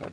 Hey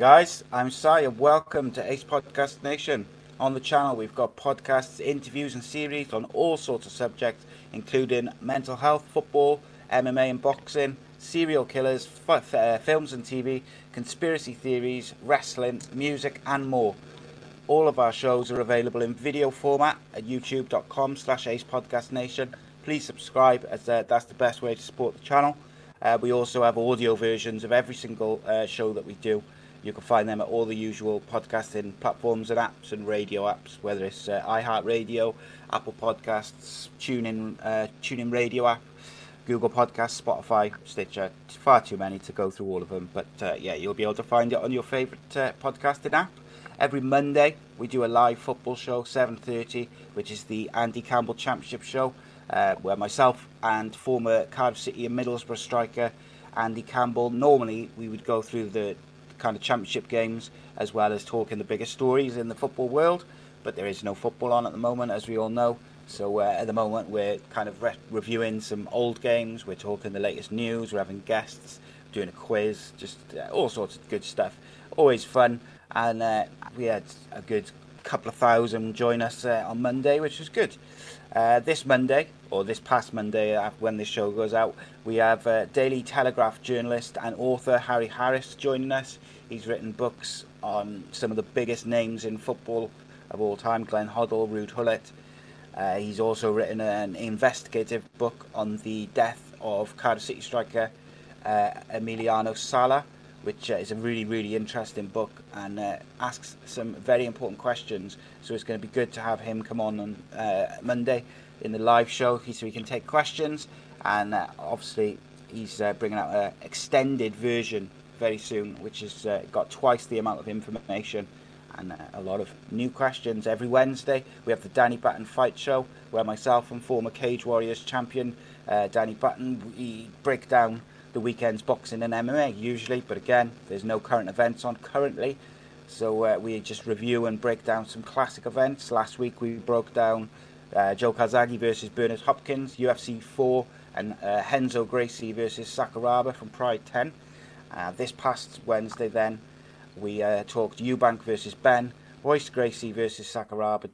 guys, I'm Si welcome to Ace Podcast Nation. On the channel, we've got podcasts, interviews, and series on all sorts of subjects, including mental health, football, MMA and boxing, serial killers, f- uh, films and TV, conspiracy theories, wrestling, music, and more. All of our shows are available in video format at youtube.com slash acepodcastnation. Please subscribe as uh, that's the best way to support the channel. Uh, we also have audio versions of every single uh, show that we do. You can find them at all the usual podcasting platforms and apps and radio apps, whether it's uh, iHeartRadio, Apple Podcasts, TuneIn, uh, TuneIn Radio app, Google Podcasts, Spotify, Stitcher. Far too many to go through all of them, but uh, yeah, you'll be able to find it on your favourite uh, podcasting app. Every Monday we do a live football show, 7:30, which is the Andy Campbell Championship show, uh, where myself and former Cardiff City and Middlesbrough striker Andy Campbell. Normally we would go through the kind of championship games as well as talking the biggest stories in the football world. But there is no football on at the moment, as we all know. So uh, at the moment, we're kind of re- reviewing some old games. We're talking the latest news. We're having guests, doing a quiz, just uh, all sorts of good stuff. Always fun, and uh, we had a good couple of thousand join us uh, on Monday, which was good. Uh, this Monday, or this past Monday, uh, when this show goes out, we have Daily Telegraph journalist and author Harry Harris joining us. He's written books on some of the biggest names in football of all time Glenn Hoddle, Ruud Gullit. Uh, he's also written an investigative book on the death of Cardiff City striker uh, Emiliano Sala, which uh, is a really, really interesting book and uh, asks some very important questions. So it's going to be good to have him come on on uh, Monday in the live show so he can take questions. And uh, obviously, he's bringing out an extended version very soon, which has uh, got twice the amount of information and uh, a lot of new questions every Wednesday. We have the Danny Batten Fight Show, where myself and former Cage Warriors champion uh, Danny Batten we break down the weekend's boxing and MMA usually, but again, there's no current events on currently. So uh, we just review and break down some classic events. Last week we broke down uh, Joe Calzaghe versus Bernard Hopkins, UFC 4, and uh, Renzo Gracie versus Sakuraba from Pride 10. Uh, this past Wednesday, then, we uh, talked Eubank versus Benn, Royce Gracie versus Sakuraba,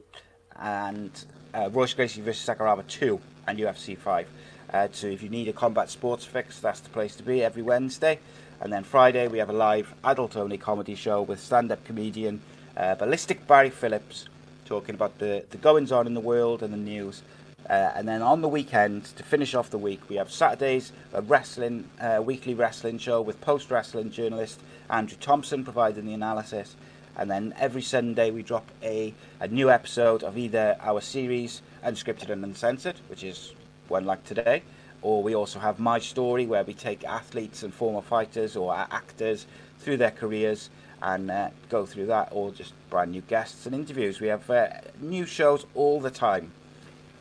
and uh, Royce Gracie versus Sakuraba 2 and UFC 5. Uh, so if you need a combat sports fix, that's the place to be every Wednesday. And then Friday, we have a live adult only comedy show with stand up comedian uh, Ballistic Barry Phillips talking about the, the goings on in the world and the news. Uh, and then on the weekend, to finish off the week, we have Saturdays a wrestling uh, weekly wrestling show with post wrestling journalist Andrew Thompson providing the analysis. And then every Sunday we drop a, a new episode of either our series Unscripted and Uncensored, which is one like today, or we also have My Story, where we take athletes and former fighters or actors through their careers and uh, go through that, or just brand new guests and interviews. We have uh, new shows all the time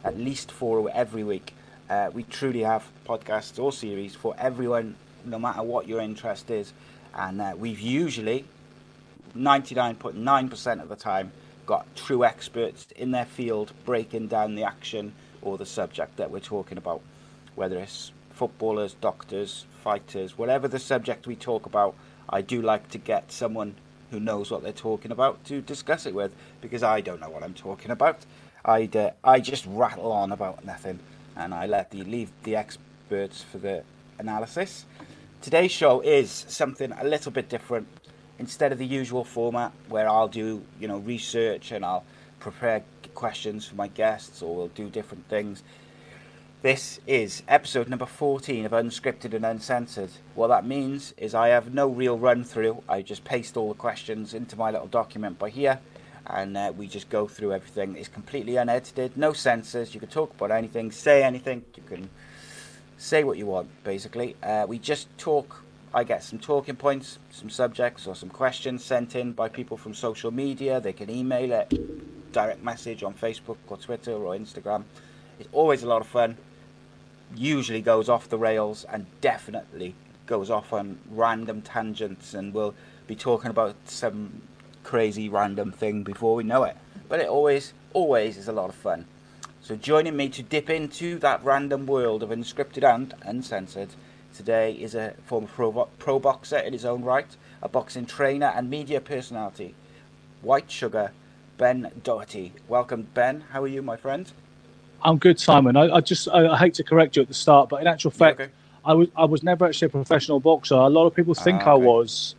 at least four every week. Uh, we truly have podcasts or series for everyone, no matter what your interest is. And uh, we've usually, 99.9% of the time, got true experts in their field breaking down the action or the subject that we're talking about. Whether it's footballers, doctors, fighters, whatever the subject we talk about, I do like to get someone who knows what they're talking about to discuss it with because I don't know what I'm talking about. I'd uh, I just rattle on about nothing, and I let the leave the experts for the analysis. Today's show is something a little bit different. Instead of the usual format where I'll do you know research and I'll prepare questions for my guests, or we'll do different things. This is episode number 14 of Unscripted and Uncensored. What that means is I have no real run through. I just paste all the questions into my little document by here and uh, we just go through everything. It's completely unedited, no censors. You can talk about anything, say anything. You can say what you want, basically. Uh, we just talk. I get some talking points, some subjects, or some questions sent in by people from social media. They can email it, direct message on Facebook or Twitter or Instagram. It's always a lot of fun usually goes off the rails and definitely goes off on random tangents and we'll be talking about some crazy random thing before we know it. But it always, always is a lot of fun. So joining me to dip into that random world of unscripted and uncensored today is a former pro, pro boxer in his own right, a boxing trainer and media personality, White Sugar, Ben Doughty. Welcome, Ben. How are you, my friend? I'm good, Simon. I, I just I, I, hate to correct you at the start, but in actual fact, okay. I was I was never actually a professional boxer. A lot of people think ah, okay. I was,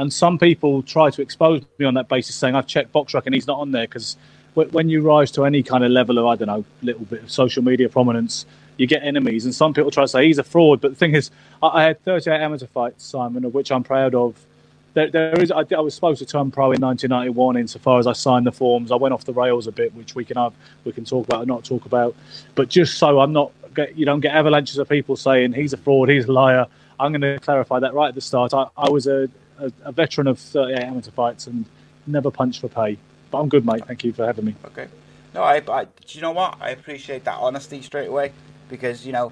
and some people try to expose me on that basis, saying I've checked BoxRec and he's not on there because when you rise to any kind of level of I don't know, little bit of social media prominence, you get enemies, and some people try to say he's a fraud. But the thing is, I, had 38 amateur fights, Simon, of which I'm proud of there, there is. I, I, was supposed to turn pro in 1991. Insofar as I signed the forms, I went off the rails a bit, which we can have, we can talk about, or not talk about. But just so I'm not, get, you don't get avalanches of people saying he's a fraud, he's a liar. I'm going to clarify that right at the start. I, I was a, a, a, veteran of 38 amateur fights and never punched for pay. But I'm good, mate. Thank you for having me. Okay. No, I, I. Do you know what? I appreciate that honesty straight away because you know,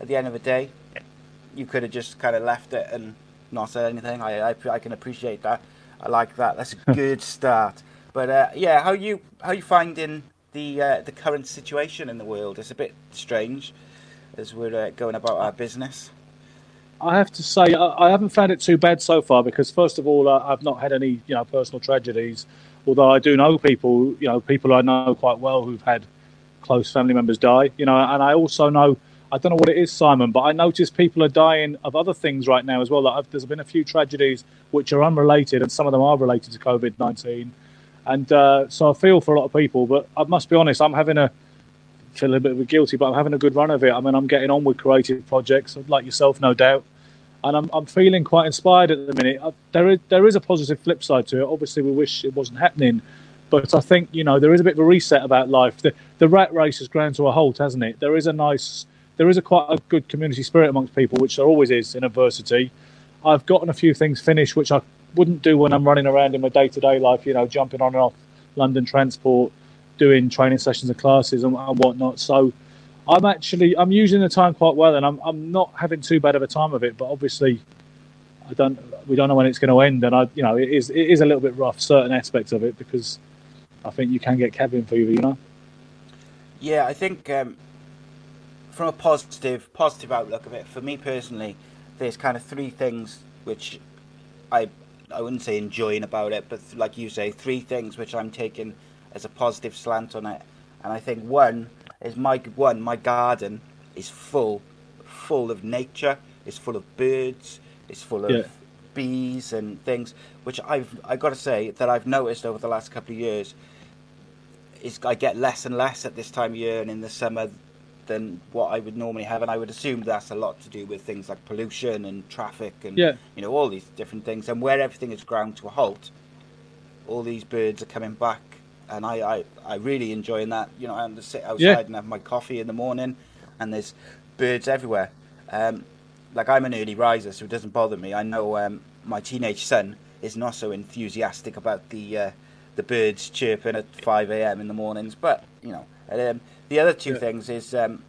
at the end of the day, you could have just kind of left it and not said anything. I, I, I can appreciate that. I like that. That's a good start. But uh, yeah, how you how you finding the uh, the current situation in the world? It's a bit strange as we're uh, going about our business. I have to say I, haven't found it too bad so far because first of all uh, I've not had any you know personal tragedies. Although I do know people, you know, people I know quite well who've had close family members die. You know, and I also know I don't know what it is, Simon, but I notice people are dying of other things right now as well. Like there's been a few tragedies which are unrelated, and some of them are related to COVID 19. And uh, so I feel for a lot of people, but I must be honest, I'm having a feel a bit of a guilty, but I'm having a good run of it. I mean, I'm getting on with creative projects, like yourself, no doubt, and I'm, I'm feeling quite inspired at the minute. Uh, there is there is a positive flip side to it. Obviously, we wish it wasn't happening, but I think you know there is a bit of a reset about life. The the rat race has ground to a halt, hasn't it? There is a nice there is a quite a good community spirit amongst people, which there always is in adversity. I've gotten a few things finished which I wouldn't do when I'm running around in my day to day life, you know, jumping on and off London transport, doing training sessions and classes and, and whatnot. So I'm actually I'm using the time quite well, and I'm I'm not having too bad of a time of it. But obviously, I don't we don't know when it's going to end, and I you know it is it is a little bit rough certain aspects of it because I think you can get cabin fever, you know. Yeah, I think um, from a positive positive outlook of it, for me personally, there's kind of three things which I I wouldn't say enjoying about it, but like you say, three things which I'm taking as a positive slant on it. And I think one is my one my garden is full full of nature. It's full of birds. It's full of yeah. bees and things, which I've I got to say that I've noticed over the last couple of years. Is I get less and less at this time of year, and in the summer than what I would normally have, and I would assume that's a lot to do with things like pollution and traffic and yeah. you know all these different things. And where everything is ground to a halt, all these birds are coming back, and I I, I really enjoying that. You know, I to sit outside yeah. and have my coffee in the morning, and there's birds everywhere. Um, like I'm an early riser, so it doesn't bother me. I know um, my teenage son is not so enthusiastic about the uh, the birds chirping at 5 a.m. in the mornings, but you know. Um, the other two yeah. things is um,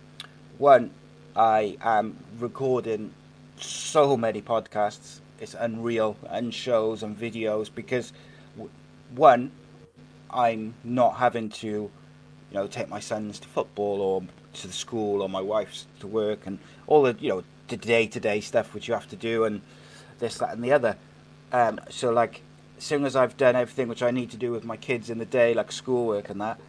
one, I am recording so many podcasts. It's unreal, and shows and videos because one, I'm not having to, you know, take my sons to football or to the school or my wife's to work and all the you know the day to day stuff which you have to do and this that and the other. Um, so like, as soon as I've done everything which I need to do with my kids in the day, like schoolwork and that,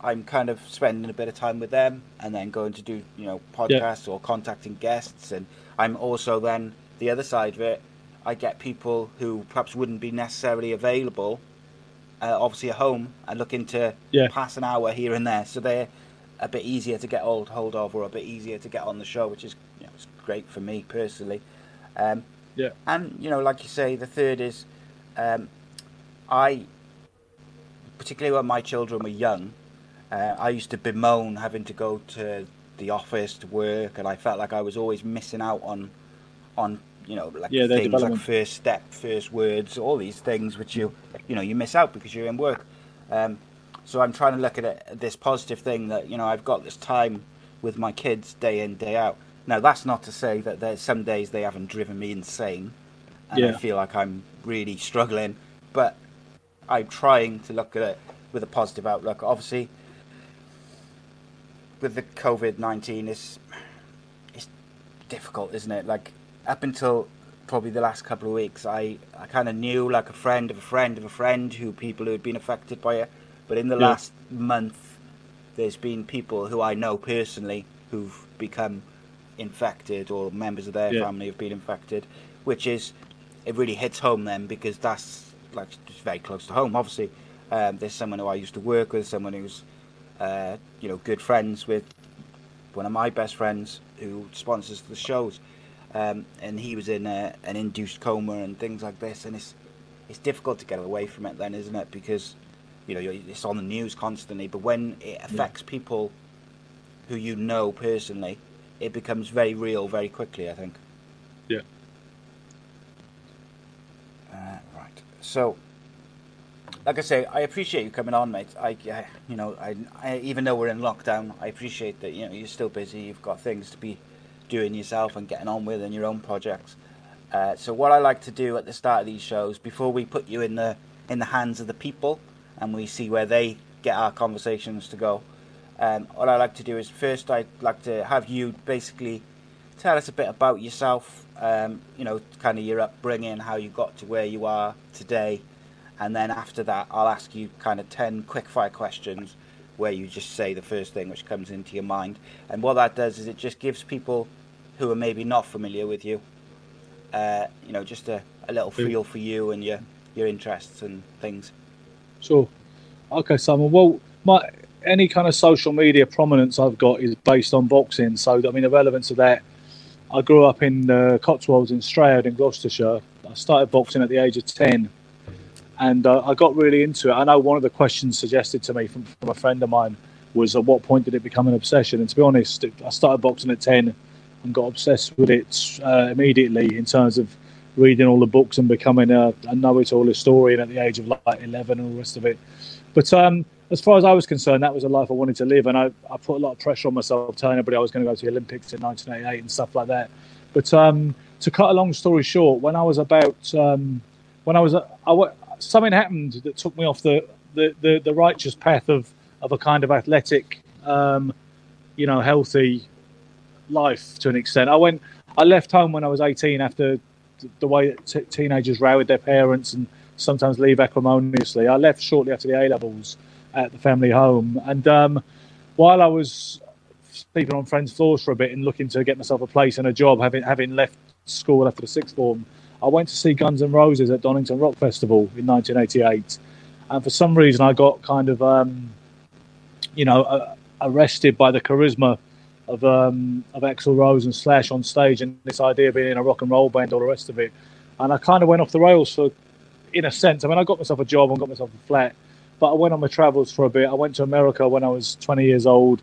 I'm kind of spending a bit of time with them and then going to do, you know, podcasts yeah. or contacting guests. And I'm also then the other side of it, I get people who perhaps wouldn't be necessarily available uh, obviously at home and looking to Yeah. pass an hour here and there, so they're a bit easier to get hold hold of or a bit easier to get on the show, which is you know, it's great for me personally. Um, Yeah. and you know, like you say, the third is um, I, particularly when my children were young, uh, I used to bemoan having to go to the office to work, and I felt like I was always missing out on, on you know, like Yeah, things like first step, first words, all these things which you, you know, you miss out because you're in work. Um, so I'm trying to look at it, this positive thing that you know I've got this time with my kids day in day out. Now that's not to say that there's some days they haven't driven me insane, and I feel like I'm really struggling, but I'm trying to look at it with a positive outlook. Obviously, with the COVID nineteen, it's it's difficult, isn't it? Like up until probably the last couple of weeks, I I kind of knew like a friend of a friend of a friend who people who had been affected by it, but in the Yeah. last month, there's been people who I know personally who've become infected or members of their Yeah. family have been infected, which is it really hits home then because that's like just very close to home. Obviously, um, there's someone who I used to work with, someone who's uh, you know good friends with one of my best friends who sponsors the shows, um, and he was in a, an induced coma and things like this, and it's it's difficult to get away from it then, isn't it? Because you know you're, it's on the news constantly, but when it affects people who you know personally, it becomes very real very quickly. I think. Yeah. Uh, right. So, like I say, I appreciate you coming on, mate. I, I you know, I, I, even though we're in lockdown, I appreciate that you know you're still busy. You've got things to be doing yourself and getting on with in your own projects. Uh, so, what I like to do at the start of these shows, before we put you in the in the hands of the people and we see where they get our conversations to go, um, what I like to do is first I'd like to have you basically tell us a bit about yourself. Um, you know, kind of your upbringing, how you got to where you are today, and then after that, I'll ask you kind of ten quick fire questions where you just say the first thing which comes into your mind. And what that does is it just gives people who are maybe not familiar with you, uh, you know, just a, a little feel for you and your your interests and things. Sure. Okay, Simon. Well, my any kind of social media prominence I've got is based on boxing. So, I mean, the relevance of that. I grew up in the Cotswolds in Stroud in Gloucestershire. I started boxing at the age of ten, and uh, I got really into it. I know one of the questions suggested to me from, from a friend of mine was, "At what point did it become an obsession?" And to be honest, it- I started boxing at ten and got obsessed with it uh, immediately in terms of reading all the books and becoming a, a know-it-all historian at the age of like 11 and all the rest of it. But um, as far as I was concerned, that was a life I wanted to live, and I, I put a lot of pressure on myself, telling everybody I was going to go to the Olympics in 1988 and stuff like that. But um, to cut a long story short, when I was about um, when I was a, I something happened that took me off the, the, the, the righteous path of, of a kind of athletic, um, you know, healthy life to an extent. I went, I left home when I was 18 after the way that t- teenagers row with their parents and sometimes leave acrimoniously. I left shortly after the A levels at the family home, and um, while I was sleeping on friends' floors for a bit and looking to get myself a place and a job, having having left school after the sixth form, I went to see Guns N' Roses at Donington Rock Festival in 1988, and for some reason I got kind of, um, you know, uh, arrested by the charisma of um, of Axl Rose and Slash on stage, and this idea of being in a rock and roll band, all the rest of it, and I kind of went off the rails for, in a sense. I mean, I got myself a job and got myself a flat, but I went on my travels for a bit. I went to America when I was 20 years old,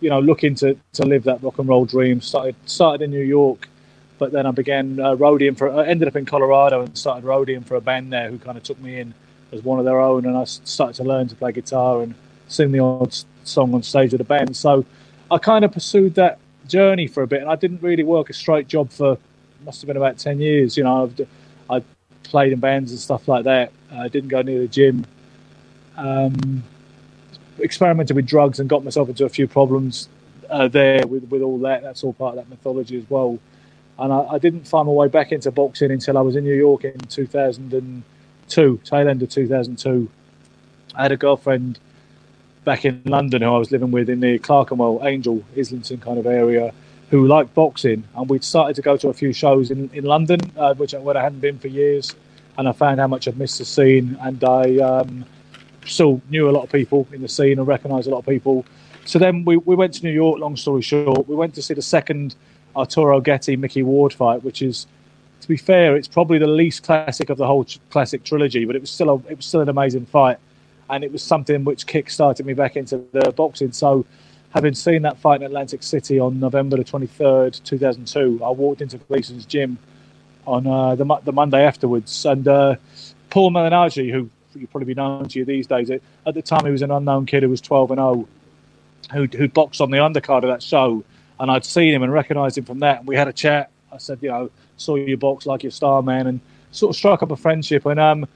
you know, looking to, to live that rock and roll dream. Started started in New York, but then I began uh, roadieing for. I ended up in Colorado and started roadieing for a band there who kind of took me in as one of their own, and I started to learn to play guitar and sing the odd song on stage with the band. So I kind of pursued that journey for a bit, and I didn't really work a straight job for must have been about 10 years. You know, d- I played in bands and stuff like that. I didn't go near the gym. Um, experimented with drugs and got myself into a few problems uh, there with, with all that. That's all part of that mythology as well. And I, I didn't find my way back into boxing until I was in New York in 2002, tail end of 2002. I had a girlfriend back in London who I was living with in the Clerkenwell, Angel, Islington kind of area, who liked boxing. And we'd started to go to a few shows in, in London, uh, which I, where I hadn't been for years. And I found how much I'd missed the scene. And I um, still knew a lot of people in the scene and recognised a lot of people. So then we, we went to New York. Long story short, we went to see the second Arturo Gatti Micky Ward fight, which is, to be fair, it's probably the least classic of the whole classic trilogy, but it was still a, it was still an amazing fight, and it was something which kick-started me back into the boxing. So, having seen that fight in Atlantic City on November the twenty third, two thousand two, I walked into Gleason's gym on uh, the the Monday afterwards, and uh, Paul Malignaggi, who you probably be known to you these days, at the time he was an unknown kid who was twelve and zero, oh, who who boxed on the undercard of that show and I'd seen him and recognised him from that. And we had a chat. I said, you know, saw your box like your star man, and sort of struck up a friendship. And um,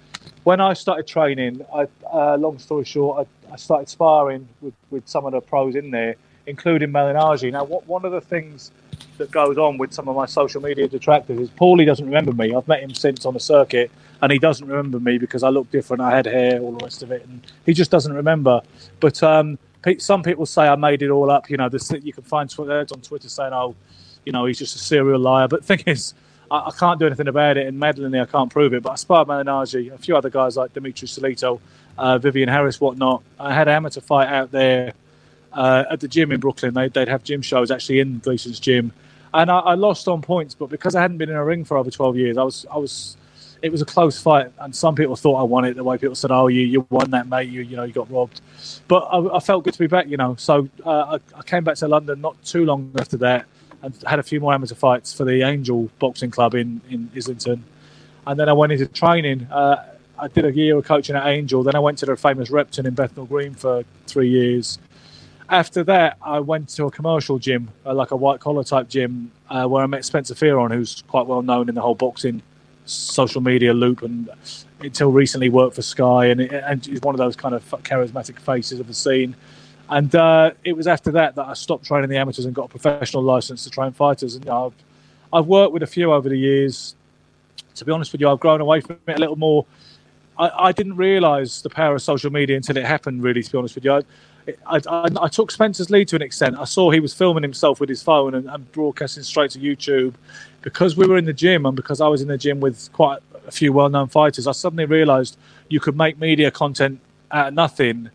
when I started training, I, uh, long story short, I, I, started sparring with, with some of the pros in there, including Malignaggi. Now, what, one of the things that goes on with some of my social media detractors is Paulie doesn't remember me. I've met him since on the circuit, and he doesn't remember me because I look different. I had hair, all the rest of it, and he just doesn't remember. But um, some people say I made it all up. You know, you can find words on Twitter saying, "Oh, you know, he's just a serial liar." But the thing is, I, I can't do anything about it, and medically, I can't prove it. But I sparred Malignaggi, a few other guys like Dmitriy Salita, uh, Vivian Harris, whatnot. I had an amateur fight out there uh, at the gym in Brooklyn. They, would have gym shows actually in Gleason's gym, and I, I lost on points. But because I hadn't been in a ring for over twelve years, I was I was it was a close fight, and some people thought I won it. The way people said, "Oh, you you won that, mate. You you know you got robbed," but I, I felt good to be back. You know, so uh, I, I, came back to London not too long after that, and had a few more amateur fights for the Angel Boxing Club in in Islington, and then I went into training. Uh, I did a year of coaching at Angel. Then I went to the famous Repton in Bethnal Green for three years. After that, I went to a commercial gym, uh, like a white collar type gym, uh, where I met Spencer Fearon, who's quite well known in the whole boxing social media loop and until recently worked for Sky and, and he's one of those kind of charismatic faces of the scene. And uh, it was after that that I stopped training the amateurs and got a professional license to train fighters. And you know, I've, I've, worked with a few over the years. To be honest with you, I've grown away from it a little more. I, I didn't realise the power of social media until it happened. Really, to be honest with you, I, I, I, I, took Spencer's lead to an extent. I saw he was filming himself with his phone and, and, broadcasting straight to YouTube. Because we were in the gym and because I was in the gym with quite a few well known fighters, I suddenly realised you could make media content out of nothing.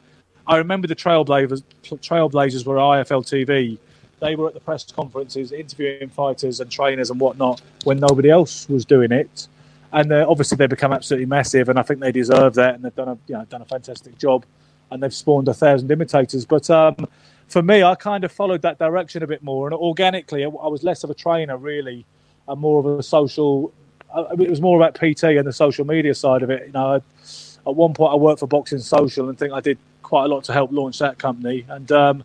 I remember the Trailblazers, Trailblazers were IFL TV. They were at the press conferences interviewing fighters and trainers and whatnot when nobody else was doing it. And uh, obviously, they become absolutely massive, and I think they deserve that, and they've done a you know, done a fantastic job and they've spawned a thousand imitators. But um, for me, I kind of followed that direction a bit more, and organically, I was less of a trainer really, and more of a social. Uh, it was more about PT and the social media side of it. You know, at one point, I worked for Boxing Social, and think I did quite a lot to help launch that company, and um,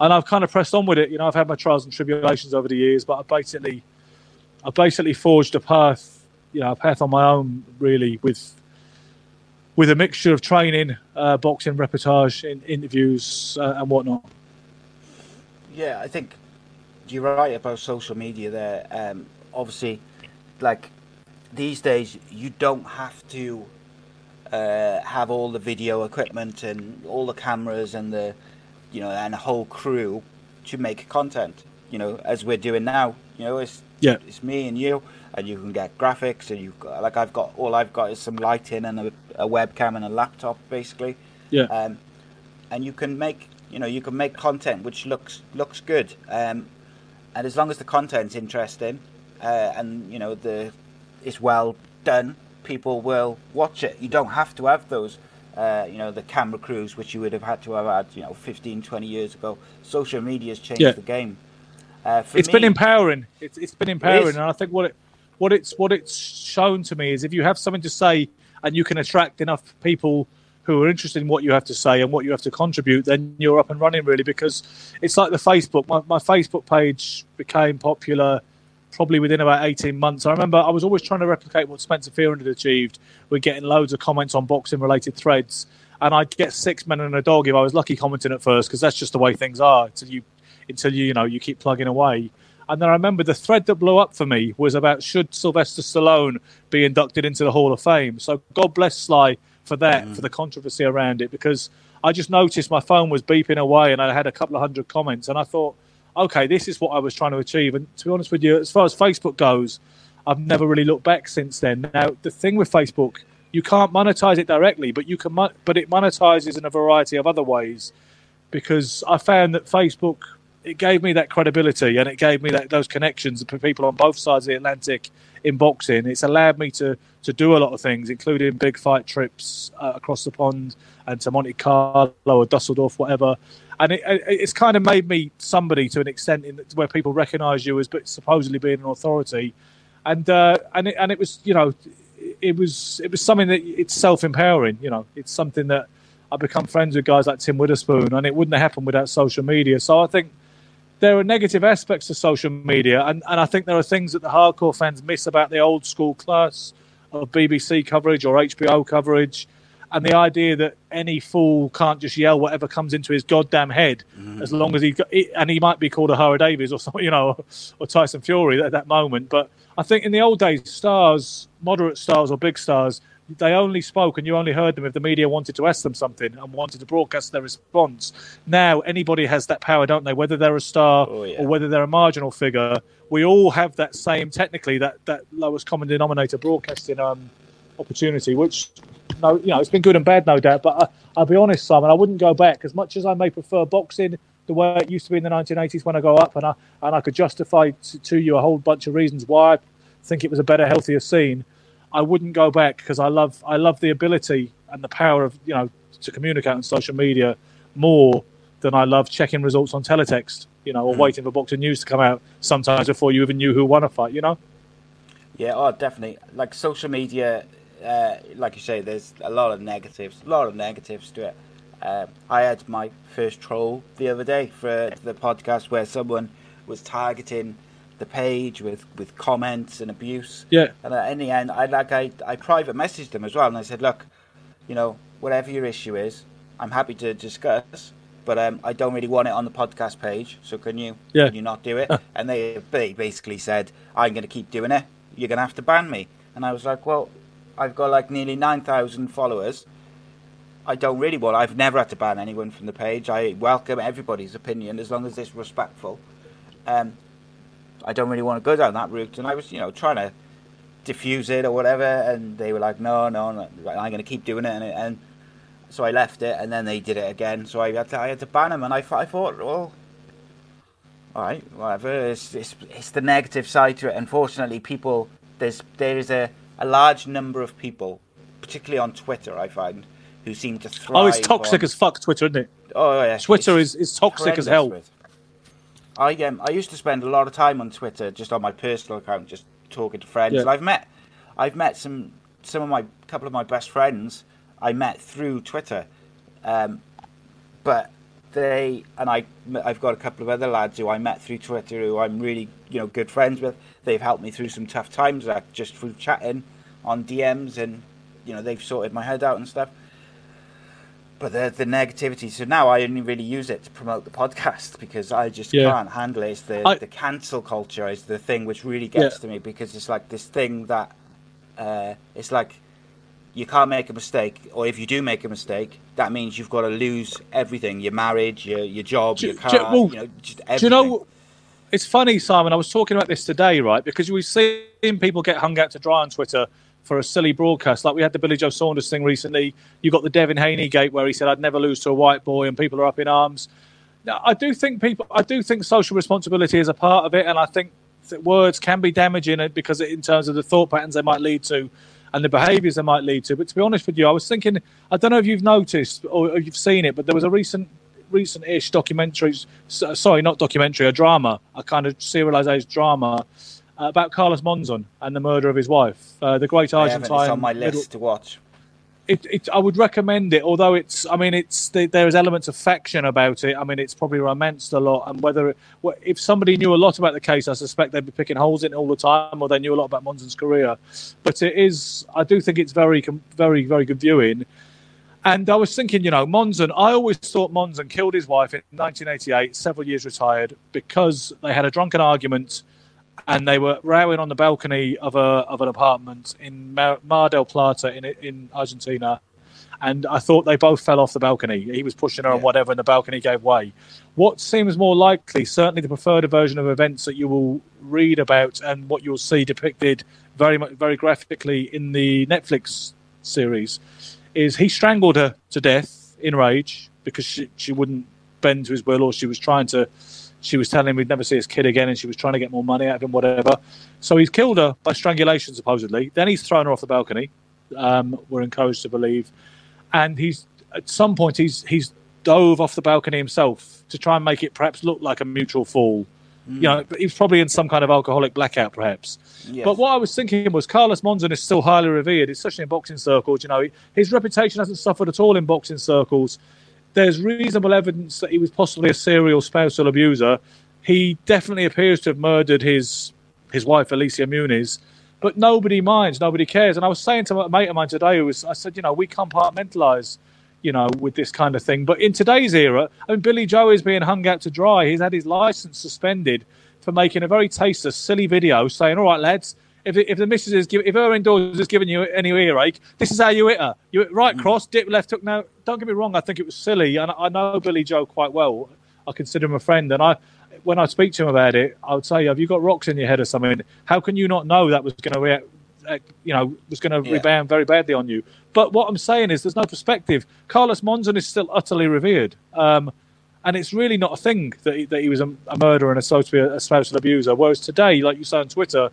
and I've kind of pressed on with it. You know, I've had my trials and tribulations over the years, but I basically, I basically forged a path, you know, a path on my own, really, with with a mixture of training, uh, boxing, reportage, in, interviews, uh, and whatnot. Yeah, I think you're right about social media there. Um, obviously, like these days, you don't have to uh, have all the video equipment and all the cameras and the, you know, and a whole crew to make content. You know, as we're doing now. You know, it's yeah. it's me and you and you can get graphics and you like I've got all I've got is some lighting and a, a webcam and a laptop basically. Yeah. Um, and you can make you know you can make content which looks looks good. Um, and as long as the content's interesting uh, and you know the it's well done, people will watch it. You don't have to have those. Uh, you know the camera crews which you would have had to have had you know 15 20 years ago social media has changed yeah. the game uh, it's me, been empowering it's, it's been empowering it and i think what it what it's what it's shown to me is if you have something to say and you can attract enough people who are interested in what you have to say and what you have to contribute, then you're up and running really. Because it's like the Facebook. My, my Facebook page became popular probably within about 18 months. I remember I was always trying to replicate what Spencer Fearon had achieved. We're getting loads of comments on boxing related threads. And I'd get six men and a dog if I was lucky commenting at first, because that's just the way things are until you, until you, you know, you keep plugging away. And then I remember the thread that blew up for me was about should Sylvester Stallone be inducted into the Hall of Fame. So God bless Sly for that, mm. for the controversy around it, because I just noticed my phone was beeping away and I had a couple of hundred comments. And I thought, okay, this is what I was trying to achieve. And to be honest with you, as far as Facebook goes, I've never really looked back since then. Now, the thing with Facebook, you can't monetize it directly, but you can. But it monetizes in a variety of other ways, because I found that Facebook it gave me that credibility and it gave me that, those connections for people on both sides of the Atlantic in boxing. It's allowed me to to do a lot of things, including big fight trips uh, across the pond and to Monte Carlo or Dusseldorf, whatever. And it, it's kind of made me somebody to an extent in, where people recognise you as but supposedly being an authority, and uh, and it, and it was you know it was it was something that it's self empowering. You know, it's something that I become friends with guys like Tim Witherspoon, and it wouldn't have happened without social media. So I think there are negative aspects to social media, and, and I think there are things that the hardcore fans miss about the old school class of BBC coverage or HBO coverage, and the idea that any fool can't just yell whatever comes into his goddamn head, mm-hmm. as long as he and he might be called a Hara Davies or something, you know, or Tyson Fury at that moment. But I think in the old days, stars, moderate stars or big stars, they only spoke and you only heard them if the media wanted to ask them something and wanted to broadcast their response. Now anybody has that power, don't they? Whether they're a star oh, yeah. or whether they're a marginal figure, we all have that same technically that that lowest common denominator broadcasting um, opportunity. Which, no, you know, it's been good and bad, no doubt. But I, will be honest, Simon, I wouldn't go back as much as I may prefer boxing the way it used to be in the 1980s when I go up, and I and I could justify to, to you a whole bunch of reasons why I think it was a better, healthier scene. I wouldn't go back because I love I love the ability and the power of you know to communicate on social media more than I love checking results on teletext, you know, or mm. waiting for boxing news to come out sometimes before you even knew who won a fight, you know. Yeah, oh, definitely. Like social media, uh, like you say, there's a lot of negatives, a lot of negatives to it. Uh, I had my first troll the other day for the podcast where someone was targeting the page with, with comments and abuse. Yeah. And in the end, I like I I private messaged them as well, and I said, look, you know, whatever your issue is, I'm happy to discuss, but um, I don't really want it on the podcast page. So can you yeah. can you not do it? and they they basically said, I'm going to keep doing it. You're going to have to ban me. And I was like, well, I've got like nearly nine thousand followers. I don't really want. I've never had to ban anyone from the page. I welcome everybody's opinion as long as it's respectful. Um, I don't really want to go down that route. And I was, you know, trying to diffuse it or whatever, and they were like, no, no, no I'm going to keep doing it. And, and, so I left it, and then they did it again. So I had to, I had to ban them, and I, I thought, well, all right, whatever. It's, it's, it's the negative side to it. Unfortunately, people, there's there is a, a large number of people, particularly on Twitter, I find, who seem to thrive. Oh, it's toxic on, as fuck, Twitter, isn't it? Oh yeah, Twitter is, is toxic as hell. With. I um, I used to spend a lot of time on Twitter, just on my personal account, just talking to friends. Yeah. I've met, I've met some some of my couple of my best friends. I met through Twitter, um, but they and I I've got a couple of other lads who I met through Twitter who I'm really you know good friends with. They've helped me through some tough times, like just through chatting on DMs, and you know they've sorted my head out and stuff but the the negativity. So now I only really use it to promote the podcast because I just yeah. can't handle it. It's the I, the cancel culture is the thing which really gets yeah. to me because it's like this thing that uh, it's like you can't make a mistake, or if you do make a mistake, that means you've got to lose everything: your marriage, your your job, do, your car, do, well, you know, just everything. Do you know? It's funny, Simon. I was talking about this today, right? Because we've seen people get hung out to dry on Twitter for a silly broadcast. Like we had the Billy Joe Saunders thing recently. You got the Devin Haney gate where he said I'd never lose to a white boy, and people are up in arms. Now, I do think people, I do think social responsibility is a part of it, and I think that words can be damaging uh, because it, in terms of the thought patterns they might lead to, and the behaviours they might lead to. But to be honest with you, I was thinking, I don't know if you've noticed or you've seen it, but there was a recent recent-ish documentary, sorry, not documentary, a drama, a kind of serialized drama about Carlos Monzon and the murder of his wife. Uh, the great Argentine. It's on my list middle... to watch. It, it, I would recommend it, although it's, I mean, it's there is elements of faction about it. I mean, it's probably romanced a lot, and whether if somebody knew a lot about the case, I suspect they'd be picking holes in it all the time, or they knew a lot about Monzon's career. But it is, I do think it's very, very, very good viewing. And I was thinking, you know, Monzon, I always thought Monzon killed his wife in 1988, several years retired, because they had a drunken argument and they were rowing on the balcony of a of an apartment in Mar, Mar del Plata in in Argentina, and I thought they both fell off the balcony. He was pushing her yeah. and whatever, and the balcony gave way. What seems more likely, certainly the preferred version of events that you will read about and what you'll see depicted very much very graphically in the Netflix series, is he strangled her to death in rage because she, she wouldn't bend to his will or she was trying to she was telling him we'd never see his kid again and she was trying to get more money out of him, whatever. So he's killed her by strangulation, supposedly. Then he's thrown her off the balcony. Um, we're encouraged to believe. And he's at some point he's he's dove off the balcony himself to try and make it perhaps look like a mutual fall. Mm. You know, he's probably in some kind of alcoholic blackout, perhaps. Yes. But what I was thinking was Carlos Monzon is still highly revered, especially in boxing circles. You know, his reputation hasn't suffered at all in boxing circles there's reasonable evidence that he was possibly a serial spousal abuser. He definitely appears to have murdered his his wife Alicia Muniz, but nobody minds, nobody cares. And I was saying to a mate of mine today, who was I said, you know, we compartmentalise, you know, with this kind of thing. But in today's era, I mean, Billy Joe is being hung out to dry. He's had his license suspended for making a very tasteless, silly video saying, "All right, lads." If, if the missus is give, if her indoors is giving you any earache, this is how you hit her. You hit right mm. cross, dip left hook. Now, don't get me wrong. I think it was silly, and I know Billy Joe quite well. I consider him a friend, and I, when I speak to him about it, I would say, "Have you got rocks in your head or something? How can you not know that was going to react? You know, was going to yeah. rebound very badly on you?" But what I'm saying is, there's no perspective. Carlos Monzon is still utterly revered. Um, and it's really not a thing that he, that he was a, a murderer and a a spousal abuser. Whereas today, like you say on Twitter,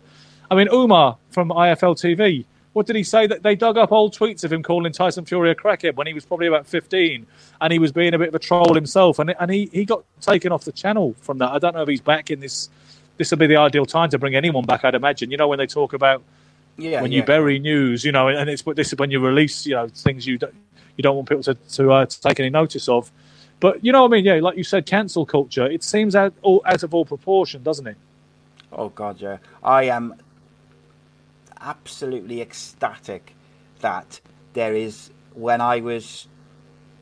I mean, Umar from IFL TV, what did he say? That they dug up old tweets of him calling Tyson Fury a crackhead when he was probably about 15 and he was being a bit of a troll himself. And, and he, he got taken off the channel from that. I don't know if he's back in this. This will be the ideal time to bring anyone back, I'd imagine. You know, when they talk about yeah, when yeah. you bury news, you know, and it's this is when you release, you know, things you don't, you don't want people to, to, uh, to take any notice of. But you know what I mean? Yeah, like you said, cancel culture. It seems out, all, out of all proportion, doesn't it? Oh God, yeah. I am absolutely ecstatic that there is, when I was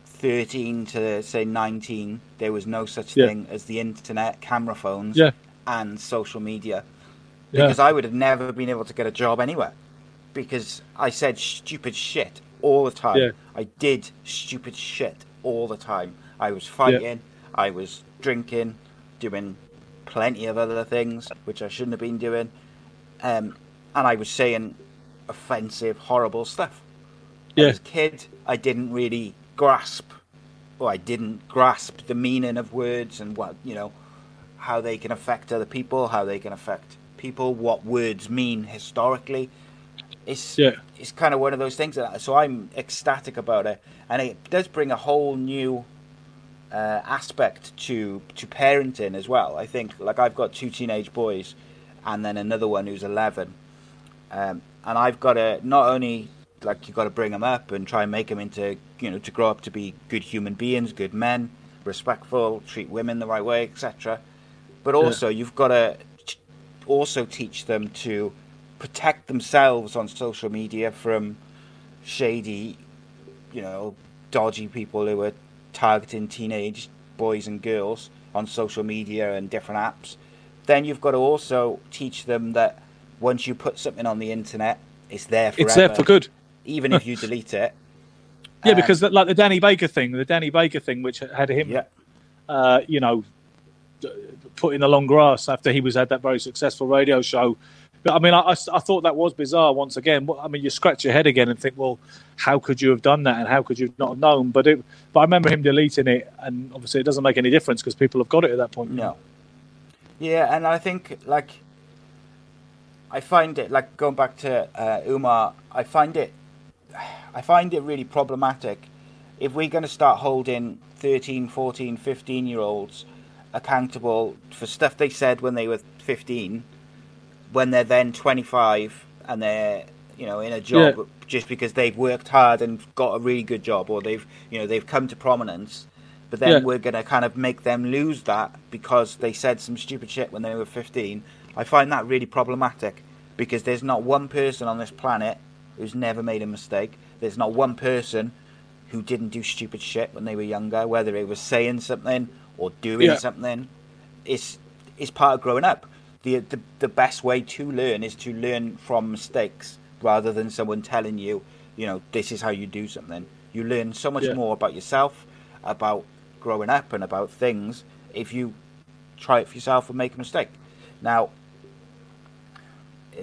13 to say 19, there was no such yeah. thing as the internet, camera phones, yeah. and social media. Because yeah. I would have never been able to get a job anywhere. Because I said stupid shit all the time. I did stupid shit all the time. I was fighting, I was drinking, doing plenty of other things which I shouldn't have been doing. Um, and I was saying offensive, horrible stuff. Yeah. As a kid, I didn't really grasp, or I didn't grasp the meaning of words and what you know, how they can affect other people, how they can affect people, what words mean historically. It's yeah. it's kind of one of those things. That, so I'm ecstatic about it, and it does bring a whole new uh, aspect to to parenting as well. I think like I've got two teenage boys, and then another one who's 11 um, and I've got to not only like you've got to bring them up and try and make them into you know to grow up to be good human beings, good men, respectful, treat women the right way, etc. But also yeah. you've got to also teach them to protect themselves on social media from shady, you know, dodgy people who are targeting teenage boys and girls on social media and different apps. Then you've got to also teach them that once you put something on the internet, it's there forever. It's there for good. Even if you delete it. Yeah, um, because like the Danny Baker thing, the Danny Baker thing, which had him, yeah. uh, you know, put in the long grass after he was had that very successful radio show. But I mean, I, I, thought that was bizarre. Once again, I mean, you scratch your head again and think, well, how could you have done that, and how could you not have known? But it, but I remember him deleting it, and obviously, it doesn't make any difference because people have got it at that point. No. Yeah, and I think like I find it like going back to uh, Umar. I find it, I find it really problematic if we're going to start holding 13, 14, 15 year olds accountable for stuff they said when they were 15, when they're then 25 and they're you know in a job yeah. just because they've worked hard and got a really good job or they've you know they've come to prominence but then yeah. we're going to kind of make them lose that because they said some stupid shit when they were 15 I find that really problematic because there's not one person on this planet who's never made a mistake. There's not one person who didn't do stupid shit when they were younger, whether it was saying something or doing yeah. something. It's it's part of growing up. The, the the best way to learn is to learn from mistakes rather than someone telling you, you know, this is how you do something. You learn so much yeah. more about yourself, about growing up, and about things if you try it for yourself and make a mistake. Now,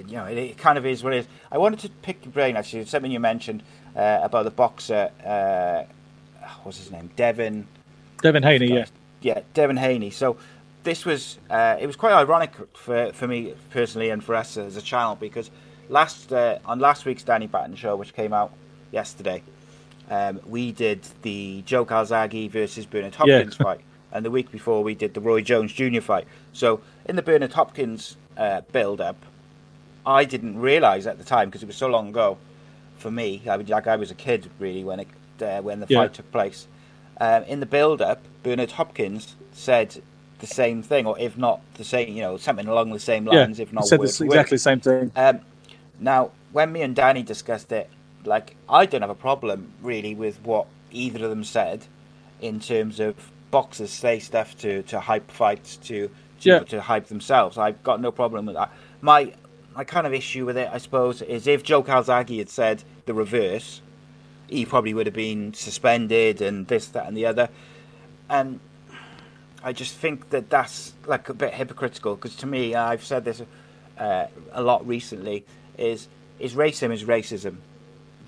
you know, it, it, kind of is what it is. I wanted to pick your brain actually. Something you mentioned uh, about the boxer. Uh, what's his name? Devin. Devin Haney, yeah. Yeah, Devin Haney. So this was uh, it was quite ironic for for me personally and for us as a channel because last uh, on last week's Danny Batten show, which came out yesterday, um, we did the Joe Calzaghe versus Bernard Hopkins yeah. fight, and the week before we did the Roy Jones Jr. fight. So in the Bernard Hopkins uh, build-up, I didn't realise at the time because it was so long ago for me. I mean, like I was a kid really when it uh, when the yeah. fight took place. Um, in the build-up, Bernard Hopkins said the same thing, or if not the same, you know, something along the same lines, yeah, if not said word exactly the same thing. Um, now, when me and Danny discussed it, like I don't have a problem really with what either of them said in terms of boxers say stuff to, to hype fights to to, yeah. to hype themselves. I've got no problem with that. My my kind of issue with it, I suppose, is if Joe Calzaghe had said the reverse, he probably would have been suspended and this, that, and the other. And I just think that that's like a bit hypocritical because to me, I've said this uh, a lot recently. Is is racism is racism,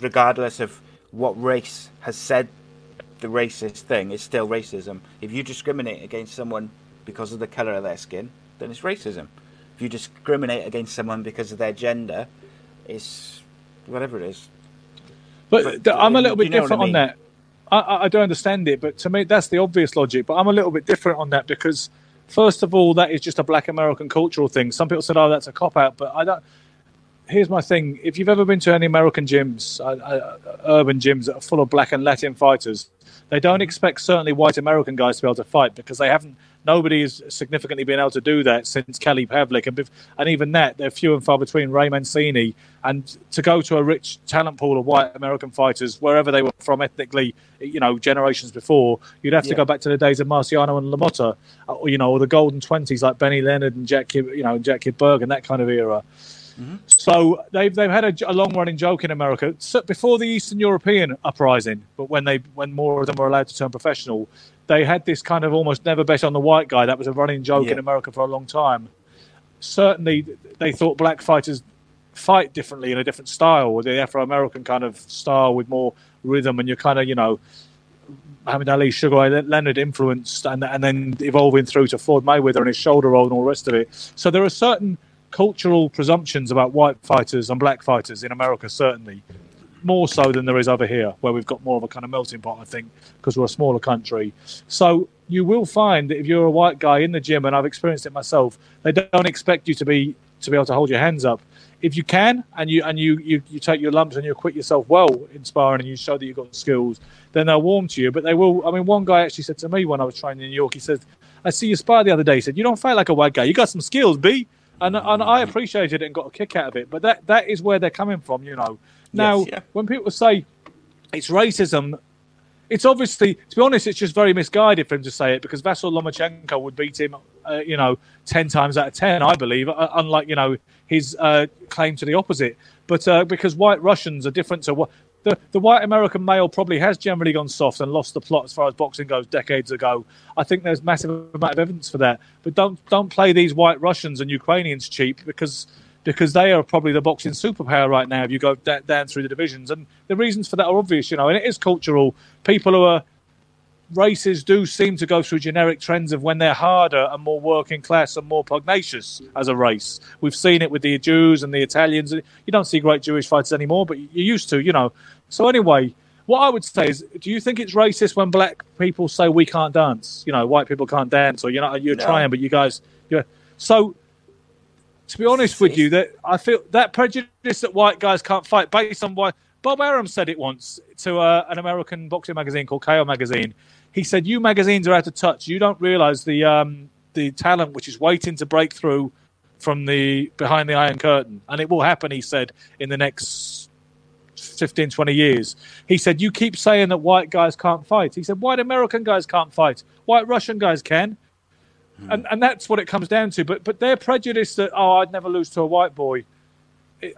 regardless of what race has said the racist thing is still racism. If you discriminate against someone because of the color of their skin, then it's racism. If you discriminate against someone because of their gender, it's whatever it is. But, but I'm a little bit different I mean? on that. I, I don't understand it, but to me, that's the obvious logic. But I'm a little bit different on that because, first of all, that is just a black American cultural thing. Some people said, oh, that's a cop out, but I don't. Here's my thing: if you've ever been to any American gyms, uh, uh, urban gyms that are full of black and Latin fighters, they don't expect certainly white American guys to be able to fight because they haven't. Nobody has significantly been able to do that since Kelly Pavlik, and, and even that they're few and far between. Ray Mancini, and to go to a rich talent pool of white American fighters wherever they were from ethnically, you know, generations before, you'd have to yeah. go back to the days of Marciano and LaMotta, or, uh, you know, or the golden twenties like Benny Leonard and Jack, you know, Jack Kid Berg and that kind of era. Mm-hmm. So they've they've had a, a long running joke in America so before the Eastern European uprising, but when they when more of them were allowed to turn professional, they had this kind of almost never bet on the white guy. That was a running joke yeah. in America for a long time. Certainly, they thought black fighters fight differently in a different style, with the Afro American kind of style with more rhythm, and you're kind of you know. Muhammad Ali, Sugar Ray Leonard influenced, and and then evolving through to Floyd Mayweather and his shoulder roll and all the rest of it. So there are certain cultural presumptions about white fighters and black fighters in America, certainly more so than there is over here, where we've got more of a kind of melting pot, I think, because we're a smaller country. So you will find that if you're a white guy in the gym, and I've experienced it myself, they don't expect you to be to be able to hold your hands up. If you can, and you and you you, you take your lumps and you acquit yourself well in sparring, and you show that you've got skills, then they'll warm to you. But they will. I mean, one guy actually said to me when I was training in New York, he said, "I see you spar the other day." He said, "You don't fight like a white guy. You got some skills, B." and and I appreciated it and got a kick out of it. But that that is where they're coming from, you know. Now, yes, yeah. when people say it's racism, it's obviously, to be honest, it's just very misguided for him to say it because Vasyl Lomachenko would beat him, uh, you know, ten times out of ten, I believe. Uh, unlike you know his uh, claim to the opposite. But uh, because white Russians are different to what the, the white American male probably has generally gone soft and lost the plot as far as boxing goes decades ago. I think there's massive amount of evidence for that. But don't don't play these white Russians and Ukrainians cheap because because they are probably the boxing superpower right now if you go da- down through the divisions. And the reasons for that are obvious, you know, and it is cultural. People who are races do seem to go through generic trends of when they're harder and more working class and more pugnacious as a race. We've seen it with the Jews and the Italians. You don't see great Jewish fighters anymore, but you used to, you know. So anyway, what I would say is, do you think it's racist when black people say we can't dance? You know, white people can't dance, or you're not you're no. trying, but you guys, yeah. So, to be honest with you, that I feel that prejudice that white guys can't fight based on why Bob Arum said it once to uh, an American boxing magazine called KO Magazine. He said, "You magazines are out of touch. You don't realise the um, the talent which is waiting to break through from the behind the Iron Curtain, and it will happen." He said in the next 15, 20 years. He said, "You keep saying that white guys can't fight." He said, "White American guys can't fight. White Russian guys can." Hmm. And, and that's what it comes down to. But but they're prejudiced that oh I'd never lose to a white boy.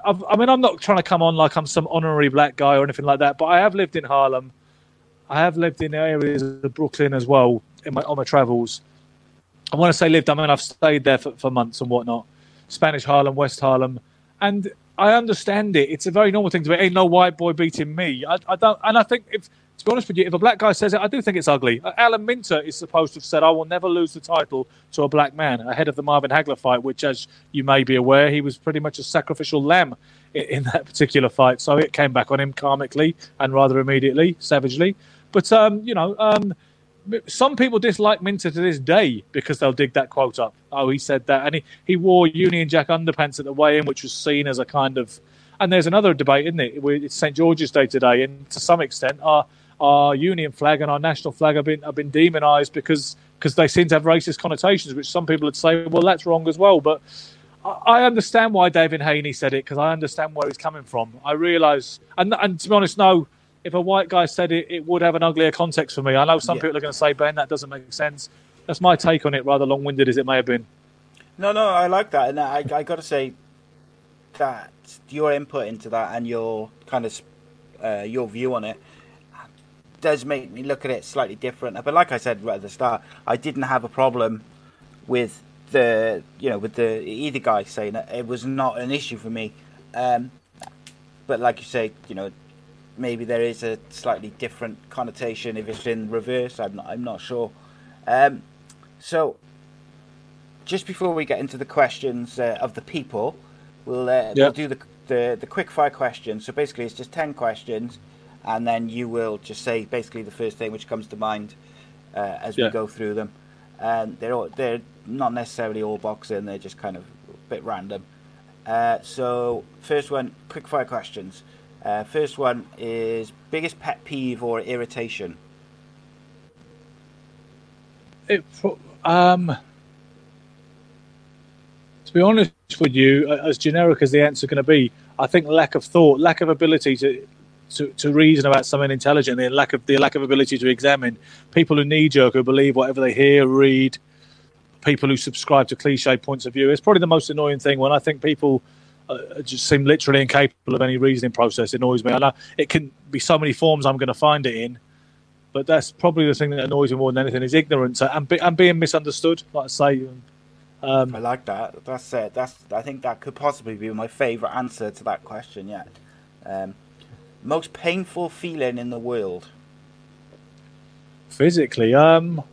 I mean, I'm not trying to come on like I'm some honorary black guy or anything like that, but I have lived in Harlem. I have lived in areas of Brooklyn as well in my, on my travels. I want to say lived, I mean, I've stayed there for, for months and whatnot. Spanish Harlem, West Harlem. And I understand it. It's a very normal thing to be. Ain't no white boy beating me. I, I don't, and I think if to be honest with you, if a black guy says it, I do think it's ugly. Uh, Alan Minter is supposed to have said, "I will never lose the title to a black man," ahead of the Marvin Hagler fight, which, as you may be aware, he was pretty much a sacrificial lamb in, in that particular fight. So it came back on him karmically and rather immediately, savagely. But um, you know, um, some people dislike Minter to this day because they'll dig that quote up. Oh, he said that, and he, he wore Union Jack underpants at the weigh-in, which was seen as a kind of. And there's another debate, isn't it? It's St George's Day today, and to some extent, our our Union flag and our national flag have been have been demonised because because they seem to have racist connotations, which some people would say, well, that's wrong as well. But I understand why Devin Haney said it because I understand where he's coming from. I realise, and and to be honest, no, if a white guy said it, it would have an uglier context for me. I know some yeah. people are going to say, Ben, that doesn't make sense. That's my take on it, rather long winded as it may have been. No, no, I like that. And I, I got to say that your input into that and your kind of uh, your view on it does make me look at it slightly different. But like I said right at the start, I didn't have a problem with the you know with the either guy saying it. It was not an issue for me. Um, but like you say, you know, maybe there is a slightly different connotation if it's in reverse. I'm not, I'm not sure. Um, so, just before we get into the questions uh, of the people, we'll, uh, we'll do the, the, the quick fire questions. So basically, it's just ten questions, and then you will just say basically the first thing which comes to mind uh, as we go through them. And they're all, they're not necessarily all boxing; they're just kind of a bit random. Uh, so, first one, quick fire questions. Uh, first one is biggest pet peeve or irritation. It, um, to be honest with you, as generic as the answer going to be, I think lack of thought, lack of ability to, to, to reason about something intelligently, and lack of the lack of ability to examine. People who knee jerk, who believe whatever they hear, read, people who subscribe to cliche points of view. It's probably the most annoying thing when I think people uh, just seem literally incapable of any reasoning process. It annoys me. I know it can be so many forms I'm going to find it in, but that's probably the thing that annoys me more than anything is ignorance and, be, and being misunderstood. Like I say, um, I like that. That's it. That's I think that could possibly be my favourite answer to that question yet. Um, most painful feeling in the world. Physically, um,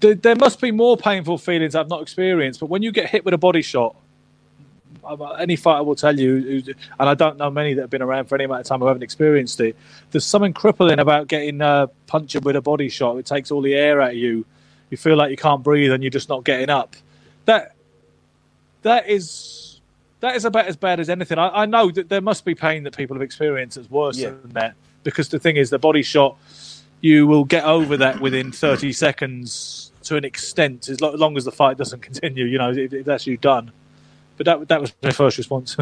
there must be more painful feelings I've not experienced. But when you get hit with a body shot, any fighter will tell you, and I don't know many that have been around for any amount of time who haven't experienced it. There's something crippling about getting uh, with a body shot. It takes all the air out of you. You feel like you can't breathe, and you're just not getting up. That that is that is about as bad as anything. I, I know that there must be pain that people have experienced that's worse yeah. than that. Because the thing is, the body shot, you will get over that within 30 seconds to an extent, as long as the fight doesn't continue. You know, if, if that's you done. But that that was my first response.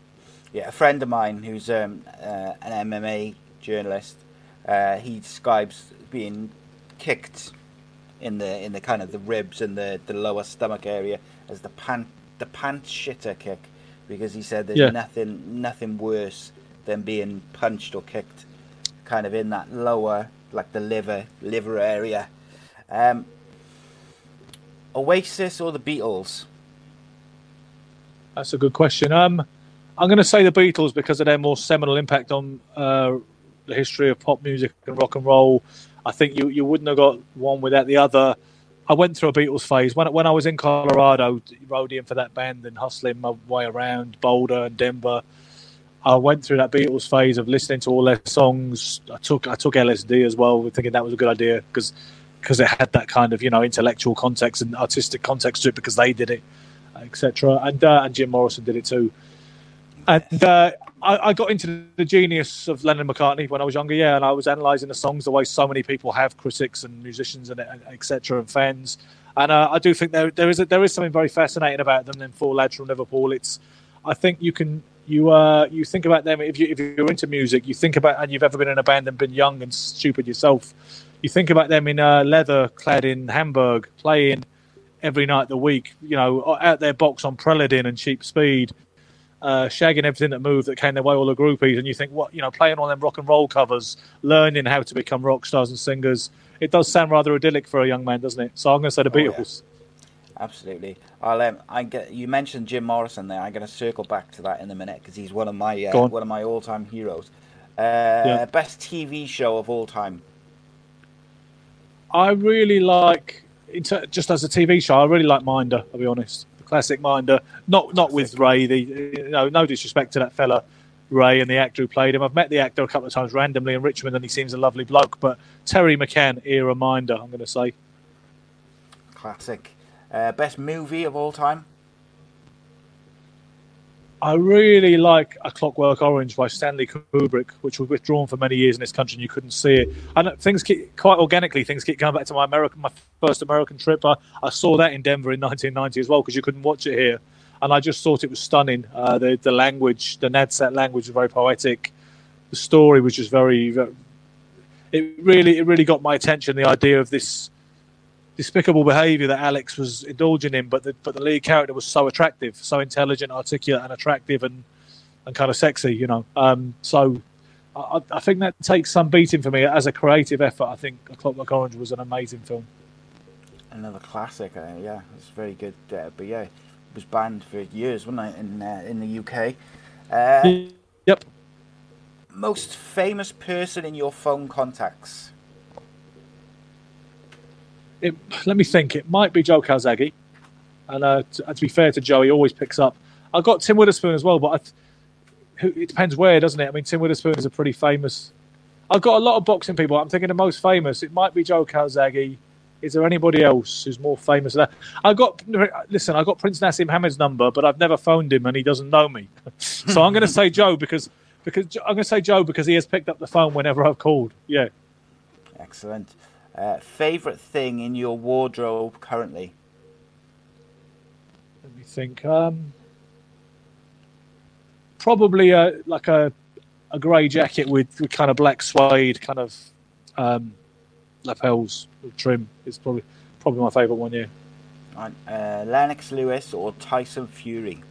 yeah, a friend of mine who's um, uh, an MMA journalist, uh, he describes being kicked in the in the kind of the ribs and the, the lower stomach area as the pant the pant shitter kick because he said there's yeah. nothing nothing worse than being punched or kicked kind of in that lower like the liver liver area. Um, Oasis or the Beatles? That's a good question. Um, I'm going to say the Beatles because of their more seminal impact on uh, the history of pop music and rock and roll. I think you, you wouldn't have got one without the other. I went through a Beatles phase when when I was in Colorado, roadieing for that band and hustling my way around Boulder and Denver. I went through that Beatles phase of listening to all their songs. I took I took LSD as well, thinking that was a good idea because because it had that kind of you know intellectual context and artistic context to it because they did it, etc. And uh, and Jim Morrison did it too. And uh, I, I, got into the genius of Lennon McCartney when I was younger, yeah, and I was analysing the songs the way so many people have, critics and musicians and etc. and fans. And uh, I do think there there is a, there is something very fascinating about them. Then four lads from Liverpool. It's I think you can you uh you think about them if you if you're into music, you think about and you've ever been in a band and been young and stupid yourself you think about them in uh, leather clad in Hamburg playing every night of the week, you know, out their box on Preludin and cheap speed, uh, shagging everything that moved that came their way, all the groupies, and you think, what, you know, playing on them rock and roll covers, learning how to become rock stars and singers. It does sound rather idyllic for a young man, doesn't it? So I'm going to say the oh, Beatles. Absolutely. I'll. Um, I get. You mentioned Jim Morrison there. I'm going to circle back to that in a minute because he's one of my uh, on. one of my all-time heroes. Uh, yeah. Best TV show of all time. I really like, just as a TV show, I really like Minder. I'll be honest, classic Minder. Not not with Ray. The you know, no disrespect to that fella, Ray, and the actor who played him. I've met the actor a couple of times randomly in Richmond, and he seems a lovely bloke. But Terry McCann era Minder, I'm going to say. Classic. Uh, best movie of all time. I really like A Clockwork Orange by Stanley Kubrick, which was withdrawn for many years in this country and you couldn't see it. And things keep, quite organically, things keep going back to my American, my first American trip. I, I saw that in Denver in 1990 as well because you couldn't watch it here, and I just thought it was stunning. Uh, the the language, the Nadsat language, was very poetic. The story was just very, very it really it really got my attention. The idea of this despicable behaviour that Alex was indulging in, but the but the lead character was so attractive, so intelligent, articulate, and attractive, and and kind of sexy, you know. Um, so I, I, think that takes some beating for me as a creative effort. I think A Clockwork Orange was an amazing film. Another classic, uh, yeah, it's very good. Uh, but yeah, it was banned for years, wasn't it, in uh, in the UK? Uh, yep. Most famous person in your phone contacts it, let me think. It might be Joe Calzaghe. And uh, to, to, be fair to Joe, he always picks up. I've got Tim Witherspoon as well, but I, it depends where, doesn't it? I mean, Tim Witherspoon is a pretty famous. I've got a lot of boxing people. I'm thinking the most famous. It might be Joe Calzaghe. Is there anybody else who's more famous than that? I got listen. I got Prince Naseem Hamed's number, but I've never phoned him, and he doesn't know me. so I'm going to say Joe because because I'm going to say Joe because he has picked up the phone whenever I've called. Yeah. Excellent. Uh, favorite thing in your wardrobe currently? Let me think. Um, probably a like a a grey jacket with, with kind of black suede kind of um, lapels trim is probably probably my favourite one. Yeah. Uh, Lennox Lewis or Tyson Fury?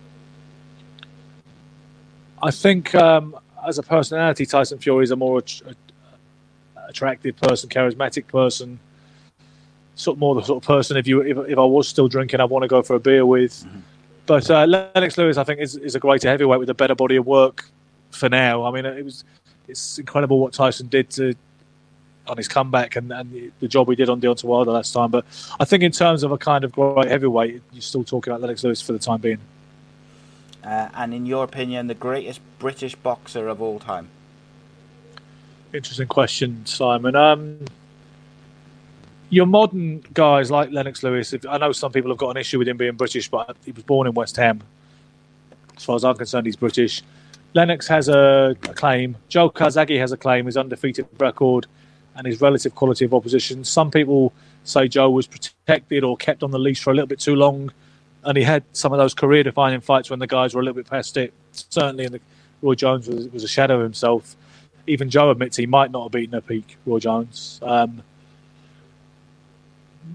I think um, as a personality, Tyson Fury is a more attractive person, charismatic person, sort of more the sort of person if you if, if I was still drinking, I'd want to go for a beer with. Mm-hmm. But uh, Lennox Lewis, I think, is, is a greater heavyweight with a better body of work for now. I mean, it was it's incredible what Tyson did to on his comeback and, and the job he did on Deontay Wilder last time. But I think in terms of a kind of great heavyweight, you're still talking about Lennox Lewis for the time being. Uh, and in your opinion, the greatest British boxer of all time? Interesting question, Simon. Um, your modern guys like Lennox Lewis, I know some people have got an issue with him being British, but he was born in West Ham. As far as I'm concerned, he's British. Lennox has a, a claim. Joe Calzaghe has a claim, his undefeated record and his relative quality of opposition. Some people say Joe was protected or kept on the leash for a little bit too long, and he had some of those career-defining fights when the guys were a little bit past it. Certainly, in the, Roy Jones was, was a shadow of himself even Joe admits he might not have beaten a peak Roy Jones. Um,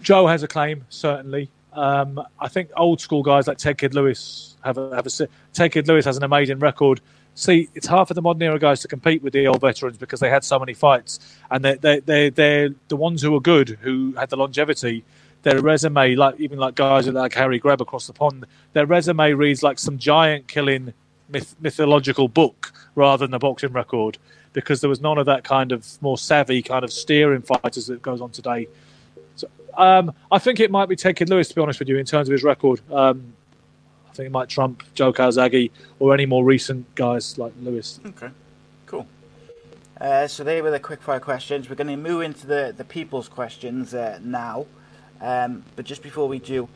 Joe has a claim, certainly. Um, I think old school guys like Ted Kid Lewis have a, have a Ted Kid Lewis has an amazing record. See, it's hard for the modern era guys to compete with the old veterans because they had so many fights, and they they they they're the ones who are good, who had the longevity. Their resume, like even like guys like Harry Greb across the pond, their resume reads like some giant killing myth, mythological book rather than a boxing record because there was none of that kind of more savvy kind of steering fighters that goes on today. So, um, I think it might be taking Lewis, to be honest with you, in terms of his record. Um, I think it might trump Joe Calzaghe or any more recent guys like Lewis. Okay, cool. Uh, so they were the quickfire questions. We're going to move into the, the people's questions uh, now. Um, but just before we do,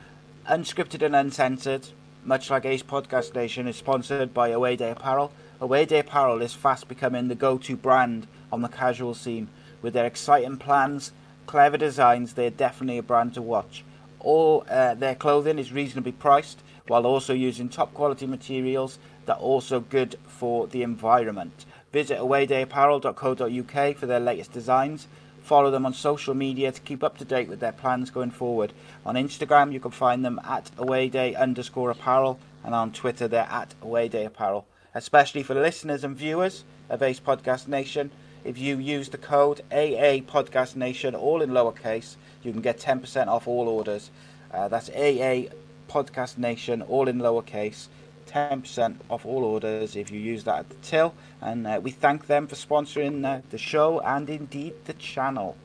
unscripted and uncensored, much like Ace Podcast Nation, is sponsored by Away Day Apparel. Away Day Apparel is fast becoming the go-to brand on the casual scene. With their exciting plans, clever designs, they're definitely a brand to watch. All uh, their clothing is reasonably priced, while also using top quality materials that are also good for the environment. Visit awaydayapparel.co.uk for their latest designs. Follow them on social media to keep up to date with their plans going forward. On Instagram, you can find them at awayday underscore apparel, and on Twitter, they're at awayday apparel especially for listeners and viewers of Ace Podcast Nation. If you use the code AA Podcast Nation, all in lowercase, you can get 10% off all orders. Uh, that's AA Podcast Nation, all in lowercase. 10% off all orders if you use that at the till. And uh, we thank them for sponsoring uh, the show and indeed the channel.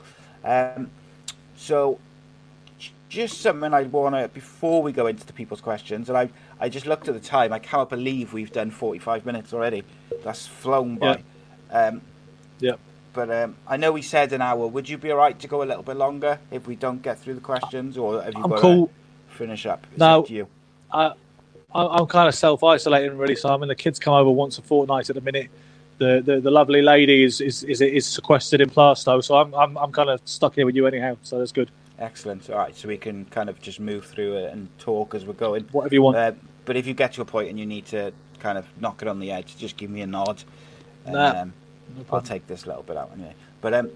Um, so, just something I want to, before we go into the people's questions, and I, I just looked at the time, I cannot believe we've done 45 minutes already. That's flown by. Yeah. Um, yeah. But um, I know we said an hour. Would you be all right to go a little bit longer if we don't get through the questions, or have you I'm got cool. to finish up? It's no, up you. I, I'm kind of self isolating really. So I mean, the kids come over once a fortnight at the minute. The, the, the lovely lady is, is is is sequestered in Plaistow, so I'm I'm I'm kind of stuck here with you anyhow. So that's good. Excellent. All right, so we can kind of just move through it and talk as we're going. Whatever you want. Uh, but if you get to a point and you need to kind of knock it on the edge, just give me a nod. Nah, um, no I'll take this little bit out anyway. But um,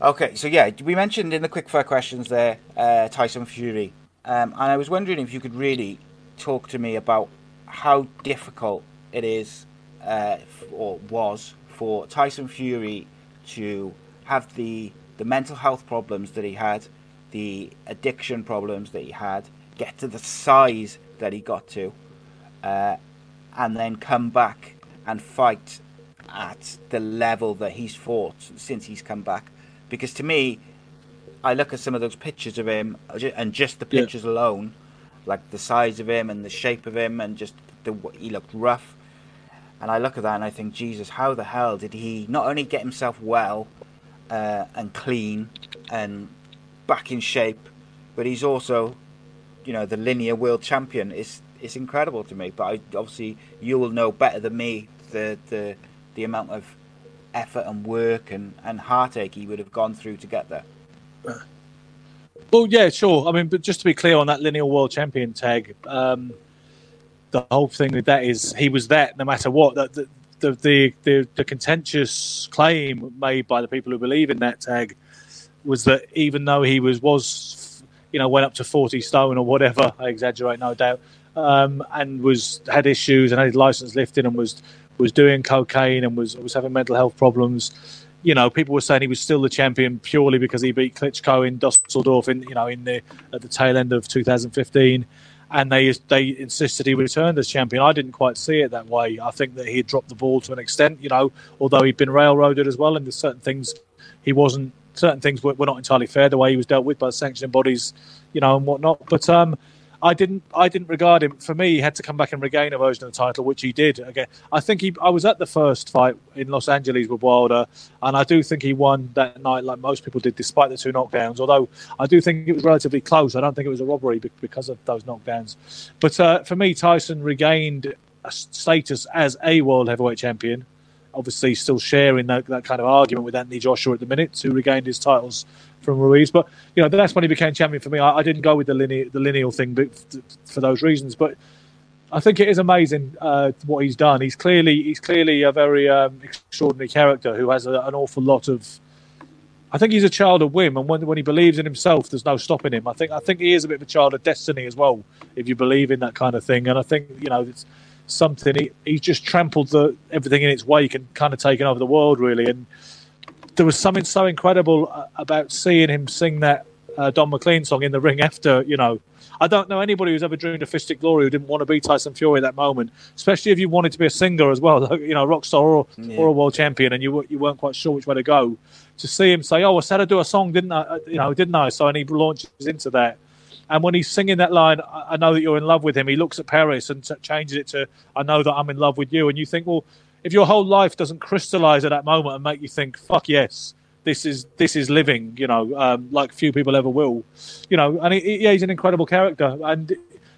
okay, so yeah, we mentioned in the quickfire questions there uh, Tyson Fury, um, and I was wondering if you could really talk to me about how difficult it is uh, or was for Tyson Fury to have the the mental health problems that he had, the addiction problems that he had, get to the size that he got to, uh, and then come back and fight at the level that he's fought since he's come back. Because to me, I look at some of those pictures of him, and just the pictures yeah. alone, like the size of him and the shape of him, and just the he looked rough. And I look at that and I think, Jesus, how the hell did he not only get himself well uh, and clean and back in shape, but he's also, you know, the linear world champion. It's it's incredible to me. But I, obviously, you will know better than me the the the amount of effort and work and, and heartache he would have gone through to get there. Well, yeah, sure. I mean, but just to be clear on that linear world champion tag, um, the whole thing with that is he was that no matter what. The, the, the, the, the contentious claim made by the people who believe in that tag was that even though he was was you know went up to 40 stone or whatever i exaggerate no doubt um, and was had issues and had his license lifted and was was doing cocaine and was was having mental health problems. You know, people were saying he was still the champion purely because he beat Klitschko in Dusseldorf in you know in the at the tail end of 2015, and they they insisted he returned as champion. I didn't quite see it that way. I think that he dropped the ball to an extent. You know, although he'd been railroaded as well, and there's certain things he wasn't. Certain things were, were not entirely fair the way he was dealt with by sanctioning bodies, you know, and whatnot. But um, I didn't I didn't regard him. For me, he had to come back and regain a version of the title, which he did. Again, I think he. I was at the first fight in Los Angeles with Wilder, and I do think he won that night, like most people did, despite the two knockdowns. Although I do think it was relatively close. I don't think it was a robbery because of those knockdowns. But uh, for me, Tyson regained a status as a world heavyweight champion. Obviously, still sharing that, that kind of argument with Anthony Joshua at the minute, who regained his titles from Ruiz. But you know that's when he became champion for me. I, I didn't go with the lineal, the lineal thing, but for those reasons. But I think it is amazing uh, what he's done. He's clearly he's clearly a very um, extraordinary character who has a, an awful lot of. I think he's a child of whim, and when, when he believes in himself, there's no stopping him. I think I think he is a bit of a child of destiny as well, if you believe in that kind of thing. And I think you know it's something he, he's just trampled the everything in its wake and kind of taken over the world really. And there was something so incredible uh, about seeing him sing that uh, Don McLean song in the ring after, you know. I don't know anybody who's ever dreamed of Fistic Glory who didn't want to be Tyson Fury at that moment, especially if you wanted to be a singer as well, you know, rock star or, yeah. or a world champion, and you you weren't quite sure which way to go. To see him say, "Oh, I said I'd do a song, didn't I? Uh, you know, didn't I?" So and he launches into that. And when he's singing that line, I know that you're in love with him. He looks at Paris and changes it to, "I know that I'm in love with you." And you think, well, if your whole life doesn't crystallize at that moment and make you think, "Fuck yes," this is this is living, you know, um, like few people ever will, you know. And he, yeah, he's an incredible character, and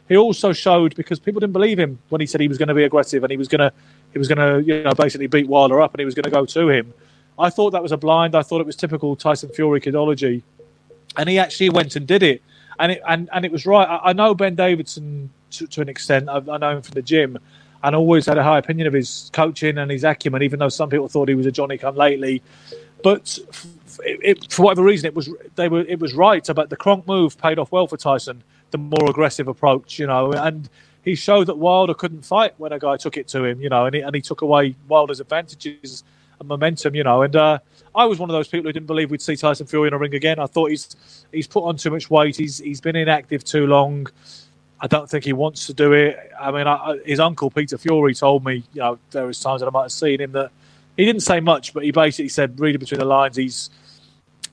he also showed because people didn't believe him when he said he was going to be aggressive and he was going to he was going to you know basically beat Wilder up and he was going to go to him. I thought that was a blind. I thought it was typical Tyson Fury kidology, and he actually went and did it, and it and, and it was right. I, I know Ben Davison to, to an extent. I, I know him from the gym, and always had a high opinion of his coaching and his acumen, even though some people thought he was a Johnny come lately. But it, it, for whatever reason, it was they were it was right But the Kronk move paid off well for Tyson. The more aggressive approach, you know, and he showed that Wilder couldn't fight when a guy took it to him, you know, and he, and he took away Wilder's advantages and momentum, you know. And uh, I was one of those people who didn't believe we'd see Tyson Fury in a ring again. I thought he's he's put on too much weight. He's he's been inactive too long. I don't think he wants to do it. I mean, I, his uncle Peter Fury told me, you know, there was times that I might have seen him that he didn't say much, but he basically said, reading between the lines, he's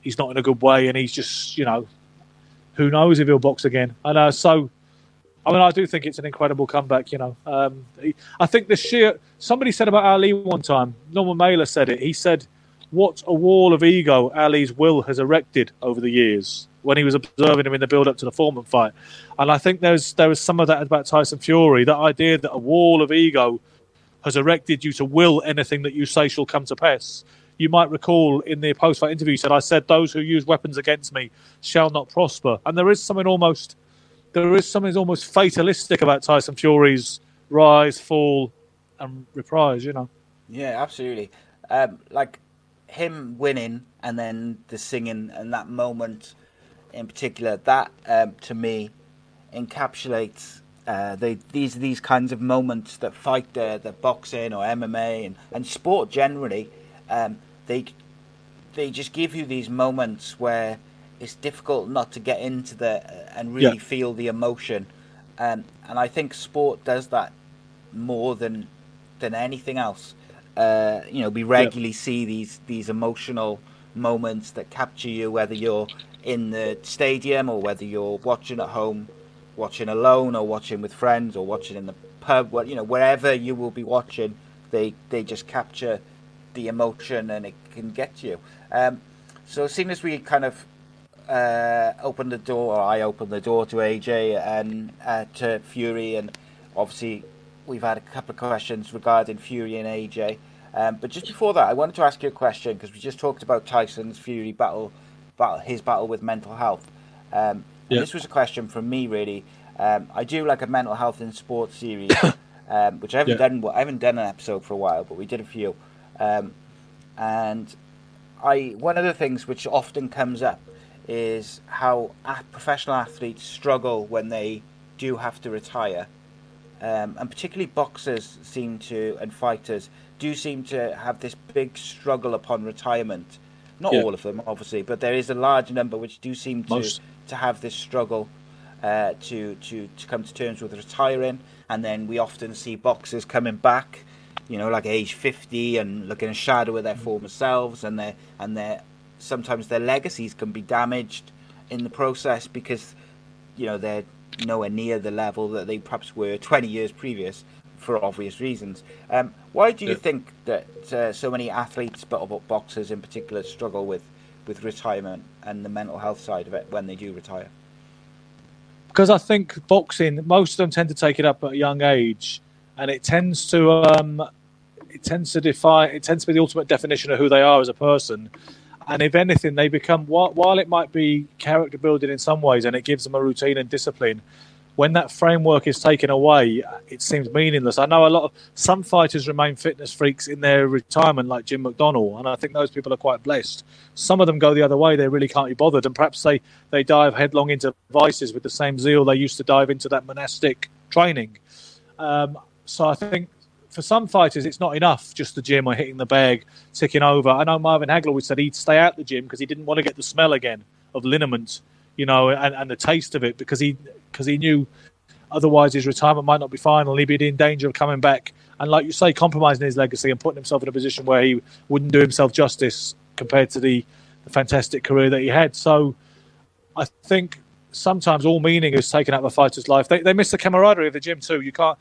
he's not in a good way, and he's just, you know, who knows if he'll box again. And uh, so, I mean, I do think it's an incredible comeback. You know, um, I think the sheer somebody said about Ali one time. Norman Mailer said it. He said, "What a wall of ego Ali's will has erected over the years." When he was observing him in the build-up to the Foreman fight, and I think there's there was some of that about Tyson Fury. That idea that a wall of ego has erected you to will anything that you say shall come to pass you might recall in the post-fight interview, said, "I said those who use weapons against me shall not prosper." And there is something almost, there is something almost fatalistic about Tyson Fury's rise, fall, and reprise. You know. Yeah, absolutely. Um, like him winning and then the singing and that moment in particular, that um, to me encapsulates uh, they, these these kinds of moments that fight the, the boxing or MMA and, and sport generally. Um, they they just give you these moments where it's difficult not to get into the uh, and really yeah. feel the emotion, um, and I think sport does that more than than anything else. Uh, you know, we regularly yeah. see these these emotional moments that capture you, whether you're in the stadium or whether you're watching at home, watching alone or watching with friends or watching in the pub. You know, wherever you will be watching, they they just capture the emotion and it can get you. Um, so, seeing as we kind of uh, opened the door, or I opened the door to AJ and uh, to Fury, and obviously we've had a couple of questions regarding Fury and AJ. Um, but just before that, I wanted to ask you a question because we just talked about Tyson's Fury battle, battle his battle with mental health. Um, yep. This was a question from me, really. Um, I do like a mental health in sports series, um, which I haven't yep. done. I haven't done an episode for a while, but we did a few. Um, and I one of the things which often comes up is how professional athletes struggle when they do have to retire, um, and particularly boxers seem to and fighters do seem to have this big struggle upon retirement. Not yeah. all of them, obviously, but there is a large number which do seem to Most. to have this struggle uh, to to to come to terms with retiring, and then we often see boxers coming back you know, like age 50 and looking a shadow of their mm. former selves and their and their sometimes their legacies can be damaged in the process because you know they're nowhere near the level that they perhaps were 20 years previous for obvious reasons. Um, why do you yeah. think that uh, so many athletes, but boxers in particular, struggle with with retirement and the mental health side of it when they do retire? Because I think boxing, most of them tend to take it up at a young age, and it tends to um, it tends to define it tends to be the ultimate definition of who they are as a person and if anything they become while it might be character building in some ways and it gives them a routine and discipline when that framework is taken away it seems meaningless. I know a lot of some fighters remain fitness freaks in their retirement like jim mcdonnell and i think those people are quite blessed. Some of them go the other way. They really can't be bothered. And perhaps they they dive headlong into vices with the same zeal they used to dive into that monastic training. Um, so i think for some fighters, it's not enough just the gym or hitting the bag, ticking over. I know Marvin Hagler always said he'd stay out the gym because he didn't want to get the smell again of liniment, you know, and, and the taste of it because he because he knew otherwise his retirement might not be final. He'd be in danger of coming back and, like you say, compromising his legacy and putting himself in a position where he wouldn't do himself justice compared to the, the fantastic career that he had. So I think sometimes all meaning is taken out of a fighter's life. They, they miss the camaraderie of the gym too. You can't.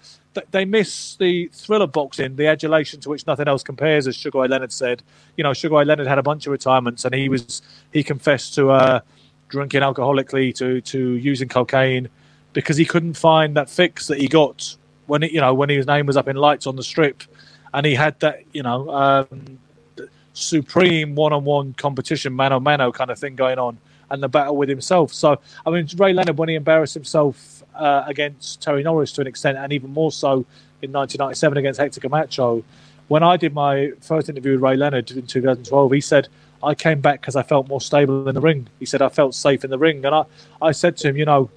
They miss the thrill of boxing, the adulation to which nothing else compares, as Sugar Ray Leonard said. You know, Sugar Ray Leonard had a bunch of retirements, and he was he confessed to uh, drinking alcoholically, to to using cocaine, because he couldn't find that fix that he got when it, you know when his name was up in lights on the strip, and he had that you know um, supreme one-on-one competition, mano mano kind of thing going on and the battle with himself. So, I mean, Ray Leonard, when he embarrassed himself uh, against Terry Norris to an extent, and even more so in 1997 against Hector Camacho, when I did my first interview with Ray Leonard in 2012, he said, I came back because I felt more stable in the ring. He said, I felt safe in the ring. And I, I said to him, you know,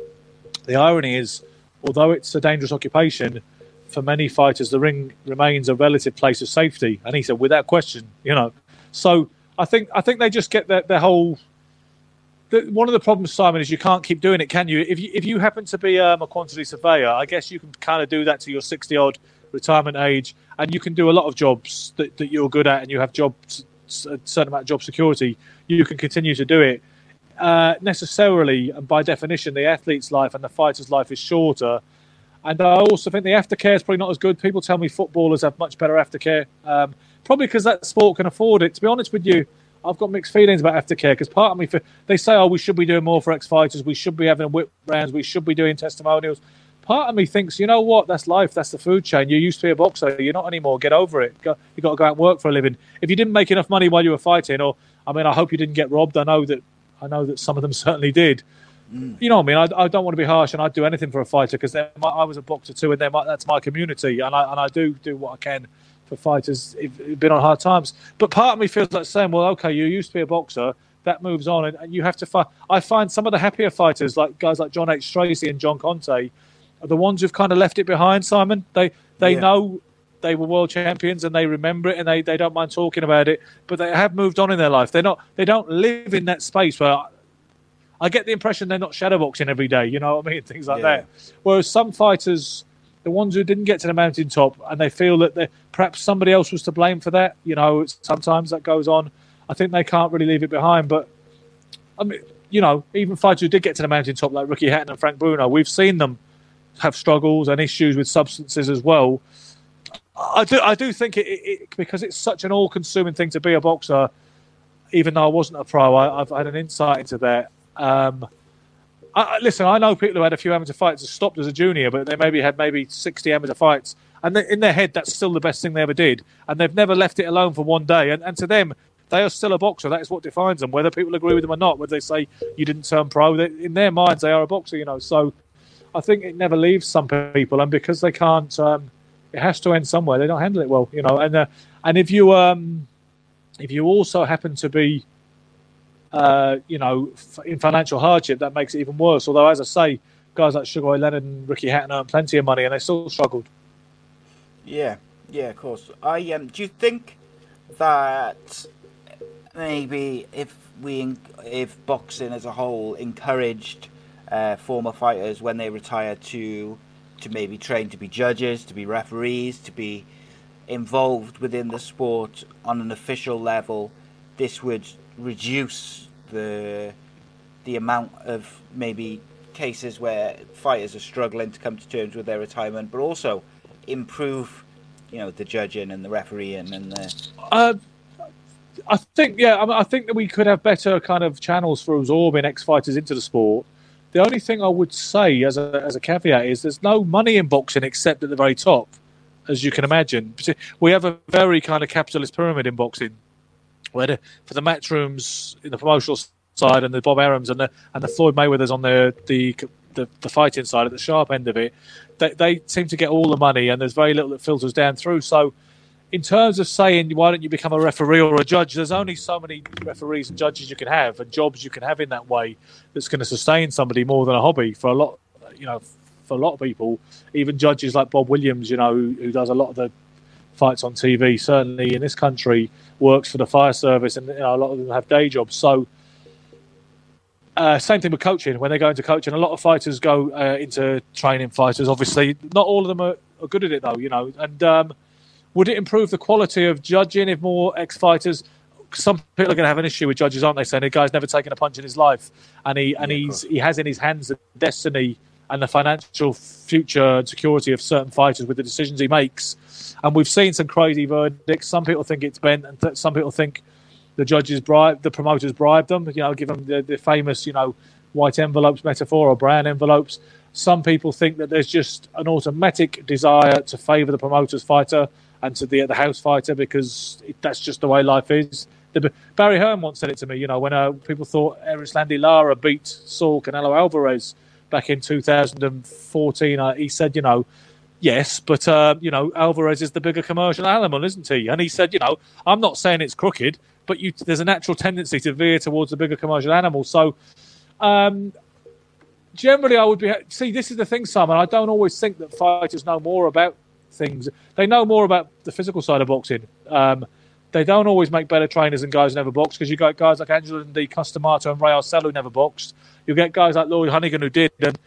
the irony is, although it's a dangerous occupation, for many fighters, the ring remains a relative place of safety. And he said, without question, you know. So I think I think they just get their, their whole. The, one of the problems, Simon, is you can't keep doing it, can you? If you if you happen to be um, a quantity surveyor, I guess you can kind of do that to your sixty odd retirement age, and you can do a lot of jobs that, that you're good at, and you have jobs a certain amount of job security. You can continue to do it. Uh, necessarily, and by definition, the athlete's life and the fighter's life is shorter. And I also think the aftercare is probably not as good. People tell me footballers have much better aftercare, um, probably because that sport can afford it. To be honest with you, I've got mixed feelings about aftercare because part of me, they say, oh, we should be doing more for ex fighters, we should be having whip rounds, we should be doing testimonials. Part of me thinks, you know what, that's life, that's the food chain. You used to be a boxer, you're not anymore. Get over it. You've got to go out and work for a living. If you didn't make enough money while you were fighting, or I mean, I hope you didn't get robbed. I know that I know that some of them certainly did. Mm. You know what I mean? I, I, don't want to be harsh, and I'd do anything for a fighter because I was a boxer too, and that's my community, and I and I do do what I can for fighters who've been on hard times. But part of me feels like saying, well, okay, you used to be a boxer, that moves on, and, and you have to fight. I find some of the happier fighters, like guys like John H. Stracey and John Conteh, are the ones who've kind of left it behind. Simon, they they yeah. know they were world champions and they remember it and they, they don't mind talking about it but they have moved on in their life they're not they don't live in that space where I get the impression they're not shadowboxing every day, you know what I mean? Things like yeah. that. Whereas some fighters, the ones who didn't get to the mountaintop and they feel that perhaps somebody else was to blame for that, you know, sometimes that goes on. I think they can't really leave it behind. But, I mean, you know, even fighters who did get to the mountaintop, like Ricky Hatton and Frank Bruno, we've seen them have struggles and issues with substances as well. I do, I do think it, it, it because it's such an all-consuming thing to be a boxer. Even though I wasn't a pro, I, have had an insight into that. Um, I, listen, I know people who had a few amateur fights that stopped as a junior, but they maybe had maybe 60 amateur fights. And in their head, that's still the best thing they ever did. And they've never left it alone for one day. And, and to them, they are still a boxer. That is what defines them, whether people agree with them or not. Whether they say you didn't turn pro, they, in their minds, they are a boxer, you know. So I think it never leaves some people. And because they can't, um, it has to end somewhere. They don't handle it well, you know. And uh, and if you um, if you also happen to be uh, you know, in financial hardship, that makes it even worse. Although, as I say, guys like Sugar Ray Leonard and Ricky Hatton earned plenty of money, and they still struggled. Yeah, yeah, of course. I um, do you think that maybe if we, if boxing as a whole encouraged uh, former fighters when they retire to to maybe train to be judges, to be referees, to be involved within the sport on an official level, this would reduce the the amount of maybe cases where fighters are struggling to come to terms with their retirement, but also improve, you know, the judging and the refereeing and the. Uh, I think, yeah, I, think that we could have better kind of channels for absorbing ex fighters into the sport. The only thing I would say as a as a caveat is there's no money in boxing except at the very top, as you can imagine. We have a very kind of capitalist pyramid in boxing where for the matchrooms in the promotional side and the Bob Arums and the and the Floyd Mayweathers on the the the, the fighting side at the sharp end of it, they, they seem to get all the money and there's very little that filters down through. So, in terms of saying why don't you become a referee or a judge, there's only so many referees and judges you can have and jobs you can have in that way that's going to sustain somebody more than a hobby for a lot, you know, for a lot of people. Even judges like Bob Williams, you know, who, who does a lot of the fights on TV, certainly in this country, works for the fire service, and you know, a lot of them have day jobs. So, uh, same thing with coaching. When they go into coaching, a lot of fighters go uh, into training fighters. Obviously, not all of them are, are good at it, though. You know, and um, would it improve the quality of judging if more ex-fighters? Some people are going to have an issue with judges, aren't they? Saying the guy's never taken a punch in his life, and he and he's he has in his hands the destiny and the financial future and security of certain fighters with the decisions he makes. And we've seen some crazy verdicts. Some people think it's bent, and th- some people think the judges bribed, the promoters bribed them. You know, give them the, the famous, you know, white envelopes metaphor or brown envelopes. Some people think that there's just an automatic desire to favour the promoter's fighter and to the the house fighter because it, that's just the way life is. The, Barry Hearn once said it to me. You know, when uh, people thought Erislandy Lara beat Saul Canelo Alvarez back in 2014, uh, he said, you know, yes, but uh, you know, Alvarez is the bigger commercial animal, isn't he? And he said, you know, I'm not saying it's crooked, but you, there's a natural tendency to veer towards the bigger commercial animal. So, um, generally, I would be see. This is the thing, Simon. I don't always think that fighters know more about things. They know more about the physical side of boxing. Um, they don't always make better trainers than guys who never boxed because you got guys like Angelo Di Customato and Ray Arcel who never boxed. You get guys like Lloyd Honeyghan who did. And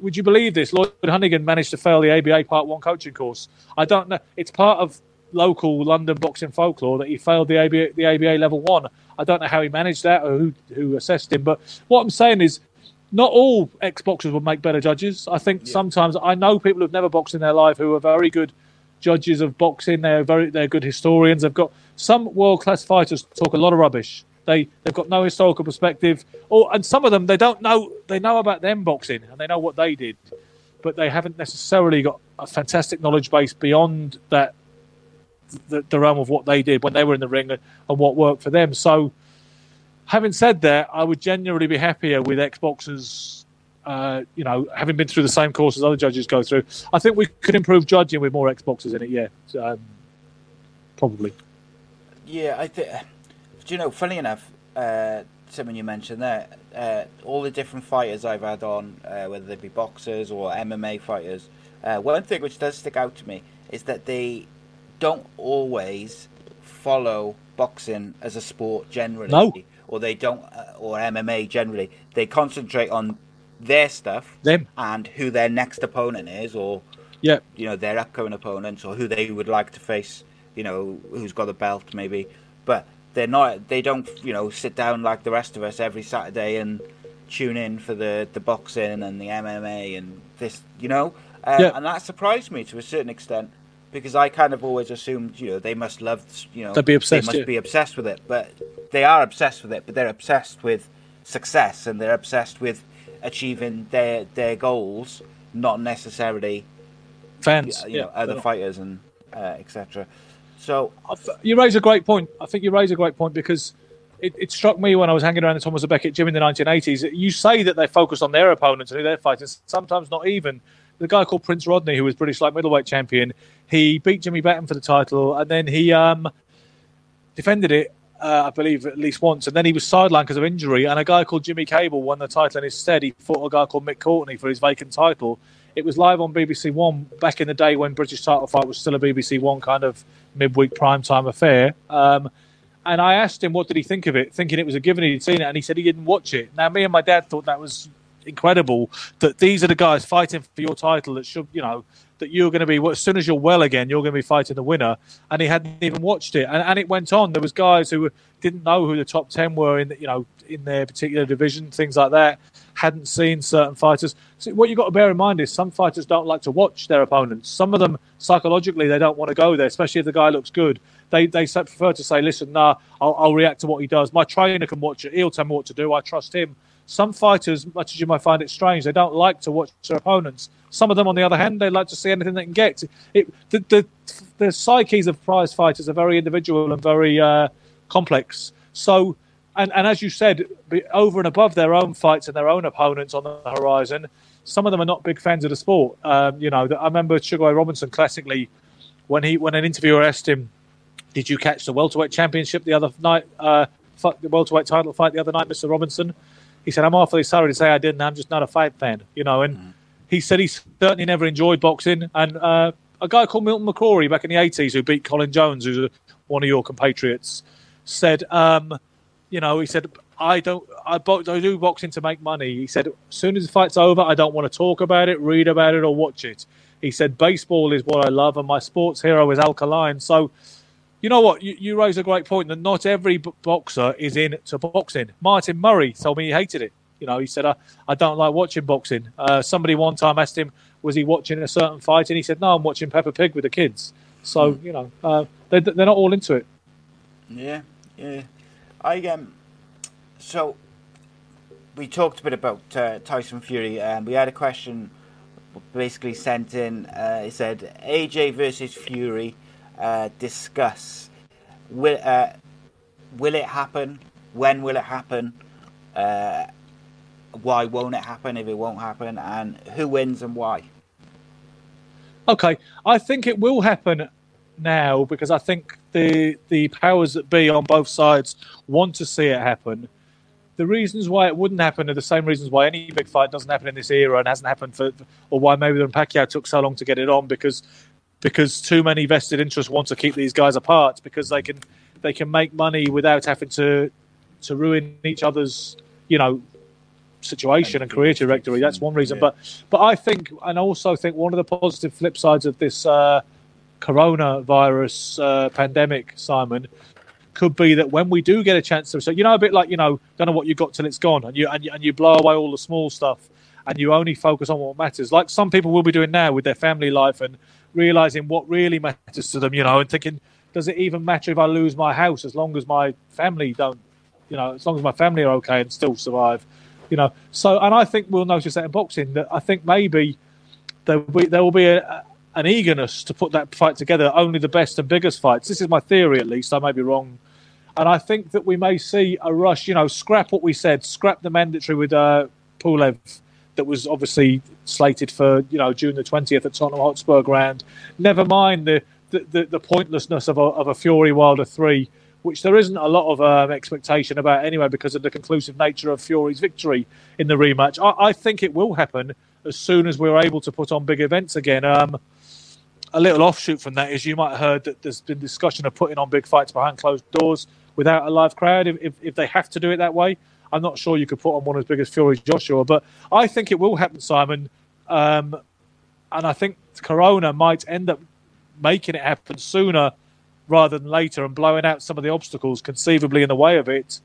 would you believe this? Lloyd Honeyghan managed to fail the ABA Part One coaching course. I don't know. It's part of local London boxing folklore that he failed the ABA, the ABA level one. I don't know how he managed that or who who assessed him. But what I'm saying is, not all ex boxers would make better judges. I think yeah. sometimes I know people who've never boxed in their life who are very good judges of boxing. They're very they're good historians. They've got some world class fighters talk a lot of rubbish. They they've got no historical perspective, or and some of them they don't know. They know about them boxing and they know what they did, but they haven't necessarily got a fantastic knowledge base beyond that the, the realm of what they did when they were in the ring and, and what worked for them. So, having said that, I would genuinely be happier with Xboxers uh, you know, having been through the same course as other judges go through, I think we could improve judging with more Xboxes in it. Yeah, um, probably. Yeah, I think. Do you know? Funny enough, uh, something you mentioned there, uh, all the different fighters I've had on, uh, whether they be boxers or MMA fighters, uh, one thing which does stick out to me is that they don't always follow boxing as a sport generally. No. Or they don't, uh, or MMA generally. They concentrate on their stuff them and who their next opponent is, or yeah, you know their upcoming opponents, or who they would like to face. You know who's got a belt maybe, but they're not. They don't you know sit down like the rest of us every Saturday and tune in for the the boxing and the MMA and this. You know, uh, yeah. and that surprised me to a certain extent because I kind of always assumed, you know, they must love, you know, They'd be obsessed, they must yeah. be obsessed with it. But they are obsessed with it, but they're obsessed with success and they're obsessed with achieving their their goals, not necessarily fans, you know, other fighters and uh, etc. So you raise a great point. I think you raise a great point because it, it, struck me when I was hanging around the Thomas Becket gym in the 1980s. You say that they focus on their opponents and who they're fighting. Sometimes not even. The guy called Prince Rodney, who was British light middleweight champion, he beat Jimmy Batten for the title, and then he um, defended it uh, I believe, at least once. And then he was sidelined because of injury. And a guy called Jimmy Cable won the title, and instead he fought a guy called Mick Courtney for his vacant title. It was live on BBC One back in the day when British title fight was still a BBC One kind of midweek primetime affair. Um, and I asked him what did he think of it, thinking it was a given he'd seen it, and he said he didn't watch it. Now, me and my dad thought that was incredible that these are the guys fighting for your title that should, you know, that you're going to be as soon as you're well again, you're going to be fighting the winner. And he hadn't even watched it, and, and it went on. There was guys who didn't know who the top ten were in, the, you know, in their particular division, things like that. Hadn't seen certain fighters. So what you've got to bear in mind is some fighters don't like to watch their opponents. Some of them psychologically they don't want to go there, especially if the guy looks good. They they prefer to say, "Listen, nah, I'll, I'll react to what he does. My trainer can watch it. He'll tell me what to do. I trust him." Some fighters, much as you might find it strange, they don't like to watch their opponents. Some of them, on the other hand, they like to see anything they can get. It, the, the, the psyches of prize fighters are very individual and very uh, complex. So, and, and as you said, over and above their own fights and their own opponents on the horizon, some of them are not big fans of the sport. Um, you know, I remember Sugar Robinson classically when he when an interviewer asked him, "Did you catch the welterweight championship the other night? Uh, the welterweight title fight the other night, Mr. Robinson?" he said, I'm awfully sorry to say I didn't. I'm just not a fight fan, you know. And mm. he said he certainly never enjoyed boxing. And uh, a guy called Milton McCrory back in the 80s who beat Colin Jones, who's one of your compatriots, said, um, you know, he said, I don't, I, bo- I do boxing to make money. He said, as soon as the fight's over, I don't want to talk about it, read about it, or watch it. He said, baseball is what I love, and my sports hero is Al Kaline. So you know what? You, you raise a great point that not every boxer is into boxing. Martin Murray told me he hated it. You know, he said, I, I don't like watching boxing. Uh, somebody one time asked him, was he watching a certain fight? And he said, no, I'm watching Peppa Pig with the kids. So, mm. you know, uh, they're, they're not all into it. Yeah, yeah. I, um, so we talked a bit about uh, Tyson Fury, and we had a question basically sent in. Uh, it said, AJ versus Fury uh, discuss will uh, will it happen? When will it happen? Uh, why won't it happen if it won't happen? And who wins and why? Okay, I think it will happen now because I think the the powers that be on both sides want to see it happen. The reasons why it wouldn't happen are the same reasons why any big fight doesn't happen in this era and hasn't happened for, or why maybe the Pacquiao took so long to get it on because because too many vested interests want to keep these guys apart because they can they can make money without having to to ruin each other's you know situation and career trajectory. That's one reason. But but I think and also think one of the positive flip sides of this uh, coronavirus uh, pandemic, Simon, could be that when we do get a chance to, so you know, a bit like you know, don't know what you got till it's gone, and you and you, and you blow away all the small stuff, and you only focus on what matters. Like some people will be doing now with their family life and realizing what really matters to them, you know, and thinking, does it even matter if I lose my house as long as my family don't, you know, as long as my family are okay and still survive, you know. So, and I think we'll notice that in boxing that I think maybe there will be, there will be a, an eagerness to put that fight together, only the best and biggest fights. This is my theory, at least. I may be wrong. And I think that we may see a rush, you know, scrap what we said, scrap the mandatory with uh, Pulev that was obviously slated for you know June the twentieth at Tottenham Hotspur Ground. Never mind the the, the, the pointlessness of a, of a Fury Wilder three, which there isn't a lot of um, expectation about anyway because of the conclusive nature of Fury's victory in the rematch. I, I think it will happen as soon as we're able to put on big events again. Um, a little offshoot from that is you might have heard that there's been discussion of putting on big fights behind closed doors without a live crowd if, if, if they have to do it that way. I'm not sure you could put on one as big as Fury Joshua, but I think it will happen, Simon. Um, and I think Corona might end up making it happen sooner rather than later and blowing out some of the obstacles conceivably in the way of it.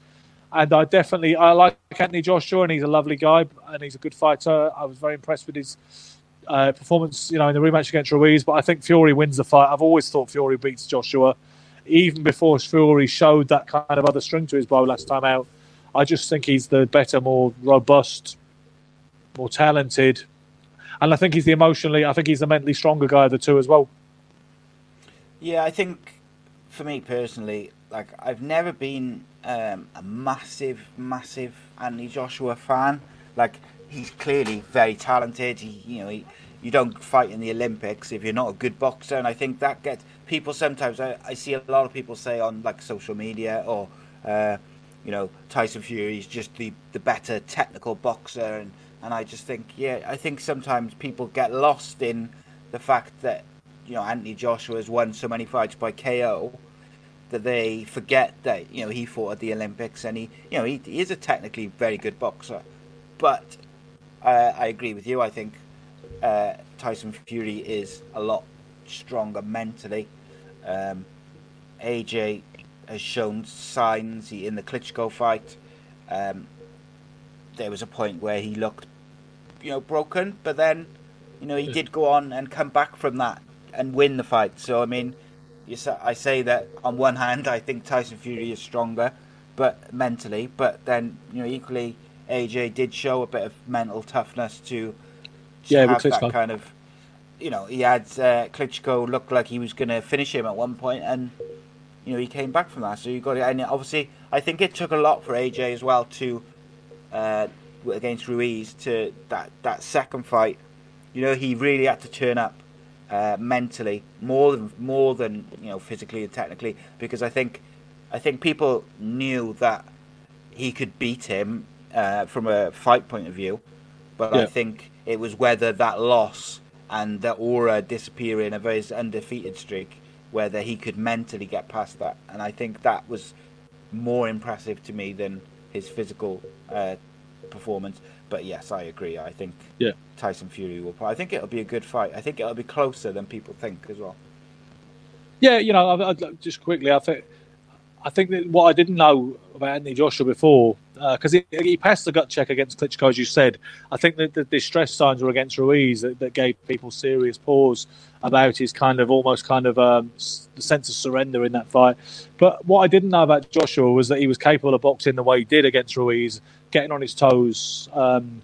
And I definitely I like Anthony Joshua, and he's a lovely guy and he's a good fighter. I was very impressed with his uh, performance, you know, in the rematch against Ruiz. But I think Fury wins the fight. I've always thought Fury beats Joshua, even before Fury showed that kind of other string to his bow last time out. I just think he's the better, more robust, more talented, and I think he's the emotionally. I think he's the mentally stronger guy of the two as well. Yeah, I think for me personally, like I've never been um, a massive, massive Anthony Joshua fan. Like he's clearly very talented. He, you know, he, you don't fight in the Olympics if you're not a good boxer, and I think that gets people sometimes. I, I see a lot of people say on like social media or. Uh, you know, Tyson Fury is just the, the better technical boxer. And, and I just think, yeah, I think sometimes people get lost in the fact that, you know, Anthony Joshua has won so many fights by KO that they forget that, you know, he fought at the Olympics and he, you know, he, he is a technically very good boxer. But uh, I agree with you. I think uh, Tyson Fury is a lot stronger mentally. Um, AJ has shown signs he, in the Klitschko fight. Um, there was a point where he looked, you know, broken, but then, you know, he did go on and come back from that and win the fight. So I mean, say, I say that on one hand, I think Tyson Fury is stronger, but mentally, but then you know, equally, AJ did show a bit of mental toughness to, to yeah, have that kind of. You know, he had uh, Klitschko looked like he was going to finish him at one point, and you know, he came back from that. So you got it, and obviously, I think it took a lot for AJ as well to uh, against Ruiz to that that second fight. You know, he really had to turn up uh, mentally more than more than you know physically and technically because I think I think people knew that he could beat him uh, from a fight point of view, but yeah. I think it was whether that loss and the aura disappearing of his undefeated streak whether he could mentally get past that. And I think that was more impressive to me than his physical uh, performance. But yes, I agree. I think yeah. Tyson Fury will. I think it'll be a good fight. I think it'll be closer than people think as well. Yeah, you know, I, I, just quickly, I think I think that what I didn't know about Anthony Joshua before, because uh, he, he, passed the gut check against Klitschko, as you said. I think that the distress signs were against Ruiz that, that, gave people serious pause about his kind of almost kind of um, sense of surrender in that fight. But what I didn't know about Joshua was that he was capable of boxing the way he did against Ruiz, getting on his toes um,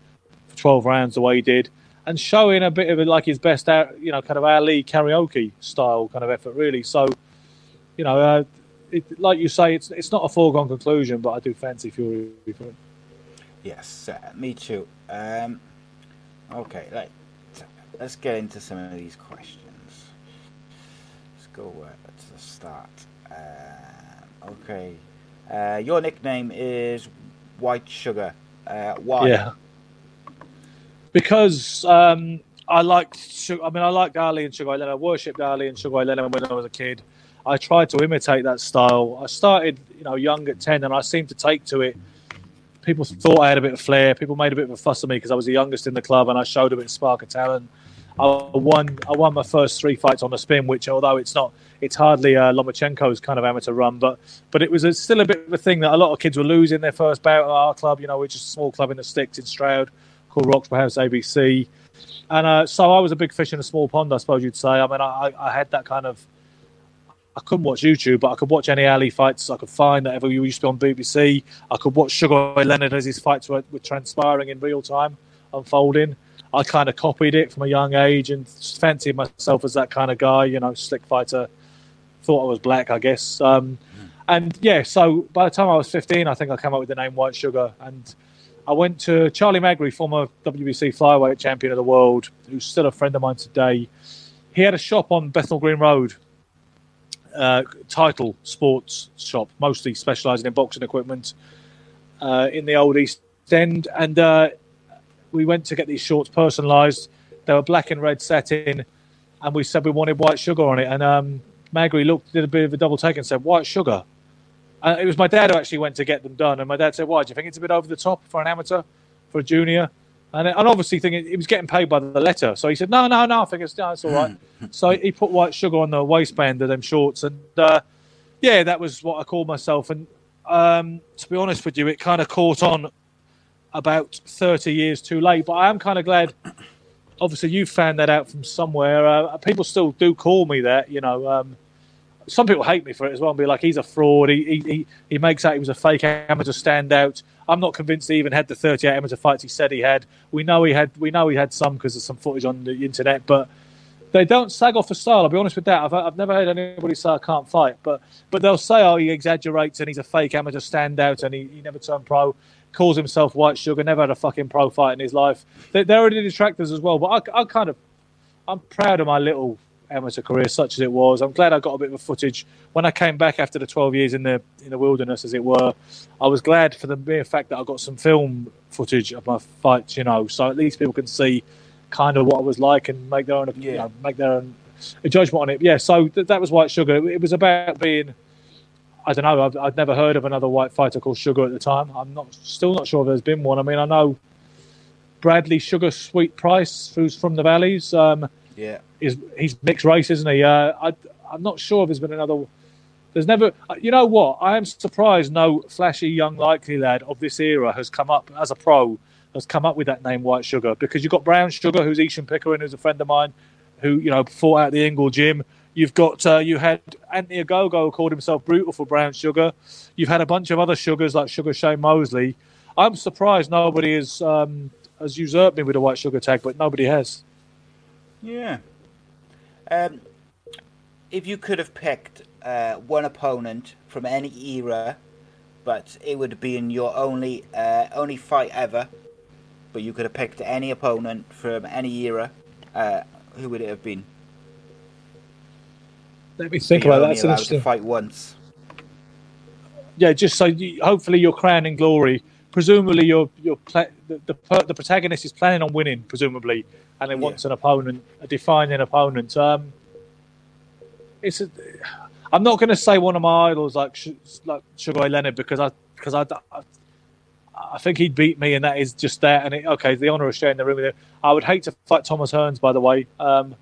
for 12 rounds the way he did, and showing a bit of like his best, out, you know, kind of Ali karaoke style kind of effort, really. So, you know, uh, it, like you say, it's it's not a foregone conclusion, but I do fancy Fury for it. Yes, uh, me too. Um, okay, right. Let's get into some of these questions. Let's go uh, to the start. Uh, okay, uh, your nickname is White Sugar. Uh, why? Yeah. Because um, I liked. I mean, I liked Ali and Sugar Leonard. I worshipped Ali and Sugar Leonard when I was a kid. I tried to imitate that style. I started, you know, young at ten, and I seemed to take to it. People thought I had a bit of flair. People made a bit of a fuss of me because I was the youngest in the club, and I showed a bit of spark of talent. I won. I won my first three fights on the spin, which although it's not, it's hardly uh, Lomachenko's kind of amateur run, but but it was a, still a bit of a thing that a lot of kids were losing their first bout at our club. You know, we're just a small club in the sticks in Stroud called Roxburgh House ABC, and uh, so I was a big fish in a small pond, I suppose you'd say. I mean, I, I had that kind of. I couldn't watch YouTube, but I could watch any Ali fights I could find that ever used to be on BBC. I could watch Sugar Ray Leonard as his fights were, were transpiring in real time, unfolding. I kind of copied it from a young age and fancied myself as that kind of guy, you know, slick fighter. Thought I was black, I guess. Um, mm. And yeah, so by the time I was 15, I think I came up with the name White Sugar. And I went to Charlie Magri, former WBC flyweight champion of the world, who's still a friend of mine today. He had a shop on Bethnal Green Road, uh, title sports shop, mostly specialising in boxing equipment uh, in the old East End. And uh, we went to get these shorts personalised. They were black and red satin, and we said we wanted white sugar on it. And um, Magri looked, did a bit of a double take, and said, "White sugar." It was my dad who actually went to get them done. And my dad said, "Why do you think it's a bit over the top for an amateur, for a junior?" And, and obviously, thinking he was getting paid by the letter, so he said, "No, no, no, I think it's, no, it's all right." so he put white sugar on the waistband of them shorts, and uh, yeah, that was what I called myself. And um, to be honest with you, it kind of caught on about 30 years too late. But I am kind of glad. Obviously, you found that out from somewhere. Uh, people still do call me that. You know, um, some people hate me for it as well and be like, he's a fraud. He, he, he makes out he was a fake amateur standout. I'm not convinced he even had the 38 amateur fights he said he had. We know he had. We know he had some because of some footage on the internet, but they don't sag off the style. I'll be honest with that. I've, I've never heard anybody say I can't fight, but but they'll say, oh, he exaggerates and he's a fake amateur standout and he, he never turned pro calls himself White Sugar, never had a fucking pro fight in his life. They, are already detractors as well, but I, I kind of, I'm proud of my little amateur career, such as it was. I'm glad I got a bit of footage when I came back after the 12 years in the in the wilderness, as it were. I was glad for the mere fact that I got some film footage of my fights, you know, so at least people can see kind of what I was like and make their own, yeah. you know, make their own judgment on it. Yeah, so th- that was White Sugar. It, it was about being I don't know. I've, I'd never heard of another white fighter called Sugar at the time. I'm not still not sure if there's been one. I mean, I know Bradley Sugar Sweet Pryce, who's from the Valleys. Um, yeah, is he's mixed race, isn't he? Uh, I, I'm not sure if there's been another. There's never. Uh, you know what? I am surprised no flashy young likely lad of this era has come up as a pro has come up with that name White Sugar because you've got Brown Sugar, who's Esham Pickering, who's a friend of mine, who you know fought out the Ingle gym. You've got uh, you had Anthony Ogogo who called himself brutal for brown sugar. You've had a bunch of other sugars like Sugar Shane Mosley. I'm surprised nobody has um, has usurped me with a white sugar tag, but nobody has. Yeah. Um, if you could have picked uh, one opponent from any era, but it would be in your only uh, only fight ever, but you could have picked any opponent from any era, uh, who would it have been? Let me think about that. That's interesting. fight once. Yeah, just so you, hopefully you're crowning glory. Presumably, you're, you're the, the, the protagonist is planning on winning, presumably, and then yeah. wants an opponent, a defining opponent. Um, it's a, I'm not going to say one of my idols like like Sugar Ray Leonard because I because I, I, I think he'd beat me, and that is just that. And it, okay, the honour of sharing the room with him. I would hate to fight Thomas Hearns, by the way. Um,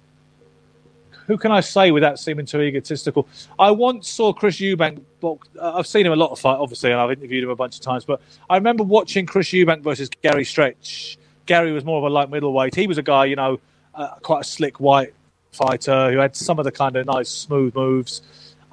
who can I say without seeming too egotistical? I once saw Chris Eubank. Box, uh, I've seen him a lot of fight, obviously, and I've interviewed him a bunch of times. But I remember watching Chris Eubank versus Gary Stretch. Gary was more of a light middleweight. He was a guy, you know, uh, quite a slick white fighter who had some of the kind of nice smooth moves.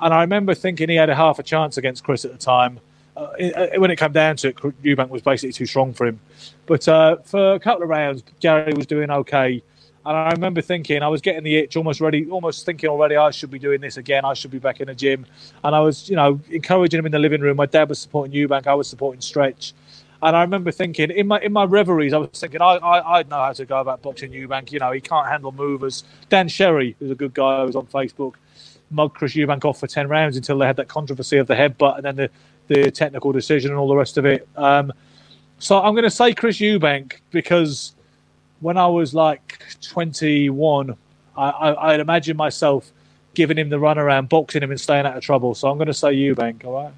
And I remember thinking he had a half a chance against Chris at the time. Uh, it, when it came down to it, Eubank was basically too strong for him. But uh, for a couple of rounds, Gary was doing okay. And I remember thinking, I was getting the itch, almost ready, almost thinking already, I should be doing this again. I should be back in the gym. And I was, you know, encouraging him in the living room. My dad was supporting Eubank, I was supporting Stretch. And I remember thinking, in my in my reveries, I was thinking, I, I, I'd know how to go about boxing Eubank. You know, he can't handle movers. Dan Sherry, who's a good guy, who was on Facebook, mugged Chris Eubank off for 10 rounds until they had that controversy of the headbutt and then the, the technical decision and all the rest of it. Um, so I'm going to say Chris Eubank because when I was like 21, I, I, I'd imagine myself giving him the runaround, boxing him, and staying out of trouble. So I'm going to say Eubank. All right.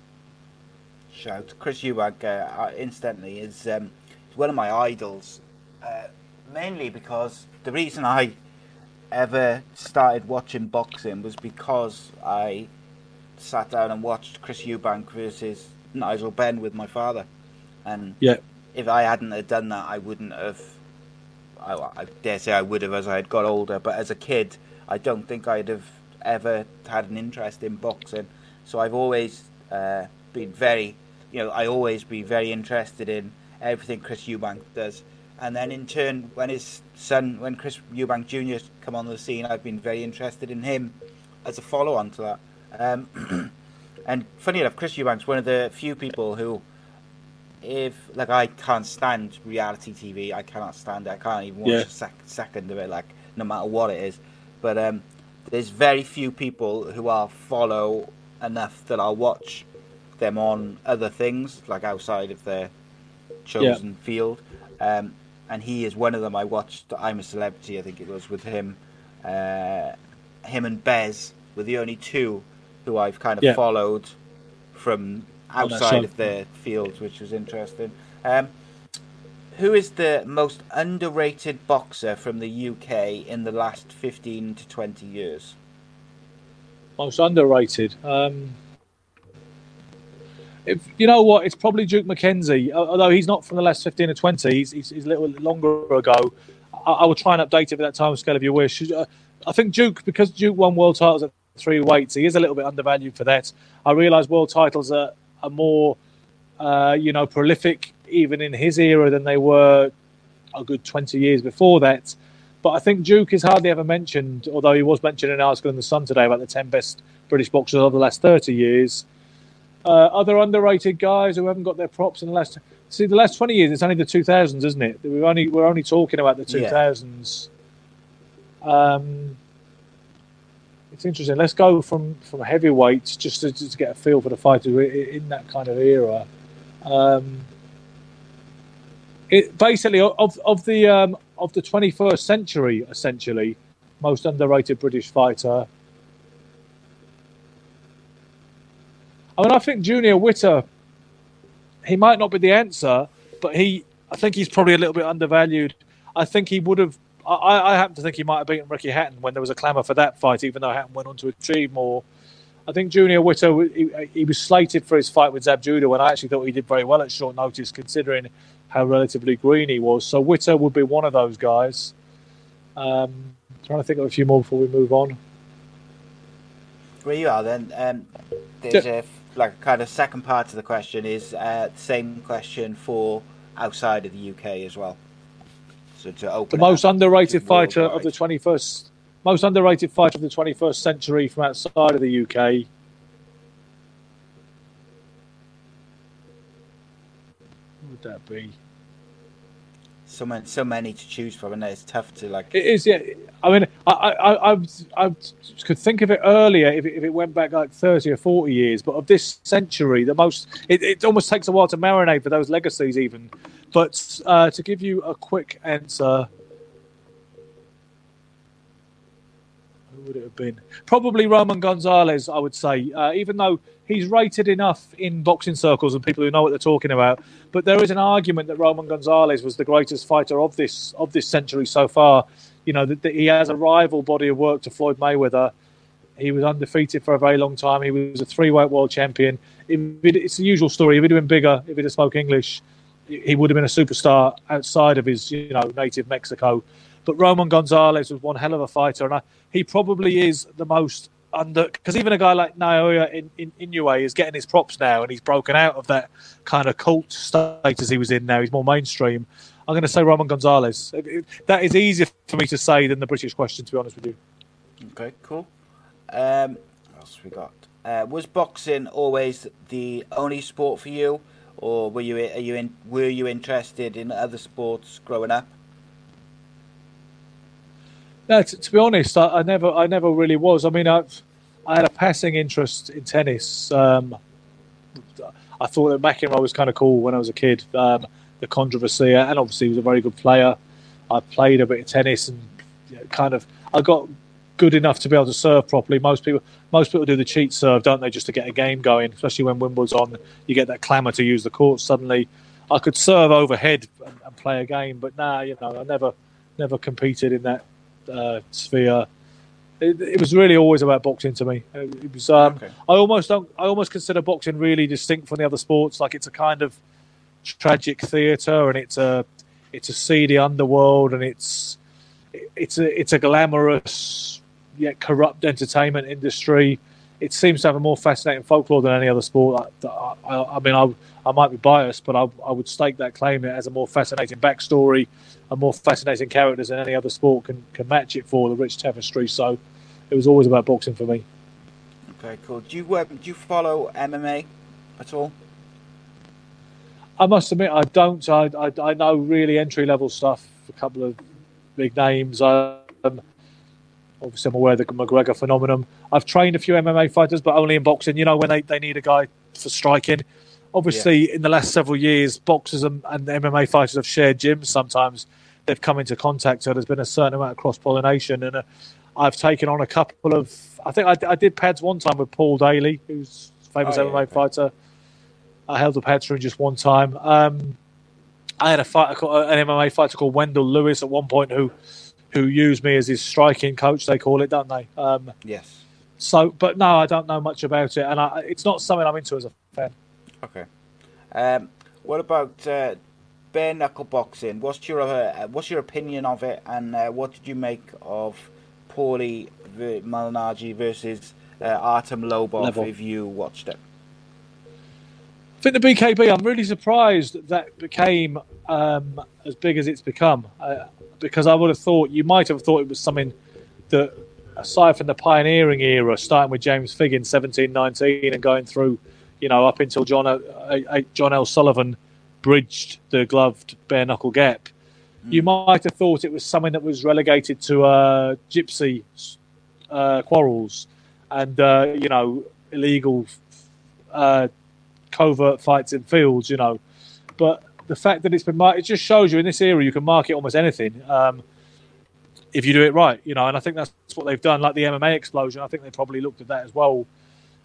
Shout Chris Eubank uh, instantly is um, one of my idols, uh, mainly because the reason I ever started watching boxing was because I sat down and watched Chris Eubank versus Nigel Benn with my father, and yeah. if I hadn't have done that, I wouldn't have. I, I dare say I would have as I had got older, but as a kid, I don't think I'd have ever had an interest in boxing. So I've always uh, been very, you know, I always be very interested in everything Chris Eubank does. And then in turn, when his son, when Chris Eubank Jr. come on the scene, I've been very interested in him as a follow-on to that. Um, and funny enough, Chris Eubank's one of the few people who, if like I can't stand reality TV, I cannot stand it. I can't even watch yeah. a sec- second of it, like no matter what it is. But um, there's very few people who I'll follow enough that I'll watch them on other things, like outside of their chosen yeah. field. Um, and he is one of them. I watched I'm a Celebrity, I think it was with him. Uh, him and Bez were the only two who I've kind of yeah. followed from outside of the fields, which was interesting. Um, who is the most underrated boxer from the UK in the last 15 to 20 years? Most underrated. Um, if, you know what? It's probably Duke McKenzie, although he's not from the last 15 or 20. He's, he's, he's a little longer ago. I, I, will try and update it for that time scale if you wish. Uh, I think Duke, because Duke won world titles at three weights, he is a little bit undervalued for that. I realise world titles are, are more, uh, you know, prolific even in his era than they were a good 20 years before that. But I think Duke is hardly ever mentioned, although he was mentioned in an article in The Sun today about the 10 best British boxers of the last 30 years. Uh, other underrated guys who haven't got their props in the last. See, the last 20 years, it's only the 2000s, isn't it? We're only, we're only talking about the 2000s. Yeah. Um, it's interesting. Let's go from, from heavyweights just to, just to get a feel for the fighters in that kind of era. Um, it basically of of the um, of the 21st century, essentially, most underrated British fighter. I mean, I think Junior Witter, he might not be the answer, but he, I think he's probably a little bit undervalued. I think he would have. I, I happen to think he might have beaten Ricky Hatton when there was a clamour for that fight, even though Hatton went on to achieve more. I think Junior Witter, he, he was slated for his fight with Zab Judah, when I actually thought he did very well at short notice, considering how relatively green he was. So Witter would be one of those guys. Um, trying to think of a few more before we move on. Where you are then, um, there's yeah. a like kind of second part to the question is uh, the same question for outside of the UK as well. So to open the most underrated fighter of the 21st, most underrated fighter of the 21st century from outside of the UK. would that be? So many, so many to choose from, and it's tough to like. It is, yeah. I mean, I, I, I, I could think of it earlier if it, if it went back like thirty or forty years, but of this century, the most, it, it almost takes a while to marinate for those legacies, even. But uh, to give you a quick answer, who would it have been? Probably Roman Gonzalez, I would say. Uh, even though he's rated enough in boxing circles and people who know what they're talking about. But there is an argument that Roman Gonzalez was the greatest fighter of this of this century so far. You know that, that he has a rival body of work to Floyd Mayweather. He was undefeated for a very long time. He was a three-weight world champion. it's the usual story. If he'd been bigger, if he'd have spoke English, he would have been a superstar outside of his, you know, native Mexico. But Roman Gonzalez was one hell of a fighter, and I, he probably is the most under because even a guy like Naoya in, in Inoue is getting his props now, and he's broken out of that kind of cult status he was in. Now he's more mainstream. I'm going to say Roman Gonzalez. That is easier for me to say than the British question, to be honest with you. Okay, cool. Um, what else we got? Uh, was boxing always the only sport for you, or were you are you in, were you interested in other sports growing up? No, to, to be honest, I, I, never, I never really was. I mean, I've, I had a passing interest in tennis. Um, I thought that McEnroe was kind of cool when I was a kid. Um, the controversy, and obviously he was a very good player. I played a bit of tennis and kind of I got good enough to be able to serve properly. Most people most people do the cheat serve, don't they, just to get a game going. Especially when Wimbledon's on, you get that clamour to use the court. Suddenly, I could serve overhead and, and play a game, but now nah, you know I never never competed in that uh, sphere. It, it, was really always about boxing to me. It was. Um, okay. I almost don't. I almost consider boxing really distinct from the other sports. Like it's a kind of tragic theatre, and it's a it's a seedy underworld, and it's it's a it's a glamorous yet corrupt entertainment industry. It seems to have a more fascinating folklore than any other sport. I, I, I mean, I, I might be biased, but I, I would stake that claim. It has a more fascinating backstory, a more fascinating characters than any other sport can, can match it for the rich tapestry. So, it was always about boxing for me. Okay, cool. Do you uh, do you follow MMA at all? I must admit, I don't. I, I, I know really entry level stuff. A couple of big names. Um, obviously, I'm aware of the McGregor phenomenon. I've trained a few MMA fighters, but only in boxing. You know, when they, they need a guy for striking. Obviously, yeah. in the last several years, boxers and, and MMA fighters have shared gyms. Sometimes they've come into contact, so there's been a certain amount of cross pollination. And uh, I've taken on a couple of. I think I, I, did pads one time with Paul Daley, who's famous oh, MMA yeah, fighter. I held the pads for him just one time. Um, I had a fighter, an MMA fighter called Wendell Lewis at one point who who used me as his striking coach. They call it, don't they? Um, yes. So, but no, I don't know much about it, and I, it's not something I'm into as a fan. Okay. Um, what about uh, bare knuckle boxing? What's your uh, what's your opinion of it, and uh, what did you make of Paulie Malignaggi versus uh, Artem Lobov? Level. If you watched it. I think the BKB. I'm really surprised that became um, as big as it's become, uh, because I would have thought you might have thought it was something that, aside from the pioneering era, starting with James Figg in, 1719, and going through, you know, up until John uh, uh, John L. Sullivan bridged the gloved bare knuckle gap. Mm. You might have thought it was something that was relegated to uh, gypsy uh, quarrels and uh, you know illegal covert fights in fields, you know. But the fact that it's been, marked, it just shows you in this era you can market almost anything um, if you do it right, you know. And I think that's what they've done. Like the MMA explosion, I think they probably looked at that as well.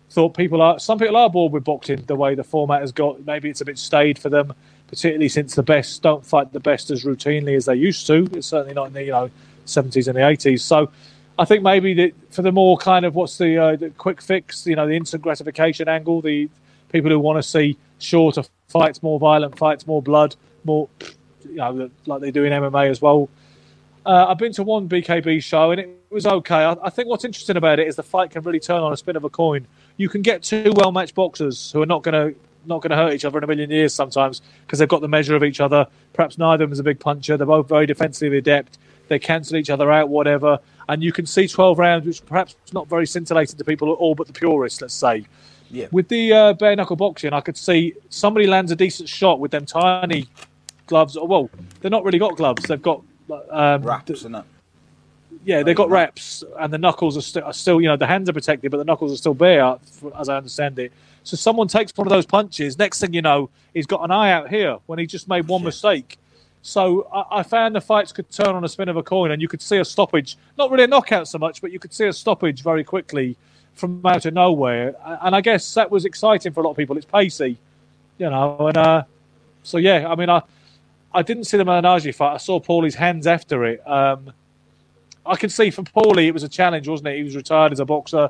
Thought people are, some people are bored with boxing the way the format has got. Maybe it's a bit stayed for them, particularly since the best don't fight the best as routinely as they used to. It's certainly not in the you know 70s and the 80s. So I think maybe the, for the more kind of what's the, uh, the quick fix, you know, the instant gratification angle, the people who want to see shorter fights, more violent fights, more blood, more, you know, like they do in MMA as well. Uh, I've been to one BKB show and it was okay. I, I, think what's interesting about it is the fight can really turn on a spin of a coin. You can get two well-matched boxers who are not going to not going to hurt each other in a million years sometimes because they've got the measure of each other. Perhaps neither of them is a big puncher. They're both very defensively adept. They cancel each other out, whatever. And you can see 12 rounds, which perhaps is not very scintillating to people, all but the purists, let's say. Yeah. With the uh, bare knuckle boxing, I could see somebody lands a decent shot with them tiny gloves. Well, they're not really got gloves. They've got um, wraps, isn't it? Yeah, they've got wraps, and the knuckles are, st- are, still, you know, the hands are protected, but the knuckles are still bare, as I understand it. So someone takes one of those punches. Next thing you know, he's got an eye out here when he just made one mistake. So I, I, found the fights could turn on a spin of a coin, and you could see a stoppage. Not really a knockout so much, but you could see a stoppage very quickly from out of nowhere. And I guess that was exciting for a lot of people. It's pacey, you know. And uh, so, yeah, I mean, I I didn't see the Malignaggi fight. I saw Paulie's hands after it. Um, I can see for Paulie, it was a challenge, wasn't it? He was retired as a boxer.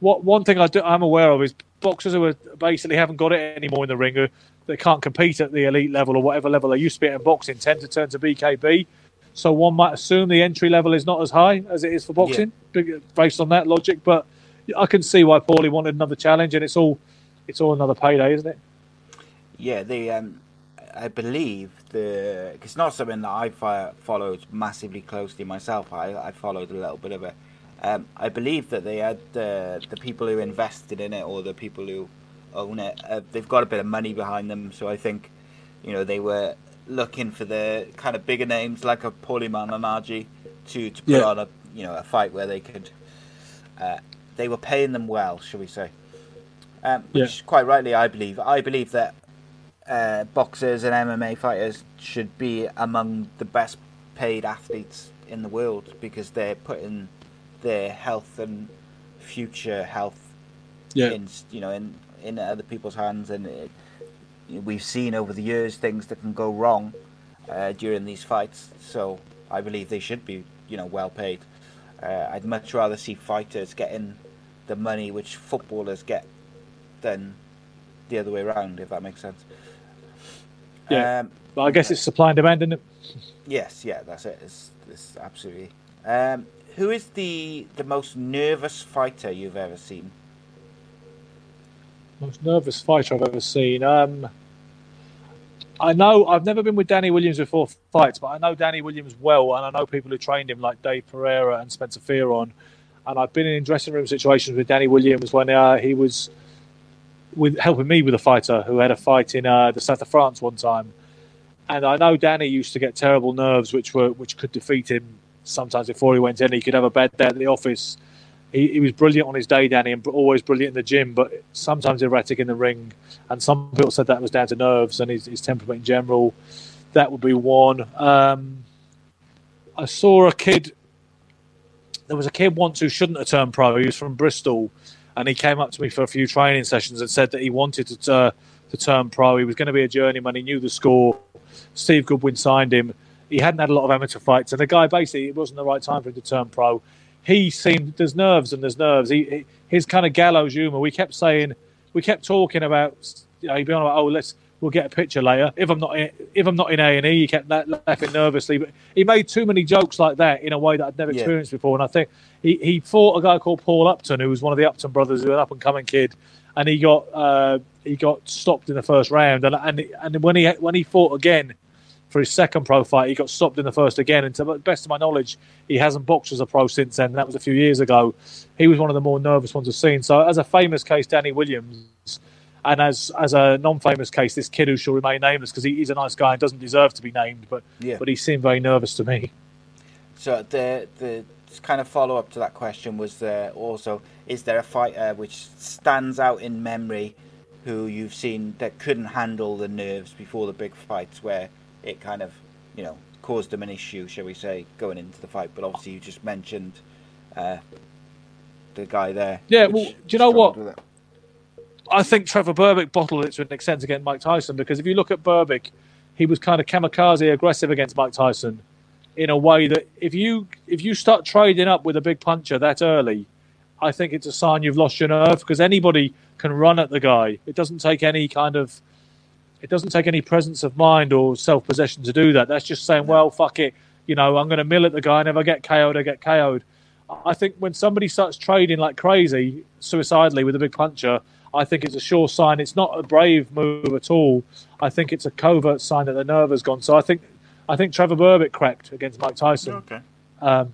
What one thing I do, I'm aware of is boxers who are basically haven't got it anymore in the ring, who they can't compete at the elite level or whatever level they used to be at in boxing, tend to turn to BKB. So one might assume the entry level is not as high as it is for boxing, yeah. based on that logic. But I can see why Paulie wanted another challenge, and it's all it's all another payday, isn't it? Yeah, the um, I believe the it's not something that I followed massively closely myself. I, I followed a little bit of it. Um, I believe that they had the the people who invested in it or the people who own it. Uh, they've got a bit of money behind them, so I think you know they were looking for the kind of bigger names like a Paulie Malignaggi to to put yeah. on a you know a fight where they could uh, they were paying them well, shall we say? Um, which yeah. quite rightly, I believe. I believe that uh, boxers and MMA fighters should be among the best paid athletes in the world because they're putting their health and future health Yeah. in you know in in other people's hands, and it, we've seen over the years things that can go wrong uh, during these fights. So I believe they should be you know well paid. Uh, I'd much rather see fighters getting the money which footballers get than the other way around, if that makes sense. Yeah. Um, But I guess it's supply and demand, isn't it? Yes, yeah, that's it. It's, it's absolutely. Um, who is the the most nervous fighter you've ever seen? Most nervous fighter I've ever seen. Um, I know I've never been with Danny Williams before fights, but I know Danny Williams well, and I know people who trained him like Dave Pereira and Spencer Fearon. And I've been in dressing room situations with Danny Williams when uh, he was with helping me with a fighter who had a fight in uh, the south of France one time. And I know Danny used to get terrible nerves, which were which could defeat him sometimes before he went in. He could have a bad day at the office. He, he was brilliant on his day, Danny, and always brilliant in the gym, but sometimes erratic in the ring. And some people said that was down to nerves and his, his temperament in general. That would be one. Um, I saw a kid. There was a kid once who shouldn't have turned pro. He was from Bristol, and he came up to me for a few training sessions and said that he wanted to uh, to turn pro. He was going to be a journeyman. He knew the score. Steve Goodwin signed him. He hadn't had a lot of amateur fights, and the guy basically it wasn't the right time for him to turn pro. He seemed there's nerves and there's nerves. He, he his kind of gallows humour. We kept saying, we kept talking about, you know, he'd be on about, oh, let's we'll get a picture later. If I'm not in, if I'm not in A and E, he kept la- laughing nervously. But he made too many jokes like that in a way that I'd never Yeah. experienced before. And I think he, he fought a guy called Paul Upton, who was one of the Upton brothers, who was an up and coming kid, and he got uh, he got stopped in the first round. And and and when he when he fought again for his second pro fight, he got stopped in the first again. And to the best of my knowledge, he hasn't boxed as a pro since then. That was a few years ago. He was one of the more nervous ones I've seen. So, as a famous case, Danny Williams, and as as a non-famous case, this kid who shall remain nameless because he, he's a nice guy and doesn't deserve to be named, but Yeah. but he seemed very nervous to me. So the the kind of follow up to that question was uh, also: Is there a fighter which stands out in memory, who you've seen that couldn't handle the nerves before the big fights, where it kind of, you know, caused them an issue, shall we say, going into the fight? But obviously, you just mentioned uh, the guy there. Yeah, well, do you know what? Struggled with it. I think Trevor Berbick bottled it to an extent against Mike Tyson because if you look at Berbick, he was kind of kamikaze aggressive against Mike Tyson in a way that if you if you start trading up with a big puncher that early, I think it's a sign you've lost your nerve because anybody can run at the guy. It doesn't take any kind of it doesn't take any presence of mind or self possession to do that. That's just saying, well, fuck it, you know, I'm going to mill at the guy, and if I get KO'd, I get KO'd. I think when somebody starts trading like crazy, suicidally with a big puncher, I think it's a sure sign. It's not a brave move at all. I think it's a covert sign that the nerve has gone. So I think, I think Trevor Berbick cracked against Mike Tyson, Okay. um,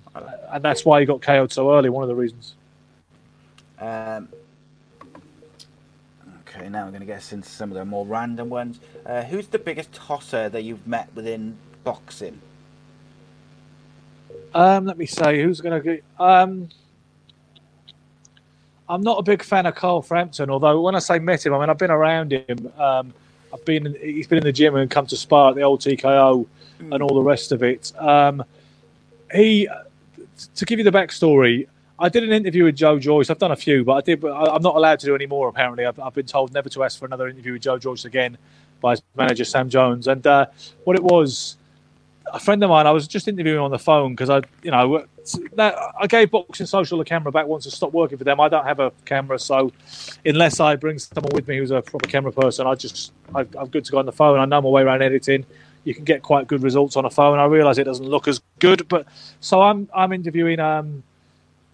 and that's why he got KO'd so early. One of the reasons. Um, okay, now we're going to get into some of the more random ones. Uh, who's the biggest tosser that you've met within boxing? Um, let me say who's going to get. Um, I'm not a big fan of Carl Frampton, although when I say met him, I mean I've been around him. Um, I've been he's been in the gym and come to spar at the old TKO and all the rest of it. Um, he, to give you the backstory, I did an interview with Joe Joyce. I've done a few, but I did. But I'm not allowed to do any more. Apparently, I've, I've been told never to ask for another interview with Joe Joyce again by his manager Sam Jones. And uh, what it was, a friend of mine, I was just interviewing on the phone because I, you know, that, I gave Boxing Social a camera back once I stopped working for them. I don't have a camera, so unless I bring someone with me who's a proper camera person, I just I, I'm good to go on the phone. I know my way around editing. You can get quite good results on a phone. I realise it doesn't look as good, but so I'm I'm interviewing um,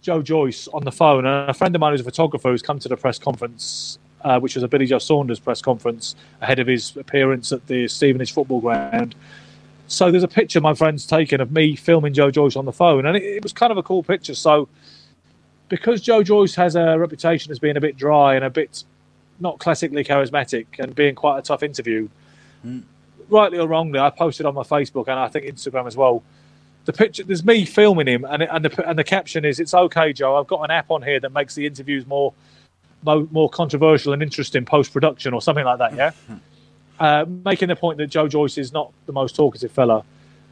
Joe Joyce on the phone, and a friend of mine who's a photographer who's come to the press conference, uh, which was a Billy Joe Saunders press conference ahead of his appearance at the Stevenage football ground. So there's a picture my friend's taken of me filming Joe Joyce on the phone, and it, it was kind of a cool picture. So because Joe Joyce has a reputation as being a bit dry and a bit not classically charismatic and being quite a tough interview, hmm. rightly or wrongly, I posted on my Facebook and I think Instagram as well. The picture there's me filming him, and and the and the caption is "It's okay, Joe. I've got an app on here that makes the interviews more more, more controversial and interesting post production or something like that." Yeah, hmm. Uh, making the point that Joe Joyce is not the most talkative fella.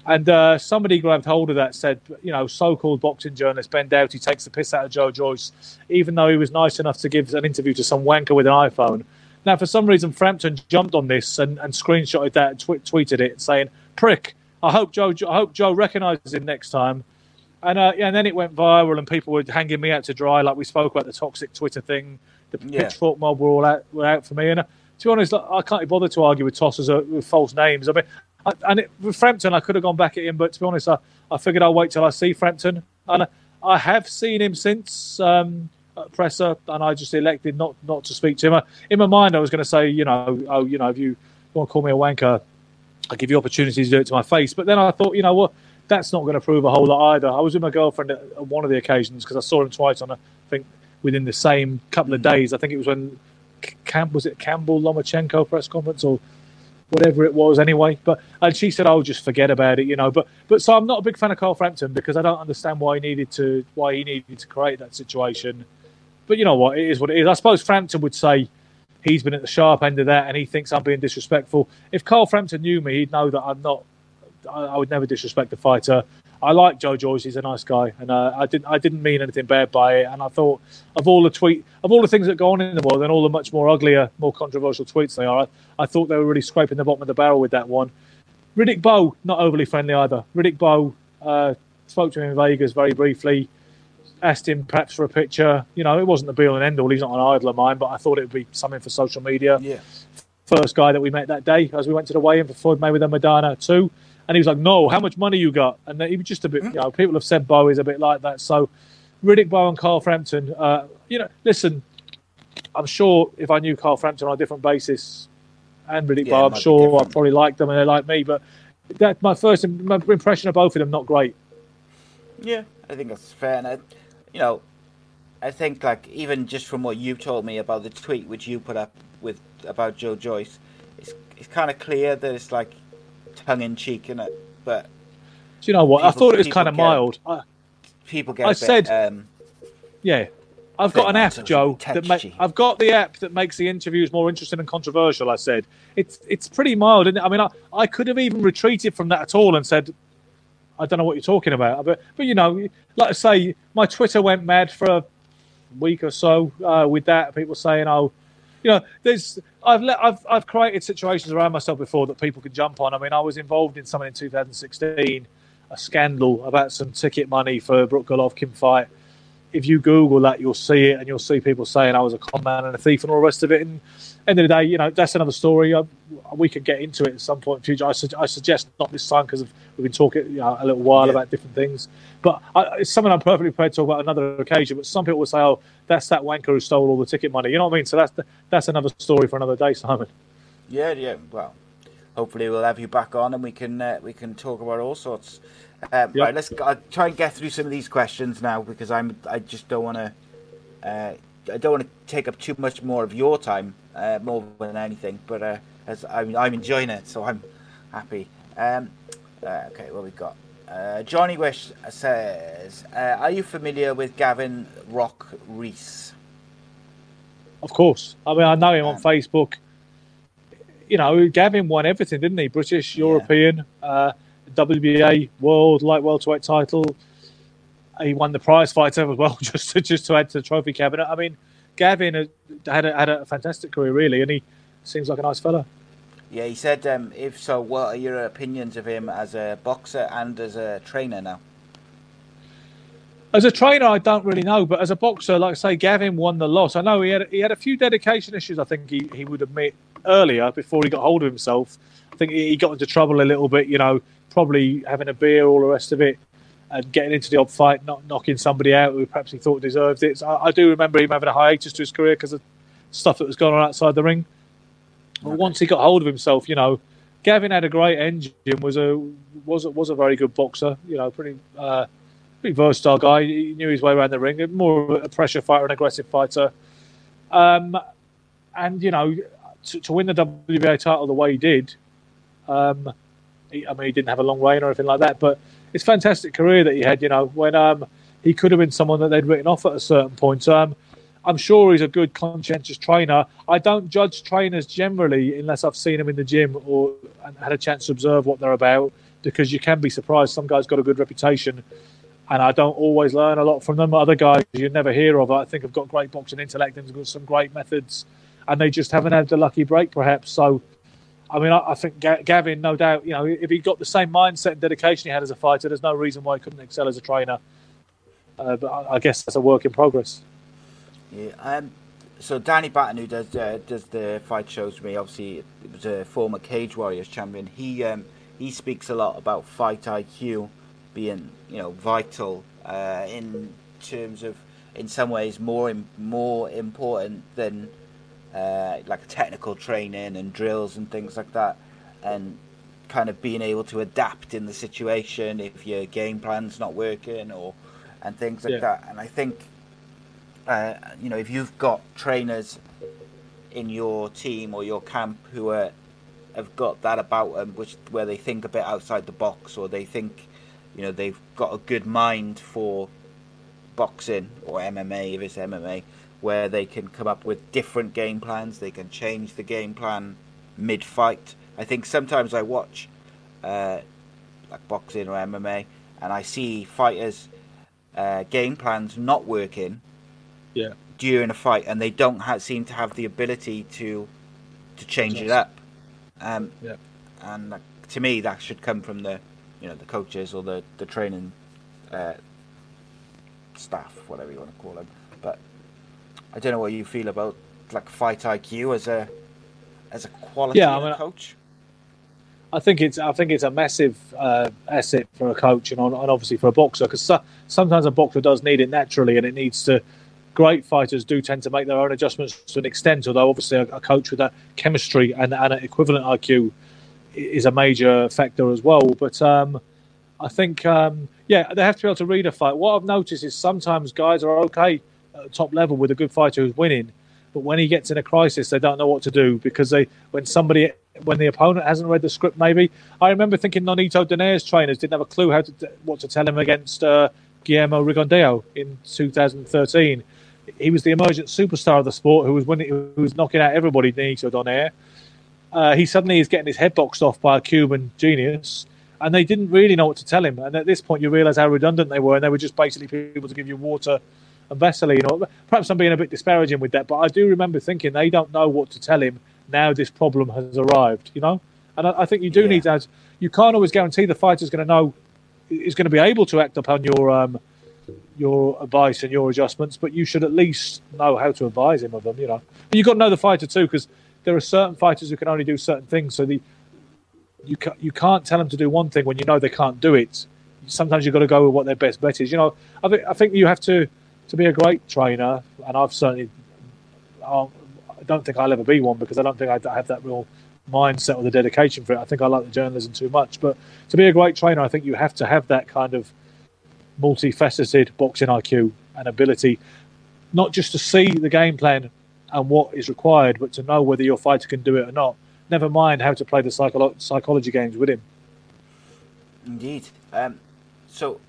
And uh, somebody grabbed hold of that, said, you know, so-called boxing journalist Ben Doughty takes the piss out of Joe Joyce, even though he was nice enough to give an interview to some wanker with an iPhone. Now, for some reason, Frampton jumped on this and, and screenshotted that, and tw- tweeted it, saying, "Prick! I hope Joe, I hope Joe recognises him next time." And uh, yeah, and then it went viral, and people were hanging me out to dry, like we spoke about the toxic Twitter thing. The Yeah. pitchfork mob were all out, were out for me, and uh, to be honest, I can't be bothered to argue with tossers with false names. I mean, I, and it, with Frampton, I could have gone back at him, but to be honest, I, I figured I'll wait till I see Frampton, and I have seen him since um, at presser, and I just elected not not to speak to him. In my mind, I was going to say, you know, oh, you know, if you want to call me a wanker, I'll give you opportunity to do it to my face. But then I thought, you know what, that's not going to prove a whole lot either. I was with my girlfriend at at one of the occasions because I saw him twice on, a, I think, within the same couple of days. I think it was when Camp was it Campbell Lomachenko press conference or whatever it was anyway. But and she said, "I'll "Oh, just forget about it," you know. But but so I'm not a big fan of Carl Frampton because I don't understand why he needed to why he needed to create that situation. But you know what, it is what it is. I suppose Frampton would say he's been at the sharp end of that and he thinks I'm being disrespectful. If Carl Frampton knew me, he'd know that I'm not. I, I would never disrespect the fighter. I like Joe Joyce; he's a nice guy, and uh, I didn't. I didn't mean anything bad by it. And I thought of all the tweet, of all the things that go on in the world, and all the much more uglier, more controversial tweets they are. I, I thought they were really scraping the bottom of the barrel with that one. Riddick Bowe, not overly friendly either. Riddick Bowe uh, spoke to him in Vegas very briefly, asked him perhaps for a picture. You know, it wasn't the be all and end all. He's not an idol of mine, but I thought it would be something for social media. Yeah. First guy that we met that day as we went to the weigh-in for Floyd Mayweather and Maidana too, and he was like, "No, how much money you got?" And he was just a bit. You know, people have said Bowe is a bit like that. So, Riddick Bowe and Carl Frampton. Uh, you know, listen, I'm sure if I knew Carl Frampton on a different basis and Riddick Yeah, Bowe, I'm sure. I'd probably like them and they like me. But that my first my impression of both of them not great. Yeah, I think that's fair. And I, you know, I think like even just from what you told me about the tweet which you put up with about Joe Joyce, it's it's kind of clear that it's like tongue in cheek in it, but Do you know what? I thought it was kind of mild. I, people get I bit, said- um, Yeah. I've got an app, Joe. That ma- I've got the app that makes the interviews more interesting and controversial. I said it's it's pretty mild, isn't? I mean, I, I could have even retreated from that at all and said, I don't know what you're talking about. But but you know, like I say, my Twitter went mad for a week or so uh, with that. People saying, oh, you know, there's I've let I've I've created situations around myself before that people can jump on. I mean, I was involved in something in 2016, a scandal about some ticket money for a Brook Golovkin fight. If you Google that, you'll see it, and you'll see people saying I was a con man and a thief and all the rest of it. And end of the day, you know, that's another story. Uh, we could get into it at some point in the future. I, su- I suggest not this time because we've been talking you know, a little while Yeah. about different things. But I, it's something I'm perfectly prepared to talk about another occasion. But some people will say, "Oh, that's that wanker who stole all the ticket money." You know what I mean? So that's the, that's another story for another day, Simon. yeah, yeah. Well, hopefully we'll have you back on and we can uh, we can talk about all sorts. Um, Yep. Right, let's I'll try and get through some of these questions now because I'm I just don't want to. Uh, I don't want to take up too much more of your time, uh, more than anything. But uh, as I'm, I'm enjoying it, so I'm happy. Um, uh, okay, what we got? Uh, Johnny Wish says, uh, "Are you familiar with Gavin Rock Rees?" Of course. I mean, I know him on Um, Facebook. You know, Gavin won everything, didn't he? British, Yeah. European, uh, WBA World Light Welterweight title. He won the prize fighter as well, just to just to add to the trophy cabinet. I mean, Gavin had had a, had a fantastic career, really, and he seems like a nice fella. Yeah, he said, um, "If so, what are your opinions of him as a boxer and as a trainer now?" As a trainer, I don't really know, but as a boxer, like I say, Gavin won the loss. I know he had he had a few dedication issues. I think he, he would admit earlier before he got hold of himself. I think he he got into trouble a little bit. You know, probably having a beer, all the rest of it, and getting into the odd fight, not knocking somebody out who perhaps he thought deserved it. So I, I do remember him having a hiatus to his career because of stuff that was going on outside the ring. But Okay. once he got hold of himself, you know, Gavin had a great engine. was a was a, was a very good boxer. You know, pretty. Uh, pretty versatile guy. He knew his way around the ring. More of a pressure fighter, an aggressive fighter. Um, and you know, to, to win the WBA title the way he did, um, he, I mean, he didn't have a long reign or anything like that, but it's a fantastic career that he had. You know, when um, he could have been someone that they'd written off at a certain point. Um, I'm sure he's a good, conscientious trainer. I don't judge trainers generally unless I've seen them in the gym or had a chance to observe what they're about. because you can be surprised. Some guys got a good reputation, and I don't always learn a lot from them. Other guys you never hear of, I think, have got great boxing intellect and some great methods, and they just haven't had the lucky break, perhaps. So, I mean, I, I think Gavin, no doubt, you know, if he got the same mindset and dedication he had as a fighter, there's no reason why he couldn't excel as a trainer. Uh, but I, I, guess that's a work in progress. Yeah. Um, so Danny Batten, who does uh, does the fight shows for me, obviously it was a former Cage Warriors champion. He um, he speaks a lot about fight IQ being you know vital uh, in terms of in some ways more more important than uh, like technical training and drills and things like that, and kind of being able to adapt in the situation if your game plan's not working or and things like yeah. that. And I think uh, you know if you've got trainers in your team or your camp who are have got that about them, which where they think a bit outside the box, or they think, you know, they've got a good mind for boxing or MMA if it's MMA, where they can come up with different game plans. They can change the game plan mid-fight. I think sometimes I watch uh, like boxing or MMA, and I see fighters' uh, game plans not working. Yeah. During a fight, and they don't seem to have the ability to to change Just. it up. Um, yeah. And to me, that should come from the, you know, the coaches or the the training uh, staff, whatever you want to call them. I don't know what you feel about like fight IQ as a as a quality yeah, I mean, coach. I think it's I think it's a massive uh, asset for a coach and, on, and obviously for a boxer because so, sometimes a boxer does need it naturally and it needs to great fighters do tend to make their own adjustments to an extent, although obviously a, a coach with that chemistry and, and an equivalent IQ is a major factor as well. But um, I think, um, yeah, they have to be able to read a fight. What I've noticed is sometimes guys are okay at top level with a good fighter who's winning, but when he gets in a crisis, they don't know what to do because they, when somebody, when the opponent hasn't read the script, maybe. I remember thinking Nonito Donaire's trainers didn't have a clue how to what to tell him against uh, Guillermo Rigondeaux in 2013 he was the emergent superstar of the sport who was winning, who was knocking out everybody. Nito Donaire. Uh, he suddenly is getting his head boxed off by a Cuban genius, and they didn't really know what to tell him. And at this point, you realise how redundant they were, and they were just basically people to give you water and Vaseline. Or perhaps I'm being a bit disparaging with that, but I do remember thinking they don't know what to tell him now. This problem has arrived, you know. And I, I think you do yeah. need to. You can't always guarantee the fighter's going to know is going to be able to act upon your um, your advice and your adjustments, but you should at least know how to advise him of them. You know, but you've got to know the fighter too, because there are certain fighters who can only do certain things. So the you ca- you can't tell them to do one thing when you know they can't do it. Sometimes you've got to go with what their best bet is. You know, I think I think you have to to be a great trainer, and I've certainly. I'll, don't think I'll ever be one because I don't think I have that real mindset or the dedication for it. I think I like the journalism too much. But to be a great trainer, I think you have to have that kind of multifaceted boxing IQ and ability, not just to see the game plan and what is required, but to know whether your fighter can do it or not. Never mind how to play the psycholo- psychology games with him. Indeed. Um, so,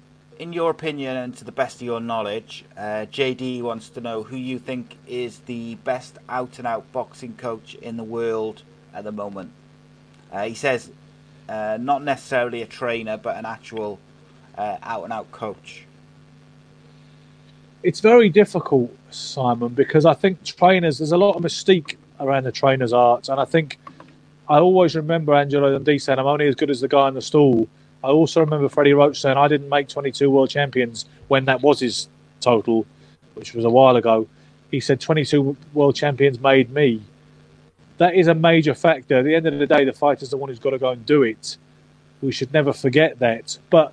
in your opinion and to the best of your knowledge, uh, JD wants to know who you think is the best out and out boxing coach in the world at the moment. Uh, he says, uh, not necessarily a trainer, but an actual uh, out and out coach? It's very difficult, Simon, because I think trainers, there's a lot of mystique around the trainer's arts. And I think I always remember Angelo Dundee saying, I'm only as good as the guy in the stall. I also remember Freddie Roach saying, I didn't make 22 world champions when that was his total, which was a while ago. He said, 22 world champions made me. That is a major factor. At the end of the day, the fighter's the one who's got to go and do it. We should never forget that. But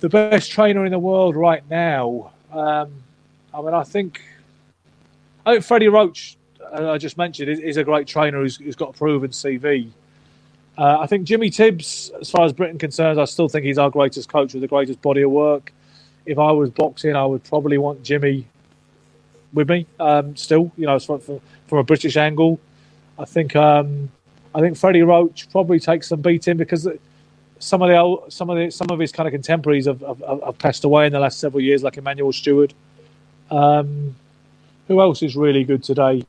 the best trainer in the world right now. Um, I mean, I think I think Freddie Roach, uh, I just mentioned, is, is a great trainer who's, who's got a proven CV. Uh, I think Jimmy Tibbs, as far as Britain concerns, I still think he's our greatest coach with the greatest body of work. If I was boxing, I would probably want Jimmy with me. Um, still, you know, from, from, a British angle, I think um, I think Freddie Roach probably takes some beating because some of the old, some of the some of his kind of contemporaries have, have, have passed away in the last several years, like Emmanuel Stewart. Um, who else is really good today?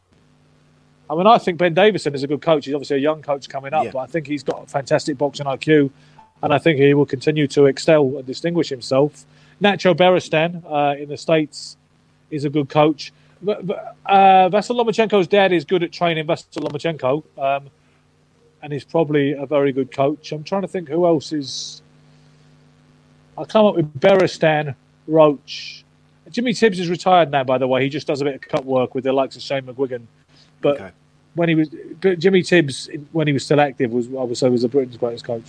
I mean, I think Ben Davison is a good coach. He's obviously a young coach coming up, yeah. but I think he's got a fantastic boxing IQ. and I think he will continue to excel and distinguish himself. Nacho Beristain uh, in the States is a good coach. But, but, uh, Vasyl Lomachenko's dad is good at training Vasyl Lomachenko, um, and he's probably a very good coach. I'm trying to think who else is. I'll come up with Beristain, Roach. Jimmy Tibbs is retired now, by the way. He just does a bit of cut work with the likes of Shane McGuigan. But okay. when he was but Jimmy Tibbs, when he was still active, was I would say was the Britain's greatest coach.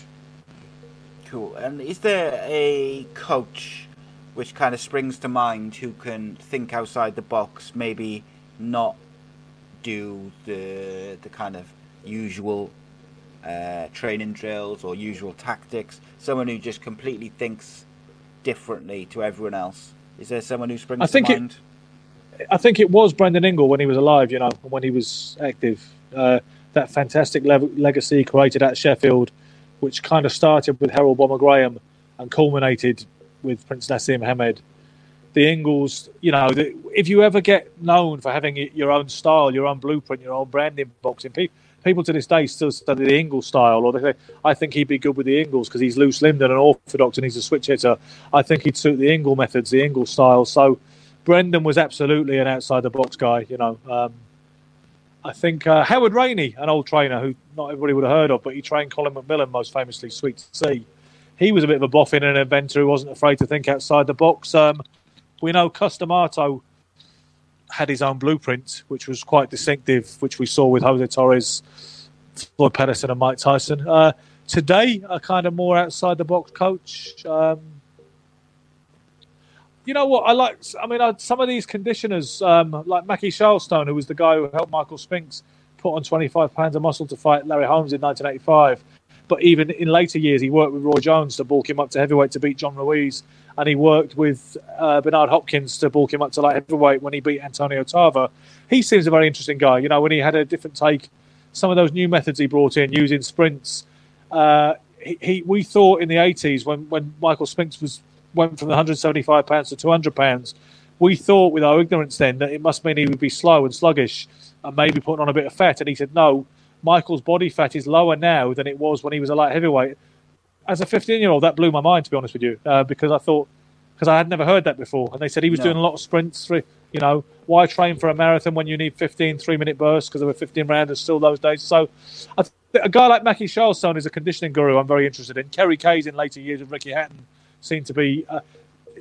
Cool. And is there a coach which kind of springs to mind who can think outside the box, maybe not do the the kind of usual uh, training drills or usual tactics? Someone who just completely thinks differently to everyone else. Is there someone who springs I think to mind? It, I think it was Brendan Ingle when he was alive. You know, when he was active. Uh, that fantastic le- legacy created at Sheffield, which kind of started with Herol Bomber Graham and culminated with Prince Naseem Hamed. The Ingles, you know, the, if you ever get known for having your own style, your own blueprint, your own branding boxing, people people to this day still study the Ingles style, or they say, I think he'd be good with the Ingles because he's loose limbed and an orthodox and he's a switch hitter. I think he'd suit the Ingle methods, the Ingle style. So Brendan was absolutely an outside the box guy, you know. Um, I think uh, Howard Rainey, an old trainer who not everybody would have heard of, but he trained Colin McMillan most famously, Sweet to See. He was a bit of a boffin and an inventor who wasn't afraid to think outside the box. Um, we know Cus D'Amato had his own blueprint, which was quite distinctive, which we saw with Jose Torres, Floyd Patterson, and Mike Tyson. Uh, today, a kind of more outside the box coach. Um, you know what? I like. I mean, I, some of these conditioners, um, like Mackie Shilstone, who was the guy who helped Michael Spinks put on 25 pounds of muscle to fight Larry Holmes in 1985. But even in later years, he worked with Roy Jones to bulk him up to heavyweight to beat John Ruiz and he worked with uh, Bernard Hopkins to bulk him up to light heavyweight when he beat Antonio Tarver. He seems a very interesting guy. You know, when he had a different take, some of those new methods he brought in using sprints. Uh, he, he, we thought in the 80s when, when Michael Spinks was went from 175 pounds to 200 pounds, we thought with our ignorance then that it must mean he would be slow and sluggish and maybe putting on a bit of fat. And he said, no, Michael's body fat is lower now than it was when he was a light heavyweight as a 15 year old, that blew my mind, to be honest with you, uh, because I thought, because I had never heard that before. And they said he was no. doing a lot of sprints. Through, you know, why train for a marathon when you need 15 three minute bursts because there were 15 rounders still those days. So th- a guy like Mackie Shilstone is a conditioning guru I'm very interested in. Kerry Kayes in later years with Ricky Hatton seemed to be uh,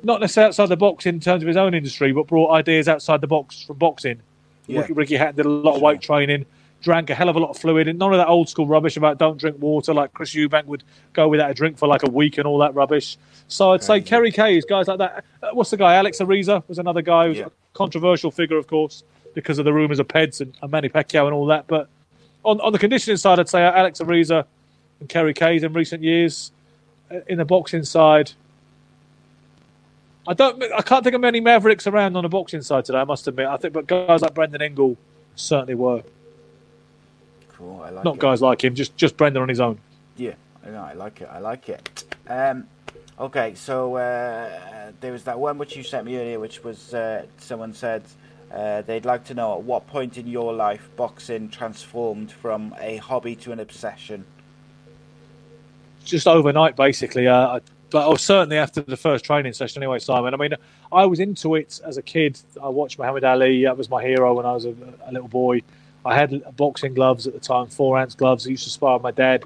not necessarily outside the box in terms of his own industry, but brought ideas outside the box from boxing. Yeah. Ricky, Ricky Hatton did a lot of weight training drank a hell of a lot of fluid and none of that old school rubbish about don't drink water like Chris Eubank would go without a drink for like a week and all that rubbish. So I'd say Kerry Kayes, guys like that. Uh, what's the guy? Alex Ariza was another guy who's yeah. a controversial figure, of course, because of the rumours of Peds and, and Manny Pacquiao and all that. But on, on the conditioning side, I'd say Alex Ariza and Kerry Kayes in recent years. Uh, in the boxing side, I don't. I can't think of many Mavericks around on the boxing side today. I must admit. I think, but guys like Brendan Ingle certainly were. Cool. I like Not it. guys like him, just just Brendan on his own. Yeah, I know. I like it. I like it. Um, okay, so uh, there was that one which you sent me earlier, which was uh, someone said uh, they'd like to know at what point in your life boxing transformed from a hobby to an obsession. Just overnight, basically. Uh, but oh, certainly after the first training session, anyway, Simon. I mean, I was into it as a kid. I watched Muhammad Ali. That was my hero when I was a, a little boy. I had boxing gloves at the time, four ounce gloves. I used to spar with my dad,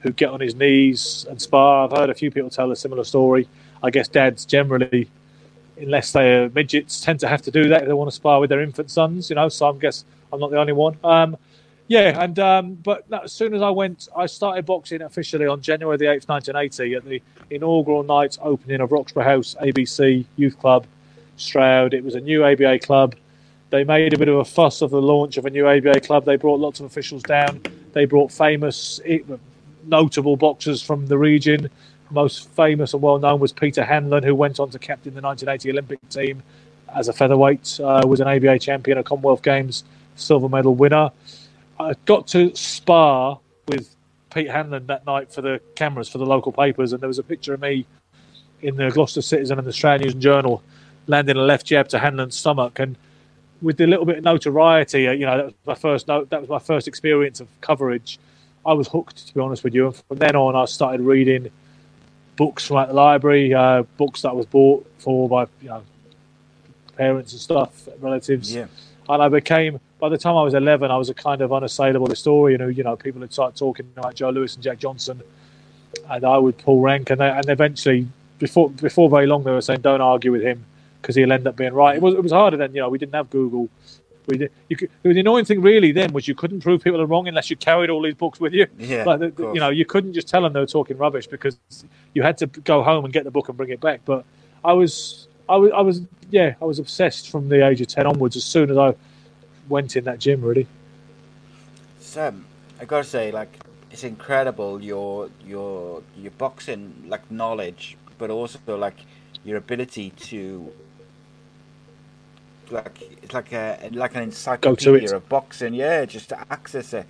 who'd get on his knees and spar. I've heard a few people tell a similar story. I guess dads generally, unless they are midgets, tend to have to do that if they want to spar with their infant sons. You know, so I guess I'm not the only one. Um, yeah, and um, but no, as soon as I went, I started boxing officially on January the eighth, nineteen eighty, at the inaugural night opening of Roxburgh House ABC Youth Club, Stroud. It was a new ABA club. They made a bit of a fuss of the launch of a new ABA club. They brought lots of officials down. They brought famous, notable boxers from the region. Most famous and well known was Peter Hanlon, who went on to captain the 1980 Olympic team as a featherweight, uh, was an ABA champion, a Commonwealth Games silver medal winner. I got to spar with Pete Hanlon that night for the cameras for the local papers, and there was a picture of me in the Gloucester Citizen and the Stroud News and Journal landing a left jab to Hanlon's stomach. And with the little bit of notoriety, uh, you know, that was my first. That was my first experience of coverage. I was hooked, to be honest with you. And from then on, I started reading books from at the library, uh, books that was bought for by you know parents and stuff, relatives. Yeah. And I became by the time I was 11, I was a kind of unassailable historian who, you know, people had started talking like Joe Louis and Jack Johnson, and I would pull rank, and they, and eventually, before before very long, they were saying, "Don't argue with him because he'll end up being right." It was it was harder then, you know. We didn't have Google. We did, you could, the annoying thing really then was you couldn't prove people are wrong unless you carried all these books with you. Yeah, like the, you know, you couldn't just tell them they were talking rubbish because you had to go home and get the book and bring it back. But I was, I was, I was, yeah, I was obsessed from the age of ten onwards. As soon as I went in that gym, really. Sam, I gotta say, like, it's incredible your your your boxing like knowledge, but also like your ability to like it's like a like an encyclopedia of boxing. Yeah, just to access it.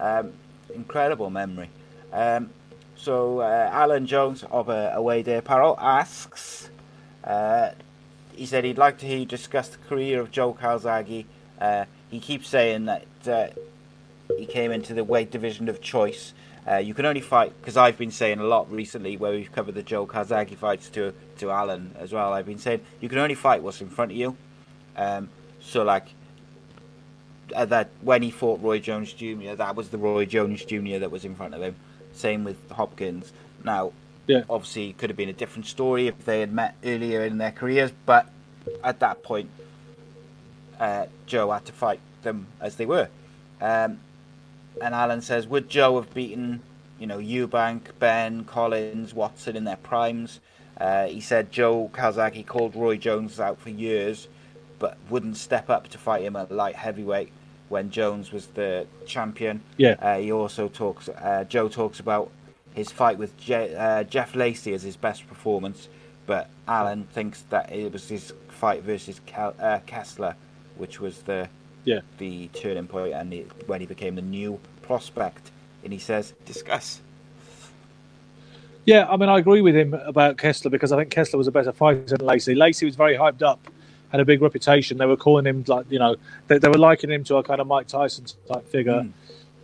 Um, incredible memory. Um, so uh, Alan Jones of uh, Away Day Apparel asks. Uh, he said he'd like to hear you discuss the career of Joe Calzaghe. Uh, he keeps saying that uh, he came into the weight division of choice. Uh, you can only fight because I've been saying a lot recently where we've covered the Joe Calzaghe fights to to Alan as well. I've been saying you can only fight what's in front of you. Um, so like uh, that when he fought Roy Jones Jr., that was the Roy Jones Jr. that was in front of him. Same with Hopkins. Now, yeah. obviously, it could have been a different story if they had met earlier in their careers, but at that point, uh, Joe had to fight them as they were. Um, and Alan says, would Joe have beaten, you know, Eubank, Benn, Collins, Watson in their primes? Uh, he said Joe Calzaghe called Roy Jones out for years but wouldn't step up to fight him at light heavyweight when Jones was the champion. Yeah. Uh, he also talks. Uh, Joe talks about his fight with Je- uh, Jeff Lacy as his best performance, but Alan thinks that it was his fight versus Kel- uh, Kessler, which was the yeah the turning point and the, when he became the new prospect. And he says, discuss. Yeah, I mean, I agree with him about Kessler because I think Kessler was a better fighter than Lacy. Lacy was very hyped up had a big reputation. They were calling him like you know they, they were likening him to a kind of Mike Tyson type figure. Mm.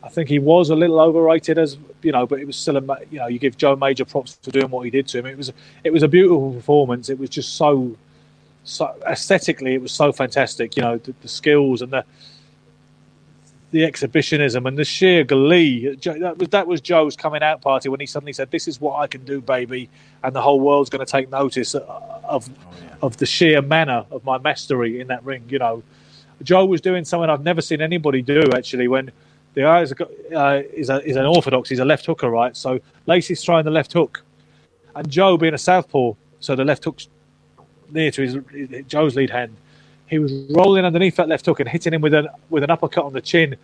I think he was a little overrated as you know, but it was still a you know you give Joe major props for doing what he did to him. It was it was a beautiful performance. It was just so so aesthetically it was so fantastic. You know the, the skills and the the exhibitionism and the sheer glee. That was that was Joe's coming out party when he suddenly said, "This is what I can do, baby," and the whole world's going to take notice of oh, yeah. of the sheer manner of my mastery in that ring. You know, Joe was doing something I've never seen anybody do actually. When the guy is, a, uh, is, a, is an orthodox, he's a left hooker, right? So Lacy's trying the left hook, and Joe being a southpaw, so the left hook's near to his Joe's lead hand he was rolling underneath that left hook and hitting him with an with an uppercut on the chin.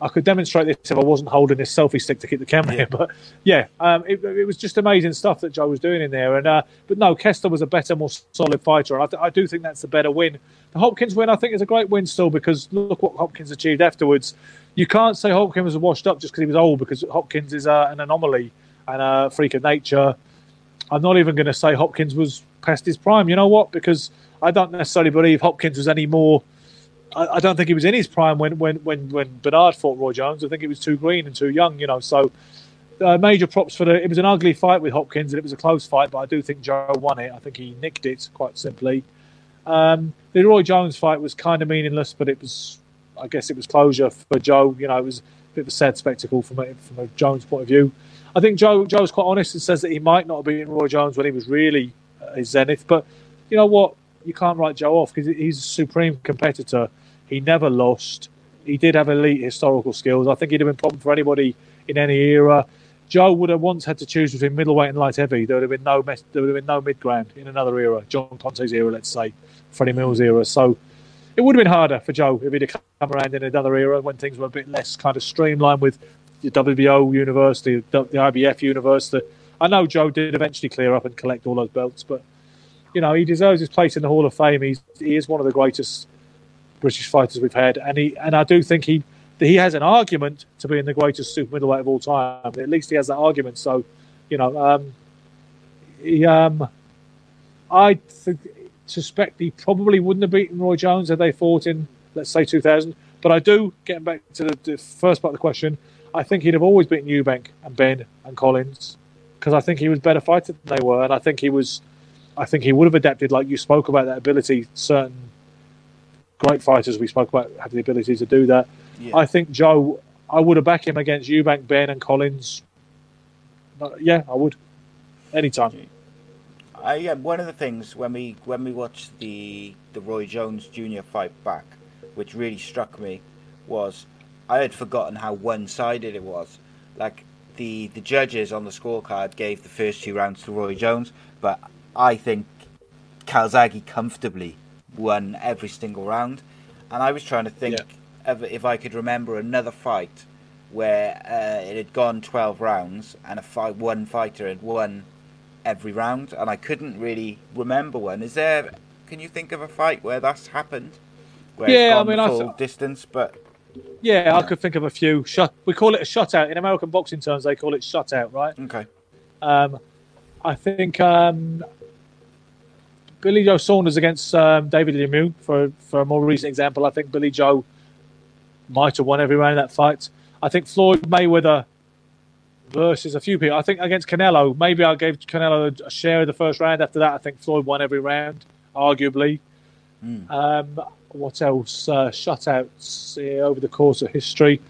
I could demonstrate this if I wasn't holding this selfie stick to keep the camera yeah. But yeah, um, it, it, was just amazing stuff that Joe was doing in there. And uh, but no, Kessler was a better, more solid fighter. I, th- I, do think that's a better win. The Hopkins win, I think, is a great win still because look what Hopkins achieved afterwards. You can't say Hopkins was washed up just because he was old because Hopkins is uh, an anomaly and a freak of nature. I'm not even going to say Hopkins was past his prime. You know what? Because I don't necessarily believe Hopkins was any more. I, I, don't think he was in his prime when, when, when, when Bernard fought Roy Jones. I think he was too green and too young, you know. So, uh, major props for the. It was an ugly fight with Hopkins and it was a close fight, but I do think Joe won it. I think he nicked it quite simply. Um, the Roy Jones fight was kind of meaningless, but it was, I guess, it was closure for Joe. You know, it was a bit of a sad spectacle from a, from a Jones point of view. I think Joe Joe's quite honest and says that he might not have beaten Roy Jones when he was really his zenith, but you know what? you can't write Joe off because he's a supreme competitor. He never lost. He did have elite historical skills. I think he'd have been problem for anybody in any era. Joe would have once had to choose between middleweight and light heavy. There would have been no mess, there would have been no mid ground in another era, John Conteh's era, let's say, Freddie Mills era. So it would have been harder for Joe if he'd have come around in another era when things were a bit less kind of streamlined with the WBO universe, the, the IBF universe. The, I know Joe did eventually clear up and collect all those belts, but you know, he deserves his place in the Hall of Fame. He's, he is one of the greatest British fighters we've had, and he and I do think he he has an argument to being the greatest super middleweight of all time. At least he has that argument. So, you know, um, he, um, I th- suspect he probably wouldn't have beaten Roy Jones had they fought in, let's say, 2000. But I do, getting back to the, the first part of the question, I think he'd have always beaten Eubank and Benn and Collins because I think he was better fighter than they were, and I think he was. I think he would have adapted, like you spoke about that ability. Certain great fighters we spoke about have the ability to do that. Yeah. I think Joe, I would have backed him against Eubank, Benn, and Collins. But yeah, I would. Anytime. I yeah, one of the things when we when we watched the the Roy Jones Jr. fight back, which really struck me, was I had forgotten how one sided it was. Like the the judges on the scorecard gave the first two rounds to Roy Jones, but I think Calzaghe comfortably won every single round. And I was trying to think yeah. of if I could remember another fight where uh, it had gone 12 rounds and a fight, one fighter had won every round, and I couldn't really remember one. Is there? Can you think of a fight where that's happened? Where yeah, I mean, full I, distance, but yeah, I could think of a few. Shut. We call it a shutout in American boxing terms. They call it shutout, right? Okay. Um, I think um, Billy Joe Saunders against um, David Lemieux for for a more recent example. I think Billy Joe might have won every round of that fight. I think Floyd Mayweather versus a few people. I think against Canelo, maybe I gave Canelo a share of the first round. After that, I think Floyd won every round, arguably. Mm. Um, what else? Uh, shutouts uh, over the course of history.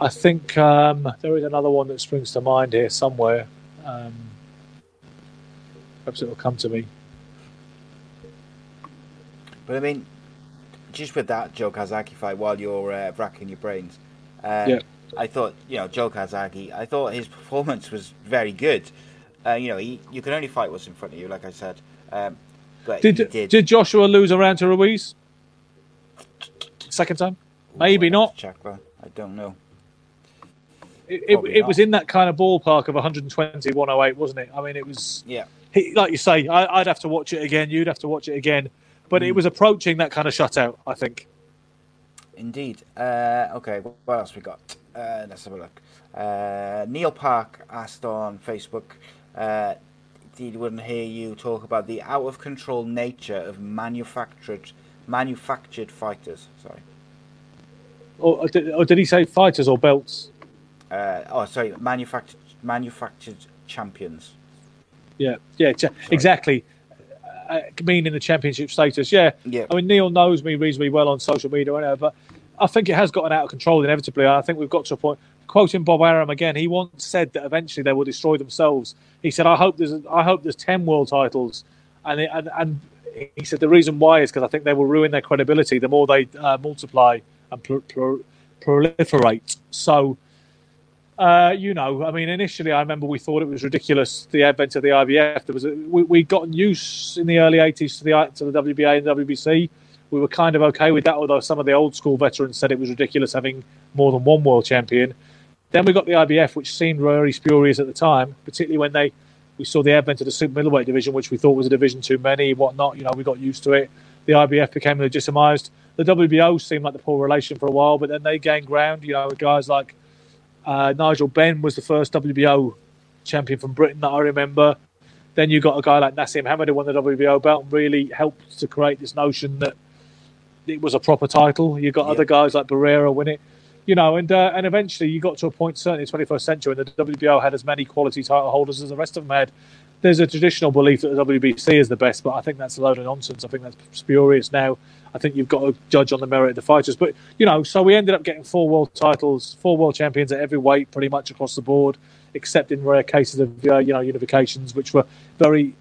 I think um, there is another one that springs to mind here somewhere. Um, perhaps it will come to me. But I mean, just with that Joe Calzaghe fight, while you're uh, racking your brains, uh, yeah. I thought you know Joe Calzaghe. I thought his performance was very good. Uh, you know, he, you can only fight what's in front of you, like I said. Um, but did, did, did Joshua lose around to Ruiz? Second time? Maybe not. Check that. I don't know. It, it, it was in that kind of ballpark of 120, 108, wasn't it? I mean, it was. Yeah. He, like you say, I, would have to watch it again. You'd have to watch it again, but mm. it was approaching that kind of shutout. I think. Indeed. Uh, okay, what else we got? Uh, let's have a look. Uh, Neil Park asked on Facebook, uh, he wouldn't hear you talk about the out of control nature of manufactured manufactured fighters. Sorry. Or, did, or did he say fighters or belts? Uh, oh, sorry, manufactured manufactured champions. Yeah, yeah, exactly. Uh, meaning the championship status. Yeah, yeah. I mean, Neil knows me reasonably well on social media, whatever, but I think it has gotten out of control inevitably. I think we've got to a point. Quoting Bob Arum again, he once said that eventually they will destroy themselves. He said, "I hope there's, I hope there's ten world titles," and it, and, and he said the reason why is because I think they will ruin their credibility the more they uh, multiply and pr- pr- proliferate. So, uh, you know, I mean, initially I remember we thought it was ridiculous the advent of the IBF. There was a, we we gotten used in the early '80s to the to the WBA and WBC. We were kind of okay with that, although some of the old school veterans said it was ridiculous having more than one world champion. Then we got the IBF, which seemed very spurious at the time, particularly when they we saw the advent of the super middleweight division, which we thought was a division too many, whatnot. You know, we got used to it. The IBF became legitimized. The WBO seemed like the poor relation for a while, but then they gained ground. You know, guys like uh, Nigel Benn was the first WBO champion from Britain that I remember. Then you got a guy like Naseem Hamed who won the WBO belt and really helped to create this notion that it was a proper title. You got yeah. other guys like Barrera win it you know, and uh, and eventually you got to a point, certainly in the 21st century, when the WBO had as many quality title holders as the rest of them had. There's a traditional belief that the WBC is the best, but I think that's a load of nonsense. I think that's spurious now. I think you've got to judge on the merit of the fighters. But, you know, so we ended up getting four world titles, four world champions at every weight, pretty much across the board, except in rare cases of, uh, you know, unifications, which were very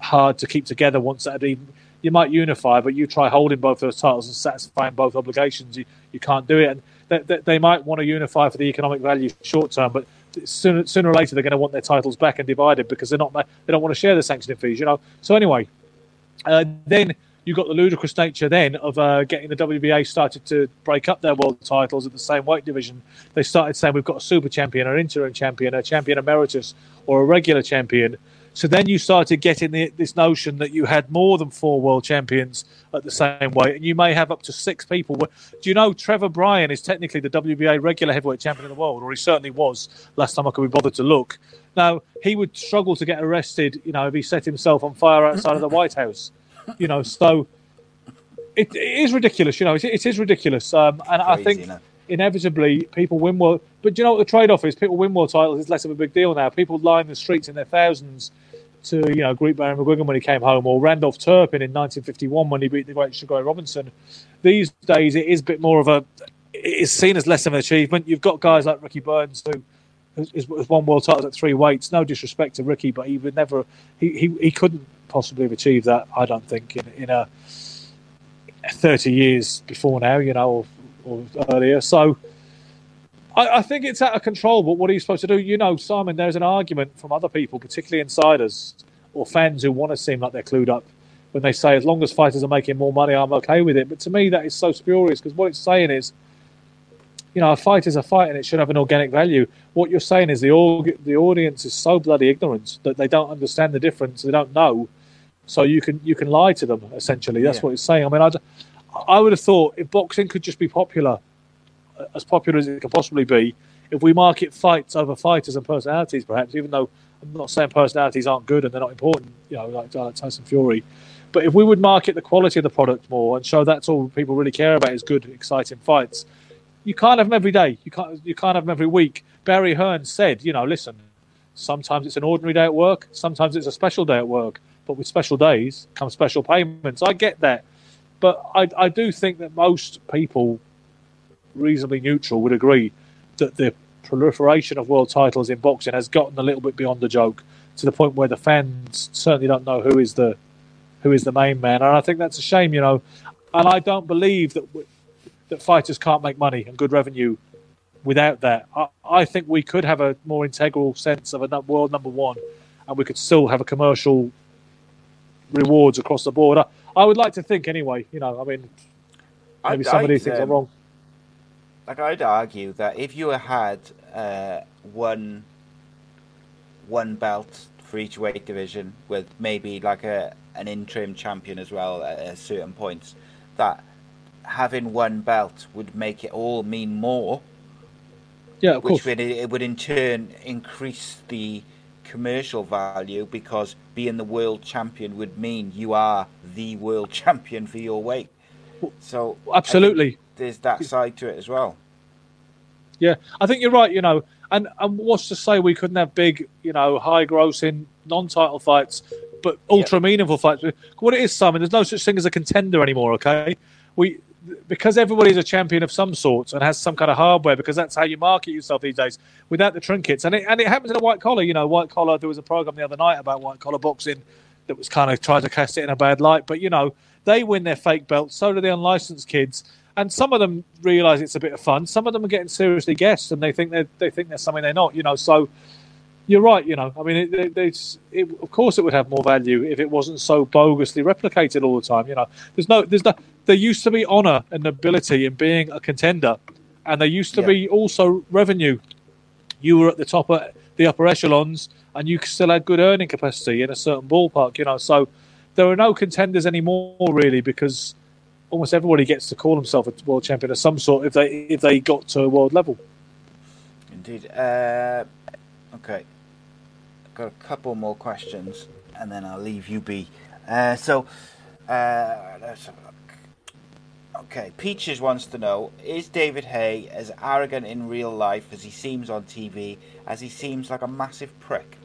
hard to keep together once that had even you might unify, but you try holding both those titles and satisfying both obligations, you, you can't do it. And they, they might want to unify for the economic value short term, but sooner, sooner or later they're going to want their titles back and divided because they're not they don't want to share the sanctioning fees, you know. So anyway, uh, then you got the ludicrous nature then of uh, getting the WBA started to break up their world titles at the same weight division. They started saying we've got a super champion, an interim champion, a champion emeritus, or a regular champion. So then you started getting the, this notion that you had more than four world champions at the same weight, and you may have up to six people. Do you know Trevor Bryan is technically the WBA regular heavyweight champion of the world, or he certainly was last time I could be bothered to look. Now he would struggle to get arrested, you know, if he set himself on fire outside of the White House, you know. So it, it is ridiculous, you know. It, it is ridiculous, um, and Crazy, I think inevitably people win world But do you know what the trade-off is? People win more titles. It's less of a big deal now. People line the streets in their thousands to you know greet Barry McGuigan when he came home, or Randolph Turpin in 1951 when he beat the great Sugar Robinson. These days, it is a bit more of a. It's seen as less of an achievement. You've got guys like Ricky Burns who has, has won world titles at three weights. No disrespect to Ricky, but he would never. He, he, he couldn't possibly have achieved that. I don't think in, in a 30 years before now, you know, or, or earlier. So I, I, think it's out of control. But what are you supposed to do? You know, Simon, there's an argument from other people, particularly insiders or fans who want to seem like they're clued up, when they say as long as fighters are making more money, I'm okay with it. But to me, that is so spurious because what it's saying is, you know, a fight is a fight and it should have an organic value. What you're saying is the the audience is so bloody ignorant that they don't understand the difference. They don't know, so you can you can lie to them. Essentially, that's yeah. what it's saying. I mean, I, I would have thought if boxing could just be popular as popular as it can possibly be, if we market fights over fighters and personalities, perhaps, even though I'm not saying personalities aren't good and they're not important, you know, like, like Tyson Fury, but if we would market the quality of the product more and show that's all people really care about is good, exciting fights, you can't have them every day. You can't you can't have them every week. Barry Hearn said, you know, listen, sometimes it's an ordinary day at work, sometimes it's a special day at work, but with special days come special payments. I get that, but I, I do think that most people reasonably neutral would agree that the proliferation of world titles in boxing has gotten a little bit beyond the joke to the point where the fans certainly don't know who is the who is the main man, and I think that's a shame, you know. And I don't believe that that fighters can't make money and good revenue without that. I, I think we could have a more integral sense of a world number one, and we could still have a commercial rewards across the board. I, I would like to think, anyway. You know, I mean, maybe I, somebody thinks um, I'm wrong like I'd argue that if you had uh, one one belt for each weight division with maybe like a an interim champion as well at, at certain points, that having one belt would make it all mean more. Yeah, of which course. Would, it would in turn increase the commercial value because being the world champion would mean you are the world champion for your weight. So absolutely, there's that side to it as well. Yeah, I think you're right. You know, and and what's to say we couldn't have big, you know, high grossing non-title fights, but ultra yep. meaningful fights. What it is, Simon, there's no such thing as a contender anymore. Okay, we because everybody's a champion of some sort and has some kind of hardware because that's how you market yourself these days without the trinkets and it and it happens in a white collar you know white collar there was a program the other night about white collar boxing that was kind of trying to cast it in a bad light but you know they win their fake belts so do the unlicensed kids and some of them realize it's a bit of fun. Some of them are getting seriously guessed, and they think they they think there's something they're not. You know, so you're right. You know, I mean, it, it, it, of course it would have more value if it wasn't so bogusly replicated all the time. You know, there's no, there's no, there used to be honor and nobility in being a contender, and there used to yeah. be also revenue. You were at the top of the upper echelons, and you still had good earning capacity in a certain ballpark. You know, so there are no contenders anymore really because almost everybody gets to call himself a world champion of some sort if they if they got to a world level. Indeed. Uh, okay, got a couple more questions, and then I'll leave you be. Uh, so, uh, let's have a look. Okay, Peaches wants to know: Is David Haye as arrogant in real life as he seems on TV? As he seems like a massive prick.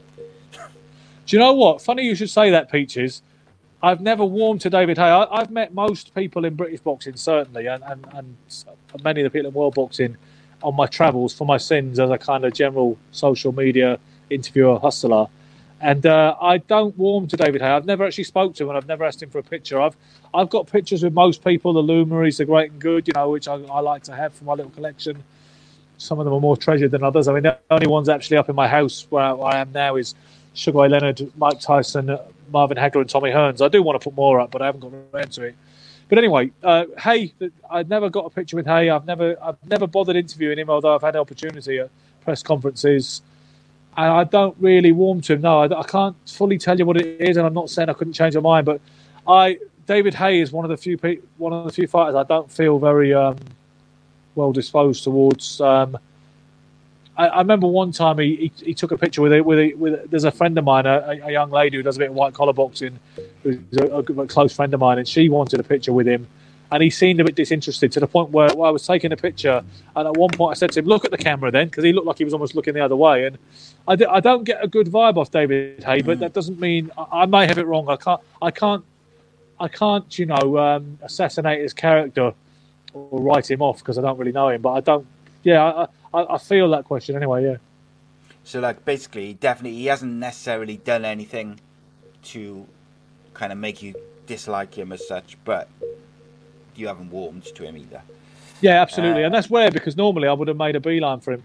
Do you know what? Funny you should say that, Peaches I've never warmed to David Haye. I, have met most people in British boxing, certainly, and, and, and many of the people in world boxing on my travels for my sins as a kind of general social media interviewer, hustler. And uh, I don't warm to David Haye. I've never actually spoke to him, and I've never asked him for a picture. I've I've got pictures with most people, the luminaries, the great and good, you know, which I, I like to have for my little collection. Some of them are more treasured than others. I mean, the only ones actually up in my house where I am now is Sugar Ray Leonard, Mike Tyson, Marvin Hagler, and Tommy Hearns. I do want to put more up, but I haven't got around to it. But anyway, uh, Haye, I've never got a picture with Haye. I've never, I've never bothered interviewing him, although I've had the opportunity at press conferences. And I don't really warm to him. No, I, I can't fully tell you what it is, and I'm not saying I couldn't change my mind. But I, David Haye is one of the few, one of the few fighters I don't feel very um, well disposed towards. Um, I, I, remember one time he, he, he, took a picture with it with, it, with there's a friend of mine, a, a, young lady who does a bit of white collar boxing, who's a, a, close friend of mine, and she wanted a picture with him, and he seemed a bit disinterested to the point where, where I was taking a picture, and at one point I said to him, "Look at the camera, then," because he looked like he was almost looking the other way. And I d- I don't get a good vibe off David Haye, but that doesn't mean I, I may have it wrong. I can't I can't I can't you know um, assassinate his character or write him off because I don't really know him. But I don't. Yeah, I, I, I feel that question anyway. Yeah. So, like, basically, definitely, he hasn't necessarily done anything to kind of make you dislike him as such, but you haven't warmed to him either. Yeah, absolutely, uh, and that's rare because normally I would have made a beeline for him.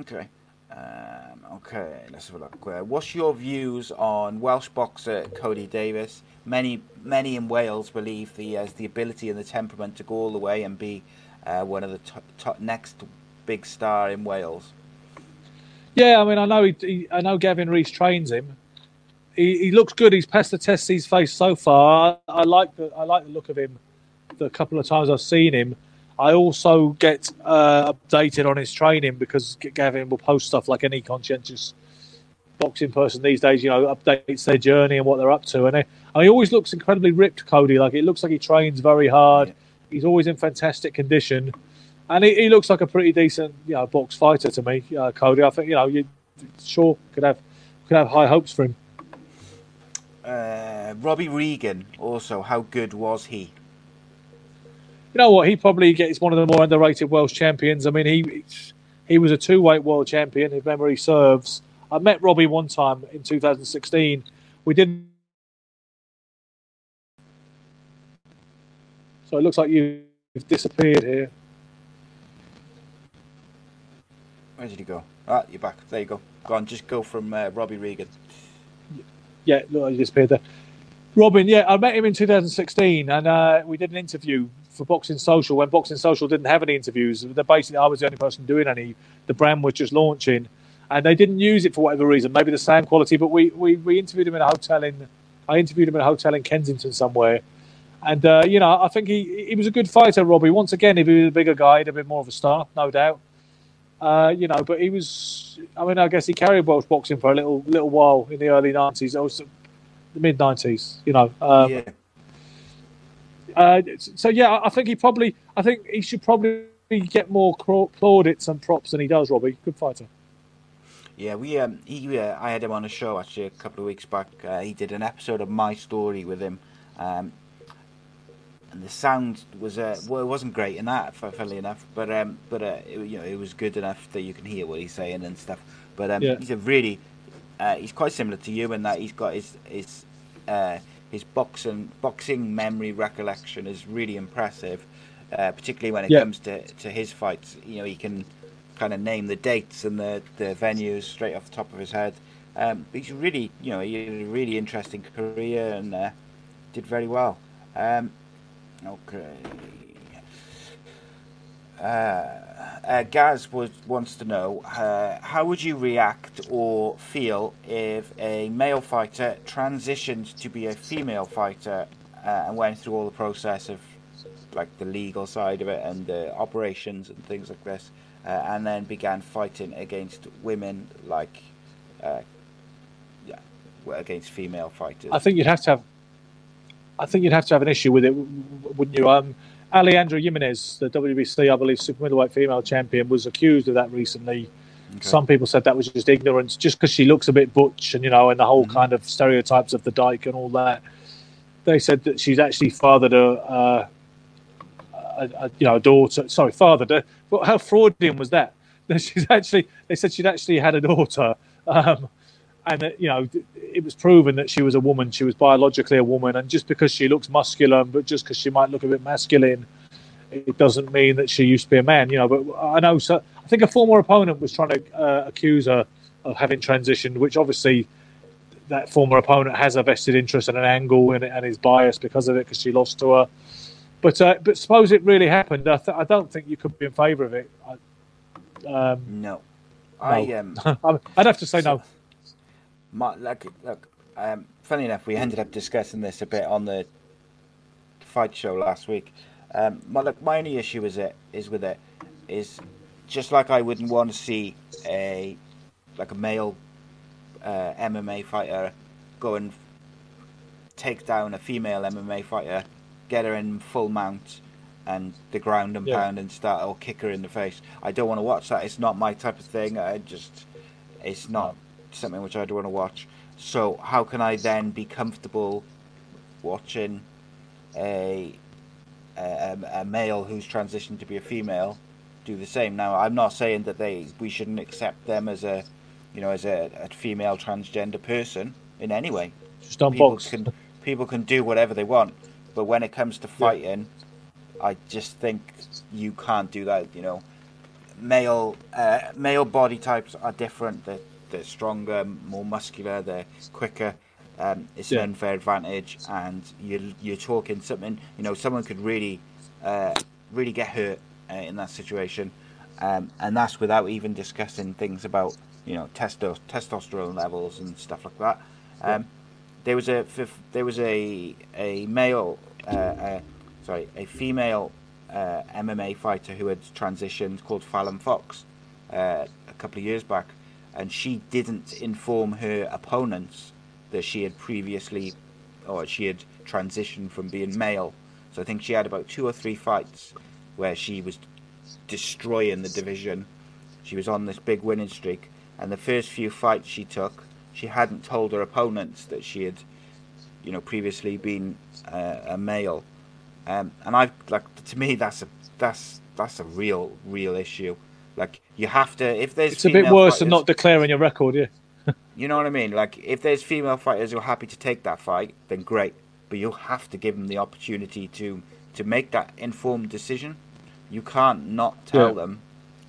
Okay. Um, okay, let's have a look. Uh, what's your views on Welsh boxer Cody Davis? Many, many in Wales believe he has the ability and the temperament to go all the way and be uh, one of the top, top next big star in Wales. Yeah, I mean, I know he, he I know Gavin Rees trains him. He, he, looks good. He's passed the tests he's faced so far. I, I, like the I like the look of him. The couple of times I've seen him, I also get uh, updated on his training because Gavin will post stuff like any conscientious boxing person these days. You know, updates their journey and what they're up to, and, and he always looks incredibly ripped. Cody, like it looks like he trains very hard. Yeah. He's always in fantastic condition and he, he, looks like a pretty decent, you know, box fighter to me, uh, Cody. I think you know, you sure could have could have high hopes for him. Uh, Robbie Regan, also, how good was he? You know what? He probably gets one of the more underrated Welsh champions. I mean, he he was a two weight world champion, if memory serves. I met Robbie one time in 2016. We didn't. So it looks like you've disappeared here. Where did he go? Ah, you're back. There you go. Go on, just go from uh, Robbie Regan. Yeah, look, he disappeared there. Robin, yeah, I met him in 2016, and uh, we did an interview for Boxing Social when Boxing Social didn't have any interviews. Basically, I was the only person doing any. The brand was just launching, and they didn't use it for whatever reason. Maybe the sound quality, but we, we, we interviewed him in a hotel in. I interviewed him in a hotel in Kensington somewhere, and uh, you know, I think he he was a good fighter, Robbie. Once again, if he was a bigger guy, he'd have been more of a star, no doubt. Uh, you know, but he was. I mean, I guess he carried Welsh boxing for a little little while in the early nineties, also the mid nineties. You know. Um, yeah. Uh, so yeah, I think he probably. I think he should probably get more plaudits and props than he does. Robbie, good fighter. Yeah, we um, he uh, I had him on a show actually a couple of weeks back. Uh, he did an episode of My Story with him. Um, and the sound was uh, well, it wasn't great in that, funnily enough, but um, but uh, it, you know, it was good enough that you can hear what he's saying and stuff. But um, yeah. he's a really, uh, he's quite similar to you in that he's got his his uh, his boxing boxing memory recollection is really impressive, uh, particularly when it yeah. comes to, to his fights. You know, he can kind of name the dates and the, the venues straight off the top of his head. Um, he's really, you know, he had a really interesting career and uh, did very well. Um, Okay. Uh, uh, Gaz wants to know uh, how would you react or feel if a male fighter transitioned to be a female fighter uh, and went through all the process of like the legal side of it and the operations and things like this, uh, and then began fighting against women like uh, yeah, against female fighters? I think you'd have to have I think you'd have to have an issue with it, wouldn't you? Um, Alejandra Jimenez, the WBC, I believe, super middleweight female champion, was accused of that recently. Okay. Some people said that was just ignorance, just because she looks a bit butch, and you know, and the whole mm-hmm. kind of stereotypes of the dyke and all that. They said that she's actually fathered a, a, a you know, a daughter. Sorry, fathered. A, how Freudian was that? She's actually. They said she'd actually had a daughter. Um, and that, you know it was proven that she was a woman. She was biologically a woman. And just because she looks muscular but just because she might look a bit masculine it doesn't mean that she used to be a man you know. But i know so i think a former opponent was trying to uh, accuse her of having transitioned which obviously that former opponent has a vested interest and an angle in it and is biased because of it because she lost to her. But uh, but suppose it really happened. I, th- I don't think you could be in favour of it. I, um, no. no. I um, I'd have to say so, no my, like, look, um, funny enough, we ended up discussing this a bit on the fight show last week. Um, my, look, my only issue is it is with it is just like I wouldn't want to see a like a male uh, MMA fighter go and take down a female MMA fighter get her in full mount and the ground and Yeah. pound and start or kick her in the face. I don't want to watch that. It's not my type of thing. I just it's not something which I don't want to watch. So how can I then be comfortable watching a a, a male who's transitioned to be a female do the same? Now I'm not saying that they we shouldn't accept them as a you know as a, a female transgender person in any way Just don't people box. can people can do whatever they want, but when it comes to fighting, I just think you can't do that. You know, male uh, male body types are different. They're stronger, more muscular, they're quicker. Um, it's Yeah. an unfair advantage, and you're you're talking something. You know, someone could really uh, really get hurt uh, in that situation, um, and that's without even discussing things about you know testo- testosterone levels and stuff like that. Um, there was a there was a a male uh, uh, sorry a female uh, MMA fighter who had transitioned called Fallon Fox uh, a couple of years back, and she didn't inform her opponents that she had previously or she had transitioned from being male. So I think she had about two or three fights where she was destroying the division. She was on this big winning streak, and the first few fights she took, she hadn't told her opponents that she had, you know, previously been uh, a male. Um, and I like to me that's a that's that's a real real issue. Like you have to if there's It's a bit worse than not declaring your record, yeah. you know what I mean? Like, if there's female fighters who are happy to take that fight, then great. But you have to give them the opportunity to to make that informed decision. You can't not tell Yeah. them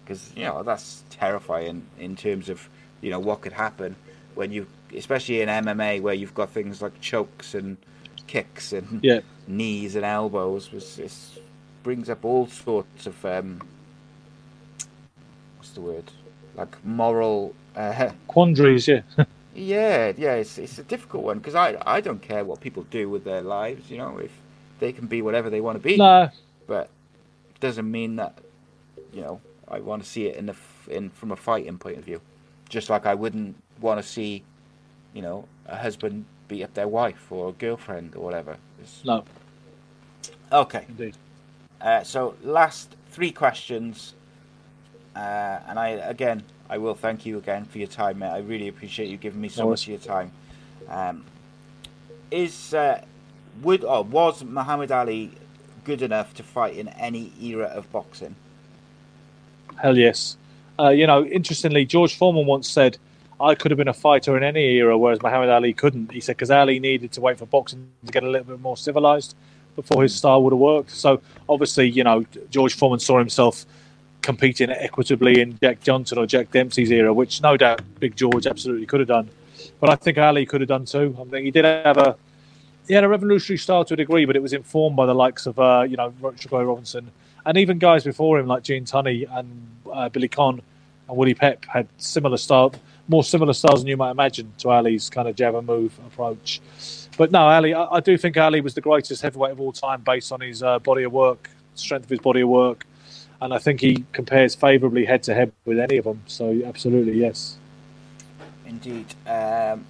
because you know that's terrifying in terms of you know what could happen when you, especially in MMA, where you've got things like chokes and kicks and Yeah. knees and elbows. It's brings up all sorts of um, the word? Like moral. Uh, Quandaries, yeah. yeah, yeah, it's it's a difficult one because I I don't care what people do with their lives, you know, if they can be whatever they want to be, no, but it doesn't mean that you know I want to see it in the in from a fighting point of view, just like I wouldn't want to see, you know, a husband beat up their wife or a girlfriend or whatever. It's- no, Okay, indeed. uh, so last three questions, uh, and I again I will thank you again for your time, mate. I really appreciate you giving me so much of your time. Um, is uh, would or was Muhammad Ali good enough to fight in any era of boxing? Hell yes. Uh, you know, interestingly, George Foreman once said, I could have been a fighter in any era, whereas Muhammad Ali couldn't. He said, because Ali needed to wait for boxing to get a little bit more civilized before his style would have worked. So, obviously, you know, George Foreman saw himself competing equitably in Jack Johnson or Jack Dempsey's era, which no doubt Big George absolutely could have done. But I think Ali could have done too. I think he did have a he had a revolutionary style to a degree, but it was informed by the likes of uh, you know Ray Robinson and even guys before him like Gene Tunney and uh, Billy Conn and Willie Pep had similar style, more similar styles than you might imagine to Ali's kind of jab and move approach. But no, Ali, I, I do think Ali was the greatest heavyweight of all time based on his uh, body of work, strength of his body of work, and I think he compares favourably head to head with any of them. So absolutely yes. Indeed. Um,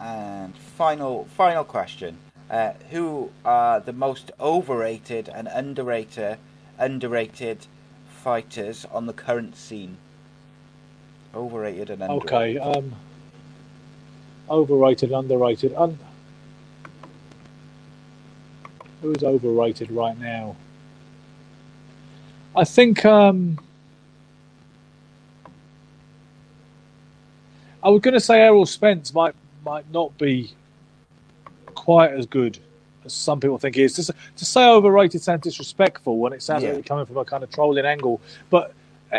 and final final question: uh, Who are the most overrated and underrated underrated fighters on the current scene? Overrated and underrated. Okay. Um, overrated, underrated. Un- Who's overrated right now? I think um, I was going to say Errol Spence might might not be quite as good as some people think he is. To, to say overrated sounds disrespectful when it sounds Yeah. like it's coming from a kind of trolling angle. But uh,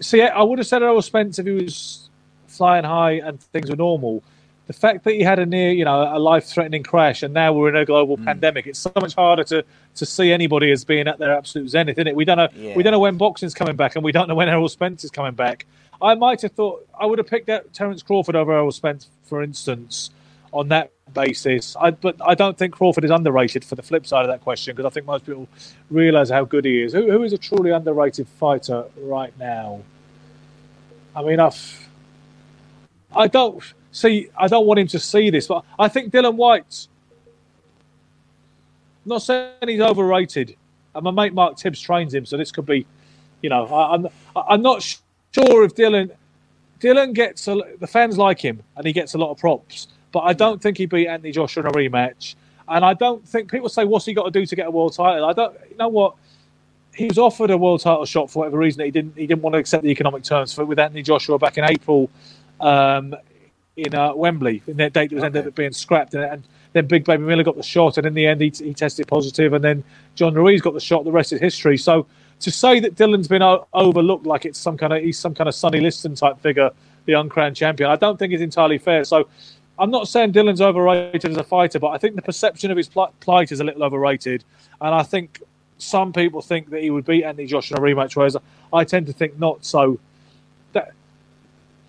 see, I would have said Errol Spence if he was flying high and things were normal. The fact that he had a near, you know, a life-threatening crash, and now we're in a global Mm. pandemic, it's so much harder to, to see anybody as being at their absolute zenith, isn't it? We don't know, Yeah. we don't know when boxing's coming back, and we don't know when Errol Spence is coming back. I might have thought I would have picked out Terence Crawford over Errol Spence, for instance, on that basis. I, but I don't think Crawford is underrated for the flip side of that question because I think most people realise how good he is. Who, who is a truly underrated fighter right now? I mean, I've, I don't see. I don't want him to see this, but I think Dillian Whyte. not saying he's overrated. And my mate Mark Tibbs trains him, so this could be, you know, I, I'm I'm not sure if Dillian Dillian gets a, the fans like him and he gets a lot of props, but I don't think he beat Anthony Joshua in a rematch. And I don't think people say what's he got to do to get a world title. I don't. You know what? He was offered a world title shot for whatever reason. He didn't. He didn't want to accept the economic terms for with Anthony Joshua back in April um, in uh, Wembley. In that date that was okay. ended up being scrapped, and, and, then Big Baby Miller got the shot, and in the end he, he tested positive, and then John Ruiz got the shot. The rest is history. So to say that Dillian's been o- overlooked like it's some kind of he's some kind of Sonny Liston type figure, the uncrowned champion, I don't think is entirely fair. So I'm not saying Dillian's overrated as a fighter, but I think the perception of his plight is a little overrated. And I think some people think that he would beat Anthony Joshua in a rematch, whereas I tend to think not. So, that,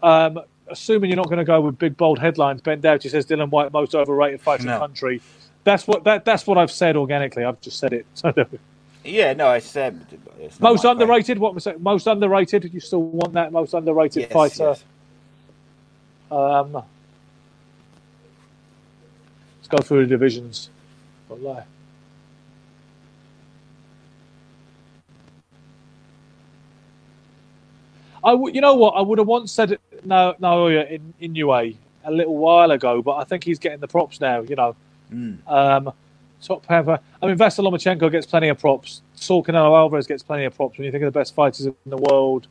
um, assuming you're not going to go with big bold headlines, Ben Doughty says Dillian Whyte most overrated fighter no. in the country. That's what that that's what I've said organically. I've just said it. yeah, no, I said most underrated. What was it? Most underrated. You still want that most underrated yes, fighter? Yes. Um, Let's go through the divisions. Wallahi. I w- you know what? I would have once said no, no, in in UA a little while ago, but I think he's getting the props now. You know, mm. um, top pepper. I mean, Vasyl Lomachenko gets plenty of props. Saul Canelo Alvarez gets plenty of props. When you think of the best fighters in the world,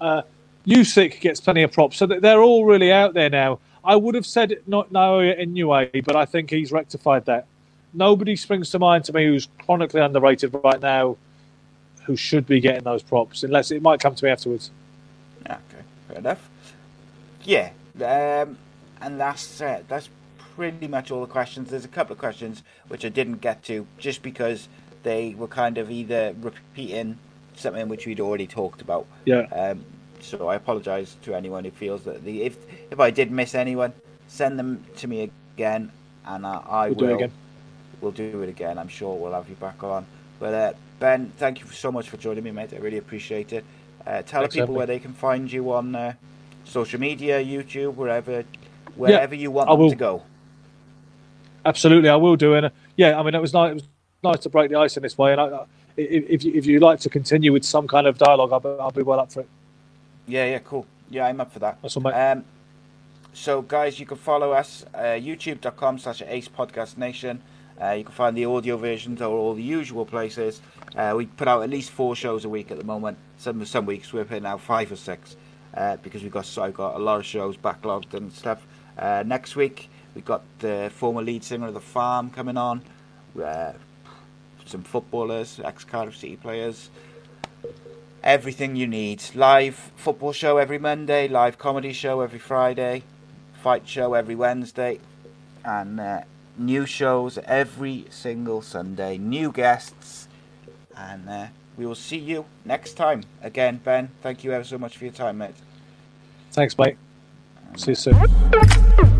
uh, Usyk gets plenty of props. So they're all really out there now. I would have said not Naoya Inoue, but I think he's rectified that. Nobody springs to mind to me who's chronically underrated right now, who should be getting those props, unless it might come to me afterwards. Okay, fair enough. Yeah, um, and that's uh, that's pretty much all the questions. There's a couple of questions which I didn't get to just because they were kind of either repeating something which we'd already talked about. Yeah. Um, so I apologise to anyone who feels that the if if I did miss anyone, send them to me again, and uh, I we'll will. Do it again. We'll do it again. I'm sure we'll have you back on. But uh, Ben, thank you so much for joining me, mate. I really appreciate it. Uh, tell Thanks, people where they can find you on uh, social media, YouTube, wherever, wherever yeah, you want them to go. Absolutely, I will do. And uh, yeah, I mean, it was nice. It was nice to break the ice in this way. And I, if if you, if you like to continue with some kind of dialogue, I'll be, I'll be well up for it. Yeah, yeah, cool. Yeah, I'm up for that. Awesome, mate. Um, so, guys, you can follow us uh, youtube.com slash Ace Podcast Nation. Uh, you can find the audio versions or all the usual places. Uh, we put out at least four shows a week at the moment. Some some weeks we're putting out five or six uh, because we've got so I've got a lot of shows backlogged and stuff. Uh, next week we've got the former lead singer of the Farm coming on. Uh, some footballers, ex Cardiff City players everything you need. Live football show every Monday, live comedy show every Friday, fight show every Wednesday, and uh, new shows every single Sunday. New guests, and uh, we will see you next time. Again, Ben, thank you ever so much for your time, mate. Thanks, mate. See you soon.